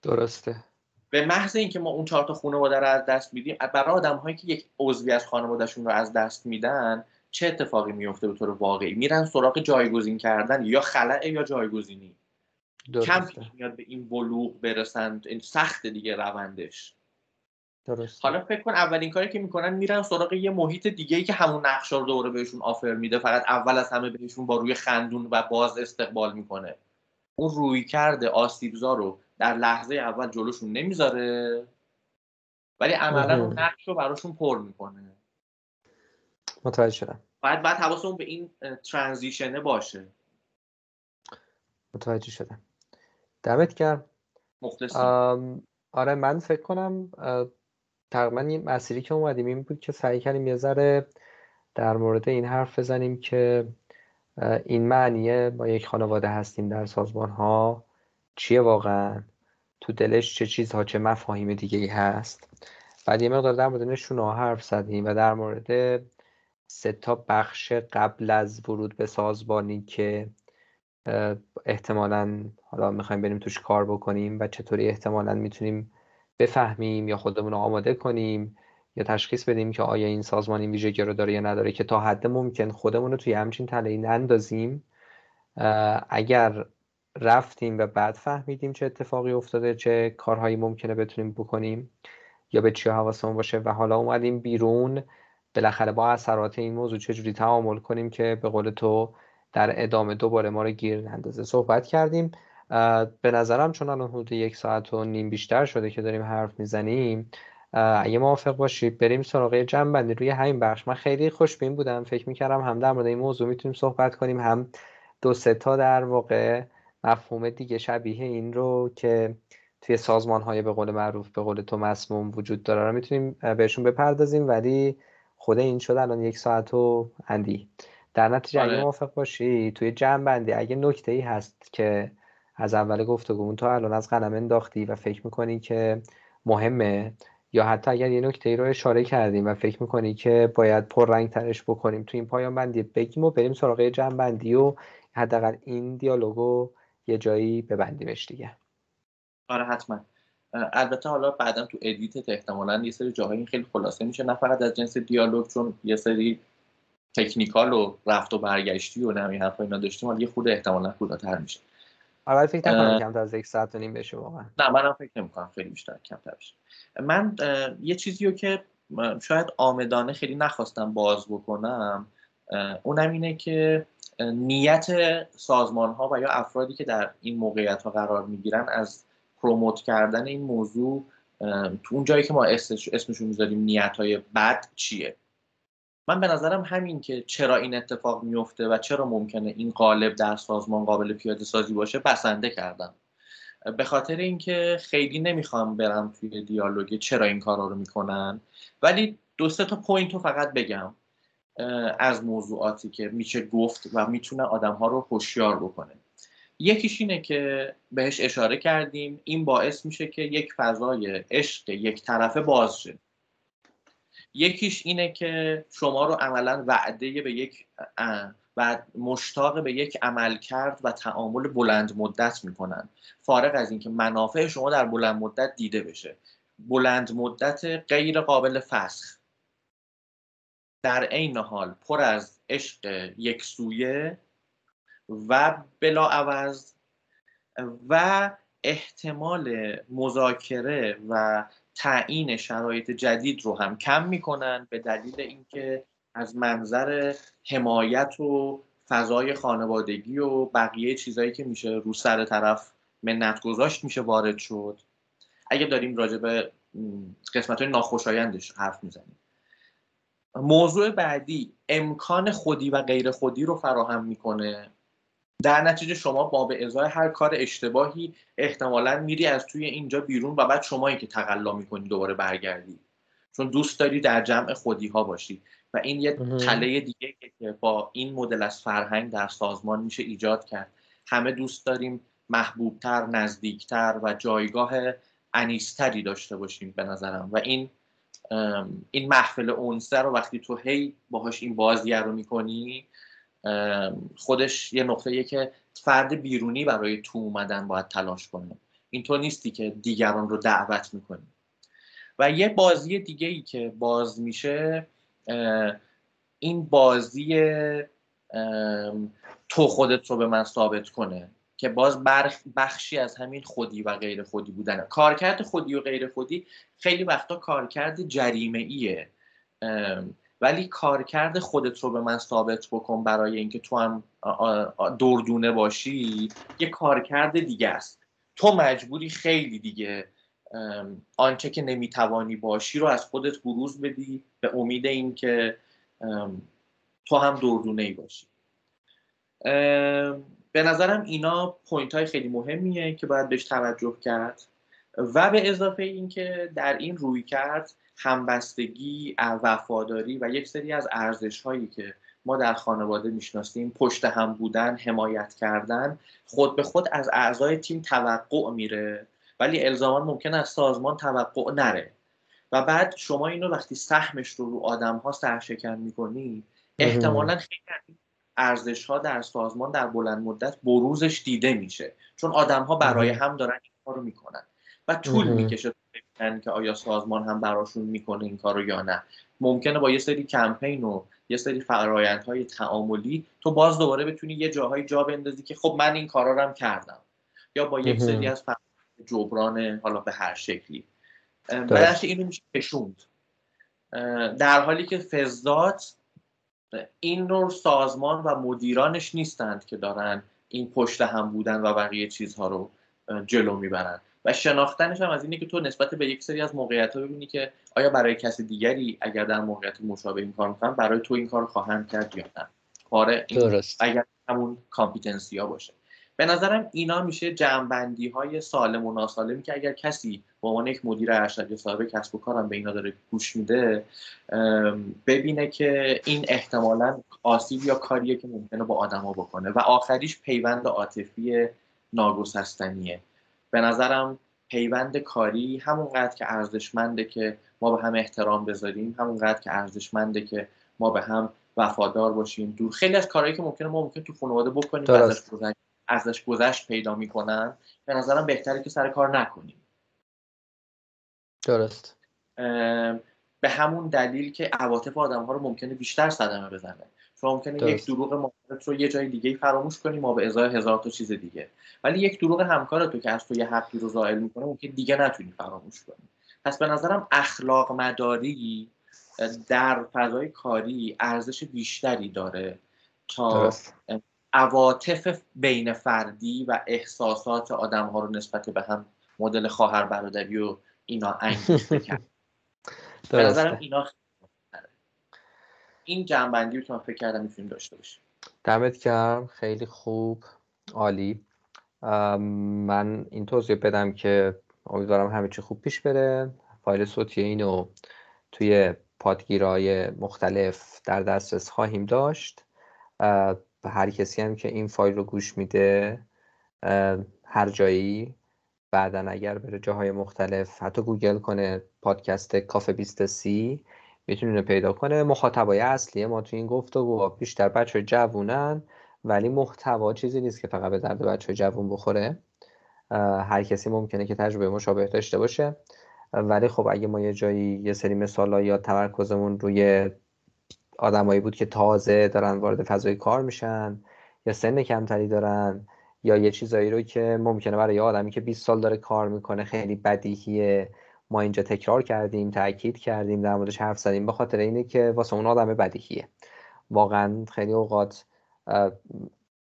درسته. به محض اینکه ما اون چهار تا خانواده رو از دست میدیم برای آدم هایی که یک عضوی از خانوادهشون رو از دست میدن چه اتفاقی میفته به طور واقعی؟ میرن سراغ جایگزین کردن یا خلع یا جایگزینی؟ کم میاد به این بلوغ برسن این سخت دیگه روندش. درست حالا فکر کن اولین کاری که می‌کنن میرن سراغ یه محیط دیگه ای که همون نقشا رو دوره بهشون آفر میده. فقط اول از همه بهشون با روی خندون و باز استقبال می‌کنه. اون روی کرده آسیبزا رو در لحظه اول جلوشون نمی‌ذاره. ولی عملا اون نقش رو براشون پر می‌کنه. متوجه شدم. باید بعد حواسمون به این ترانزیشنه باشه. متوجه شدم. دمت گرم. آره من فکر کنم تقریبا این مسیری که اومدیم این بود که سعی کردیم یه ذره در مورد این حرف بزنیم که این معنیه با یک خانواده هستیم در سازمان ها چیه واقعا؟ تو دلش چه چیزها چه مفاهیم دیگه ای هست؟ بعد یه مقدار در مورد نشونه حرف زدیم و در مورد سه تا بخش قبل از ورود به سازمانی که احتمالا حالا می‌خوایم بریم توش کار بکنیم و چطوری احتمالا می‌تونیم بفهمیم یا خودمون رو آماده کنیم یا تشخیص بدیم که آیا این سازمان این ویژگی رو داره یا نداره که تا حد ممکن خودمون رو توی همچین تله نندازیم. اگر رفتیم و بعد فهمیدیم چه اتفاقی افتاده چه کارهایی ممکنه بتونیم بکنیم یا به چی حواسمون باشه. و حالا اومدیم بیرون. بالاخره با اثرات این موضوع چجوری تعامل کنیم که به قول تو در ادامه دوباره ما رو گیر نندازه. صحبت کردیم. به نظرم چون الان حدود یک ساعت و نیم بیشتر شده که داریم حرف می‌زنیم اگه موافق باشید بریم سراغ جنبندی روی همین بخش. من خیلی خوشبین بودم. فکر می‌کردم هم در مورد این موضوع می‌تونیم صحبت کنیم هم دو سه تا در واقع مفهوم دیگه شبیه این رو که توی سازمان های به قول معروف به قول تو مسموم وجود داره رو می‌تونیم بهشون بپردازیم ولی خود این شد الان یک ساعت و اندی در نتیجه اگه آره. موافق باشی توی جمع بندی اگه نکته ای هست که از اول گفتگو تو الان از قلم انداختی و فکر می‌کنی که مهمه یا حتی اگر یه نکته ای رو اشاره کردیم و فکر می‌کنی که باید پر رنگ ترش بکنیم تو این پایان بندی بگیم و بریم سراغ جمع بندی و حداقل این دیالوگو یه جایی ببندیمش دیگه. آره حتما. البته حالا بعدا تو edit احتمالا یه سری جاهایی خیلی خلاصه میشه نه فقط از جنس دیالوگ چون یه سری technical و رفت و برگشتی و نمی حرفا اینا داشتیم ولی یه خورده احتمالا کوتاه‌تر میشه. آره فکر نکنم کمتر از یک ساعت و نیم بشه واقعا. نه منم فکر نمی‌کنم خیلی بیشتر کمتر بشه. من یه چیزی رو که شاید عامدانه خیلی نخواستم باز بکنم اونم اینه که نیت سازمان ها و یا افرادی که در این موقعیت ها قرار می‌گیرن از پروموت کردن این موضوع تو اون جایی که ما اسمشون می‌ذاریم نیت های بد چیه؟ من به نظرم همین که چرا این اتفاق میفته و چرا ممکنه این قالب در سازمان قابل پیاده سازی باشه بسنده کردم. به خاطر اینکه خیلی نمی‌خوام برم توی دیالوگ چرا این کارا رو می‌کنن ولی دو سه تا پوینت رو فقط بگم. از موضوعاتی که میشه گفت و می‌تونه آدم ها رو هوشیار بکنه. یکیش اینه که بهش اشاره کردیم این باعث میشه که یک فضای عشق یک طرفه باز شه. یکیش اینه که شما رو عملا وعده به یک و مشتاق به یک عمل کرد و تعامل بلند مدت می‌کنن. فارغ از اینکه منافع شما در بلند مدت دیده بشه. بلند مدت غیر قابل فسخ. در عین حال پر از عشق یک سویه و بلا عوض و احتمال مذاکره و تعیین شرایط جدید رو هم کم می‌کنن به دلیل اینکه از منظر حمایت و فضای خانوادگی و بقیه چیزایی که میشه رو سر طرف منت گذاشت میشه وارد شد. اگه داریم راجع به قسمت های ناخوشایندش حرف می‌زنیم. موضوع بعدی امکان خودی و غیر خودی رو فراهم می‌کنه. در نتیجه شما با به ازای هر کار اشتباهی احتمالا میری از توی اینجا بیرون و بعد شمایی که تقلا می‌کنی دوباره برگردی. چون دوست داری در جمع خودی ها باشی و این یه تله دیگه که با این مدل از فرهنگ در سازمان میشه ایجاد کرد. همه دوست داریم محبوبتر نزدیکتر و جایگاه انیستری داشته باشیم به نظرم. و این این محفل اونسه رو وقتی تو هی باهاش این بازیه رو می‌کنی خودش یه نقطه که فرد بیرونی برای تو اومدن باید تلاش کنه. اینطور نیستی که دیگران رو دعوت می‌کنی. و یه بازی دیگه ای که باز میشه این بازی تو خودت رو به من ثابت کنه. که باز بخشی از همین خودی و غیر خودی بودن کارکرد خودی و غیر خودی خیلی وقتا کارکرد جریمه ایه ولی کارکرد خودت رو به من ثابت بکن برای اینکه تو هم دردونه باشی یه کارکرد دیگه است. تو مجبوری خیلی دیگه آنچه که نمی‌توانی باشی رو از خودت بروز بدی به امید اینکه تو هم دردونه ای باشی به نظرم اینا پوینت های خیلی مهمیه که باید بهش توجه کرد. و به اضافه اینکه در این روی کرد همبستگی وفاداری و یک سری از ارزش هایی که ما در خانواده می‌شناسیم پشت هم بودن حمایت کردن خود به خود از اعضای تیم توقع میره. ولی الزاما ممکن از سازمان توقع نره. و بعد شما اینو وقتی سهمش رو رو آدم ها سرشکن می‌کنی احتمالا خیلی ارزش ها در سازمان در بلند مدت بروزش دیده میشه. چون آدم ها برای هم دارن این کارو می‌کنن و طول می‌کشه ببینن که آیا سازمان هم براشون می‌کنه این کارو یا نه. ممکنه با یه سری کمپین و یه سری فرایندهای تعاملی تو باز دوباره بتونی یه جاهای جا بندازی که خب من این کارا رو هم کردم. یا با یک سری از جبران حالا به هر شکلی. و اینو میشه کشوند در حالی که فضات این نوع سازمان و مدیرانش نیستند که دارن این پشت هم بودن و بقیه چیزها رو جلو می‌برن. و شناختنش هم از اینه که تو نسبت به یک سری از موقعیت ها ببینی که آیا برای کسی دیگری اگر در موقعیت مشابه این کار می‌کنن برای تو این کار خواهند کرد یا نه؟ کار اگر همون کامپیتنسی ها باشه. به نظرم اینا میشه جمعبندی های سالم و ناسالمی که اگر کسی به عنوان یک مدیر ارشد یا صاحب کسب و کارم به اینا داره گوش میده ببینه که این احتمالا آسیب یا کاریه که ممکنه با آدما بکنه و آخریش پیوند عاطفی ناگسستنیه. به نظرم پیوند کاری همونقدر که ارزشمنده که ما به هم احترام بذاریم همونقدر که ارزشمنده که ما به هم وفادار باشیم. دور خیلی از کارهایی که ممکنه ما ممکن تو خانواده بکنیم ازش ازش گذشت پیدا می‌کنن به نظرم بهتره که سر کار نکنیم. درست. به همون دلیل که عواطف آدم ها رو ممکنه بیشتر صدمه بزنه. شما ممکنه یک دروغ مامورت رو یه جای دیگه فراموش کنی ما به ازای هزار تا چیز دیگه. ولی یک دروغ همکار تو که از تو یه حقی رو زائل می‌کنه ممکن دیگه نتونی فراموش کنی. پس به نظرم اخلاق مداری در فضای کاری ارزش بیشتری داره تا عواطف بین فردی و احساسات آدم ها رو نسبت به هم مدل خواهر برادری و اینا انگیخته کرد. به نظرم اینا این جنبندی که من فکر کردم می‌تونیم داشته باشیم. دمت گرم. خیلی خوب. عالی. من این توضیح بدم که امیدوارم همه چی خوب پیش بره. فایل صوتی اینو توی پادگیرهای مختلف در دسترس خواهیم داشت. هر کسی هم که این فایل رو گوش میده هر جایی بعدا اگر بره جاهای مختلف حتی گوگل کنه پادکست کافه 20 سی می‌تونه پیدا کنه. مخاطبای اصلی ما تو این گفتگو بیشتر بچه جوونن ولی محتوا چیزی نیست که فقط به درد بچه جوون بخوره. هر کسی ممکنه که تجربه مشابه داشته باشه. ولی خب اگه ما یه جایی یه سری مثال یا تمرکزمون روی آدمایی بود که تازه دارن وارد فضای کار میشن یا سن کمتری دارن یا یه چیزایی رو که ممکنه برای آدمی که 20 سال داره کار می‌کنه خیلی بدیهیه. ما اینجا تکرار کردیم تاکید کردیم در موردش حرف زدیم. به خاطر اینه که واسه اون آدم بدیهیه. واقعا خیلی اوقات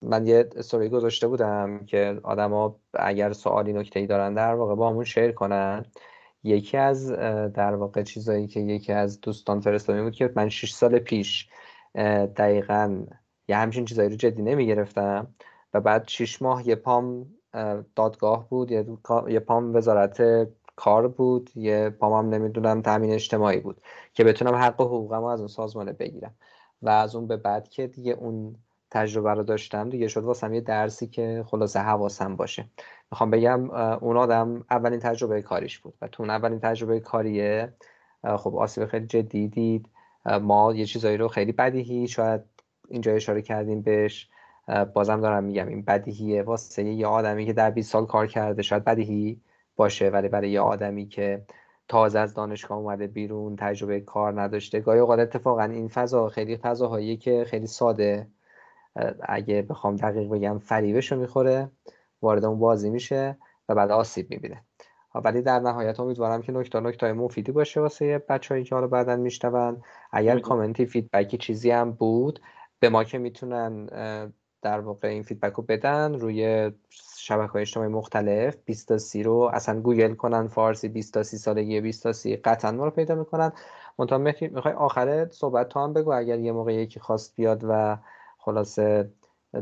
من یه استوری گذاشته بودم که آدما اگر سوالی نکته ای دارن در واقع با همون شیر کنن. یکی از در واقع چیزایی که یکی از دوستان فرستاده بود که من 6 سال پیش دقیقا یه همچین چیزایی رو جدی نمی گرفتم و بعد 6 ماه یه پام دادگاه بود یه پام وزارت کار بود یه پام هم نمی‌دونم تامین اجتماعی بود که بتونم حق و حقوقم از اون سازمانه بگیرم و از اون به بعد که دیگه اون تجربه رو داشتم دیگه شد واسم یه درسی که خلاصه حواسم باشه. می‌خوام بگم اون آدم اولین تجربه کاریش بود و تو اون اولین تجربه کاریه خب آسیب خیلی جدی دید. ما یه چیزایی رو خیلی بدیهی شاید اینجا اشاره کردیم بهش. بازم دارم میگم این بدیهیه. واسه یه آدمی که در 20 سال کار کرده شاید بدیهی باشه ولی برای یه آدمی که تازه از دانشگاه اومده بیرون تجربه کار نداشته گاهی اوقات اتفاقا این فضا خیلی فضاهایی که خیلی ساده. اگه بخوام دقیق بگم فریبش رو می‌خوره وارد اون بازی میشه و بعد آسیب می‌بینه. ولی در نهایت امیدوارم که نکته نکته مفیدی باشه واسه بچه‌هایی که حالا بعدا میشنون. اگر comment ی feedback ی چیزی هم بود به ما که می‌تونن در واقع این feedback رو بدن روی شبکه های اجتماعی مختلف 20 تا 30 رو اصلا گوگل کنن فارسی 20 تا 30 سالگی 20 تا 30 قطعا ما رو پیدا می‌کنن. منتها می‌خوای آخره صحبت تو هم بگو اگر یه موقع یکی خواست بیاد و خلاصه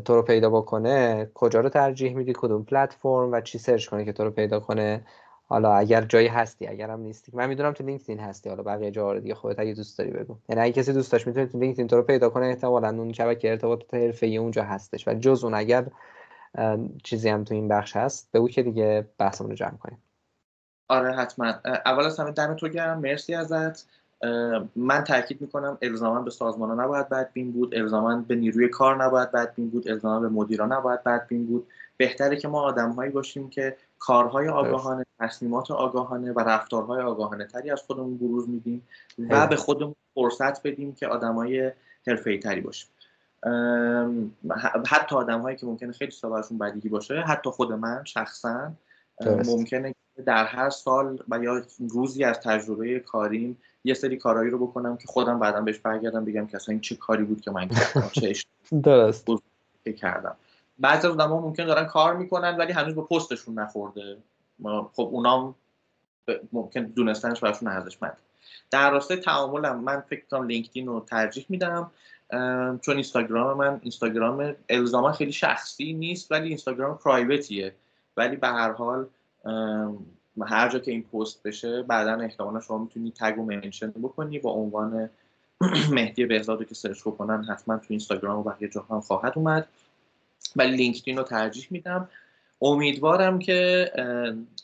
تو رو پیدا بکنه کجا رو ترجیح میدی؟ کدوم پلتفرم؟ و چی search کنه که تو رو پیدا کنه؟ حالا اگر جایی هستی اگر هم نیستی. من می‌دونم تو لینکدین هستی. حالا بقیه جا رو دیگه خودت اگه دوست داری بگو. یعنی اگه کسی دوست داشت می‌تونه تو لینکدین تو رو پیدا کنه احتمالاً اون شبکه ارتباطات حرفه‌ای اونجا هستش. و جز اون اگر چیزی هم تو این بخش هست. بگو که دیگه بحثمون رو جمع کنیم. آره حتما. اول از همه دم تو گرم. مرسی ازت. من تاکید می‌کنم الزاما به سازمان ها نباید بدبین بود الزاما به نیروی کار نباید بدبین بود الزاما به مدیران نباید بدبین بود. بهتره که ما آدمهایی باشیم که کارهای آگاهانه تصمیمات آگاهانه و رفتارهای آگاهانه تری از خودمون بروز میدیم و به خودمون فرصت بدیم که آدمای حرفه‌ای تری باشیم حتی آدم هایی که ممکنه خیلی سوالشون بدیهی باشه حتی خود من شخصا ممکنه در هر سال و یا روزی از تجربه کاریم یه سری کارهایی رو بکنم که خودم بعدا بهش برگردم بگم که اصلا این چه کاری بود که من کردم چه درست. کردم. بعضی از ها ممکن دارن کار می‌کنن ولی هنوز به پستشون نخورده. خب اونام ممکن دونستنش براشون ارزشمند در راستای تعاملم من فکر کنم لینکدین رو ترجیح میدم. چون اینستاگرام من اینستاگرام الزاما خیلی شخصی نیست ولی اینستاگرام private یه ولی به هر حال هر جا که این پست بشه بعدا احتمالا شما می‌تونی tag و mention بکنی با عنوان مهدی بهزاد که search بکنن حتما تو اینستاگرام و بقیه جا هم خواهد اومد. ولی لینکدین رو ترجیح میدم. امیدوارم که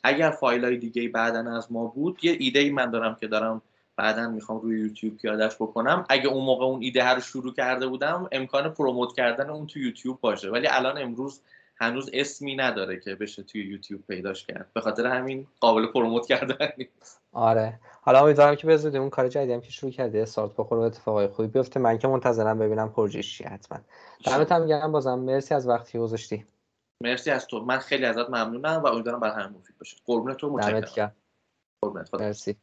اگر فایل های دیگه بعدا از ما بود یه ایده ای من دارم که دارم بعدا می‌خوام روی یوتیوب پیادش بکنم. اگه اون موقع اون ایده رو شروع کرده بودم امکان پروموت کردن اون تو یوتیوب باشه. ولی الان امروز هنوز اسمی نداره که بشه توی یوتیوب پیداش کرد. به خاطر همین قابل پروموت کردن نیست. آره. حالا امیدوارم که بزودی. اون کار جدیدی که شروع کرده استارت بخوره و اتفاقای خوبی بیفته. من که منتظرم ببینم پروژهش چیه حتما. دمت هم گرم بازم. مرسی از وقتی گذاشتی. مرسی از تو. من خیلی ازت ممنونم و امیدوارم برای همه مفید باشه. قربون تو متشکرم. مرسی.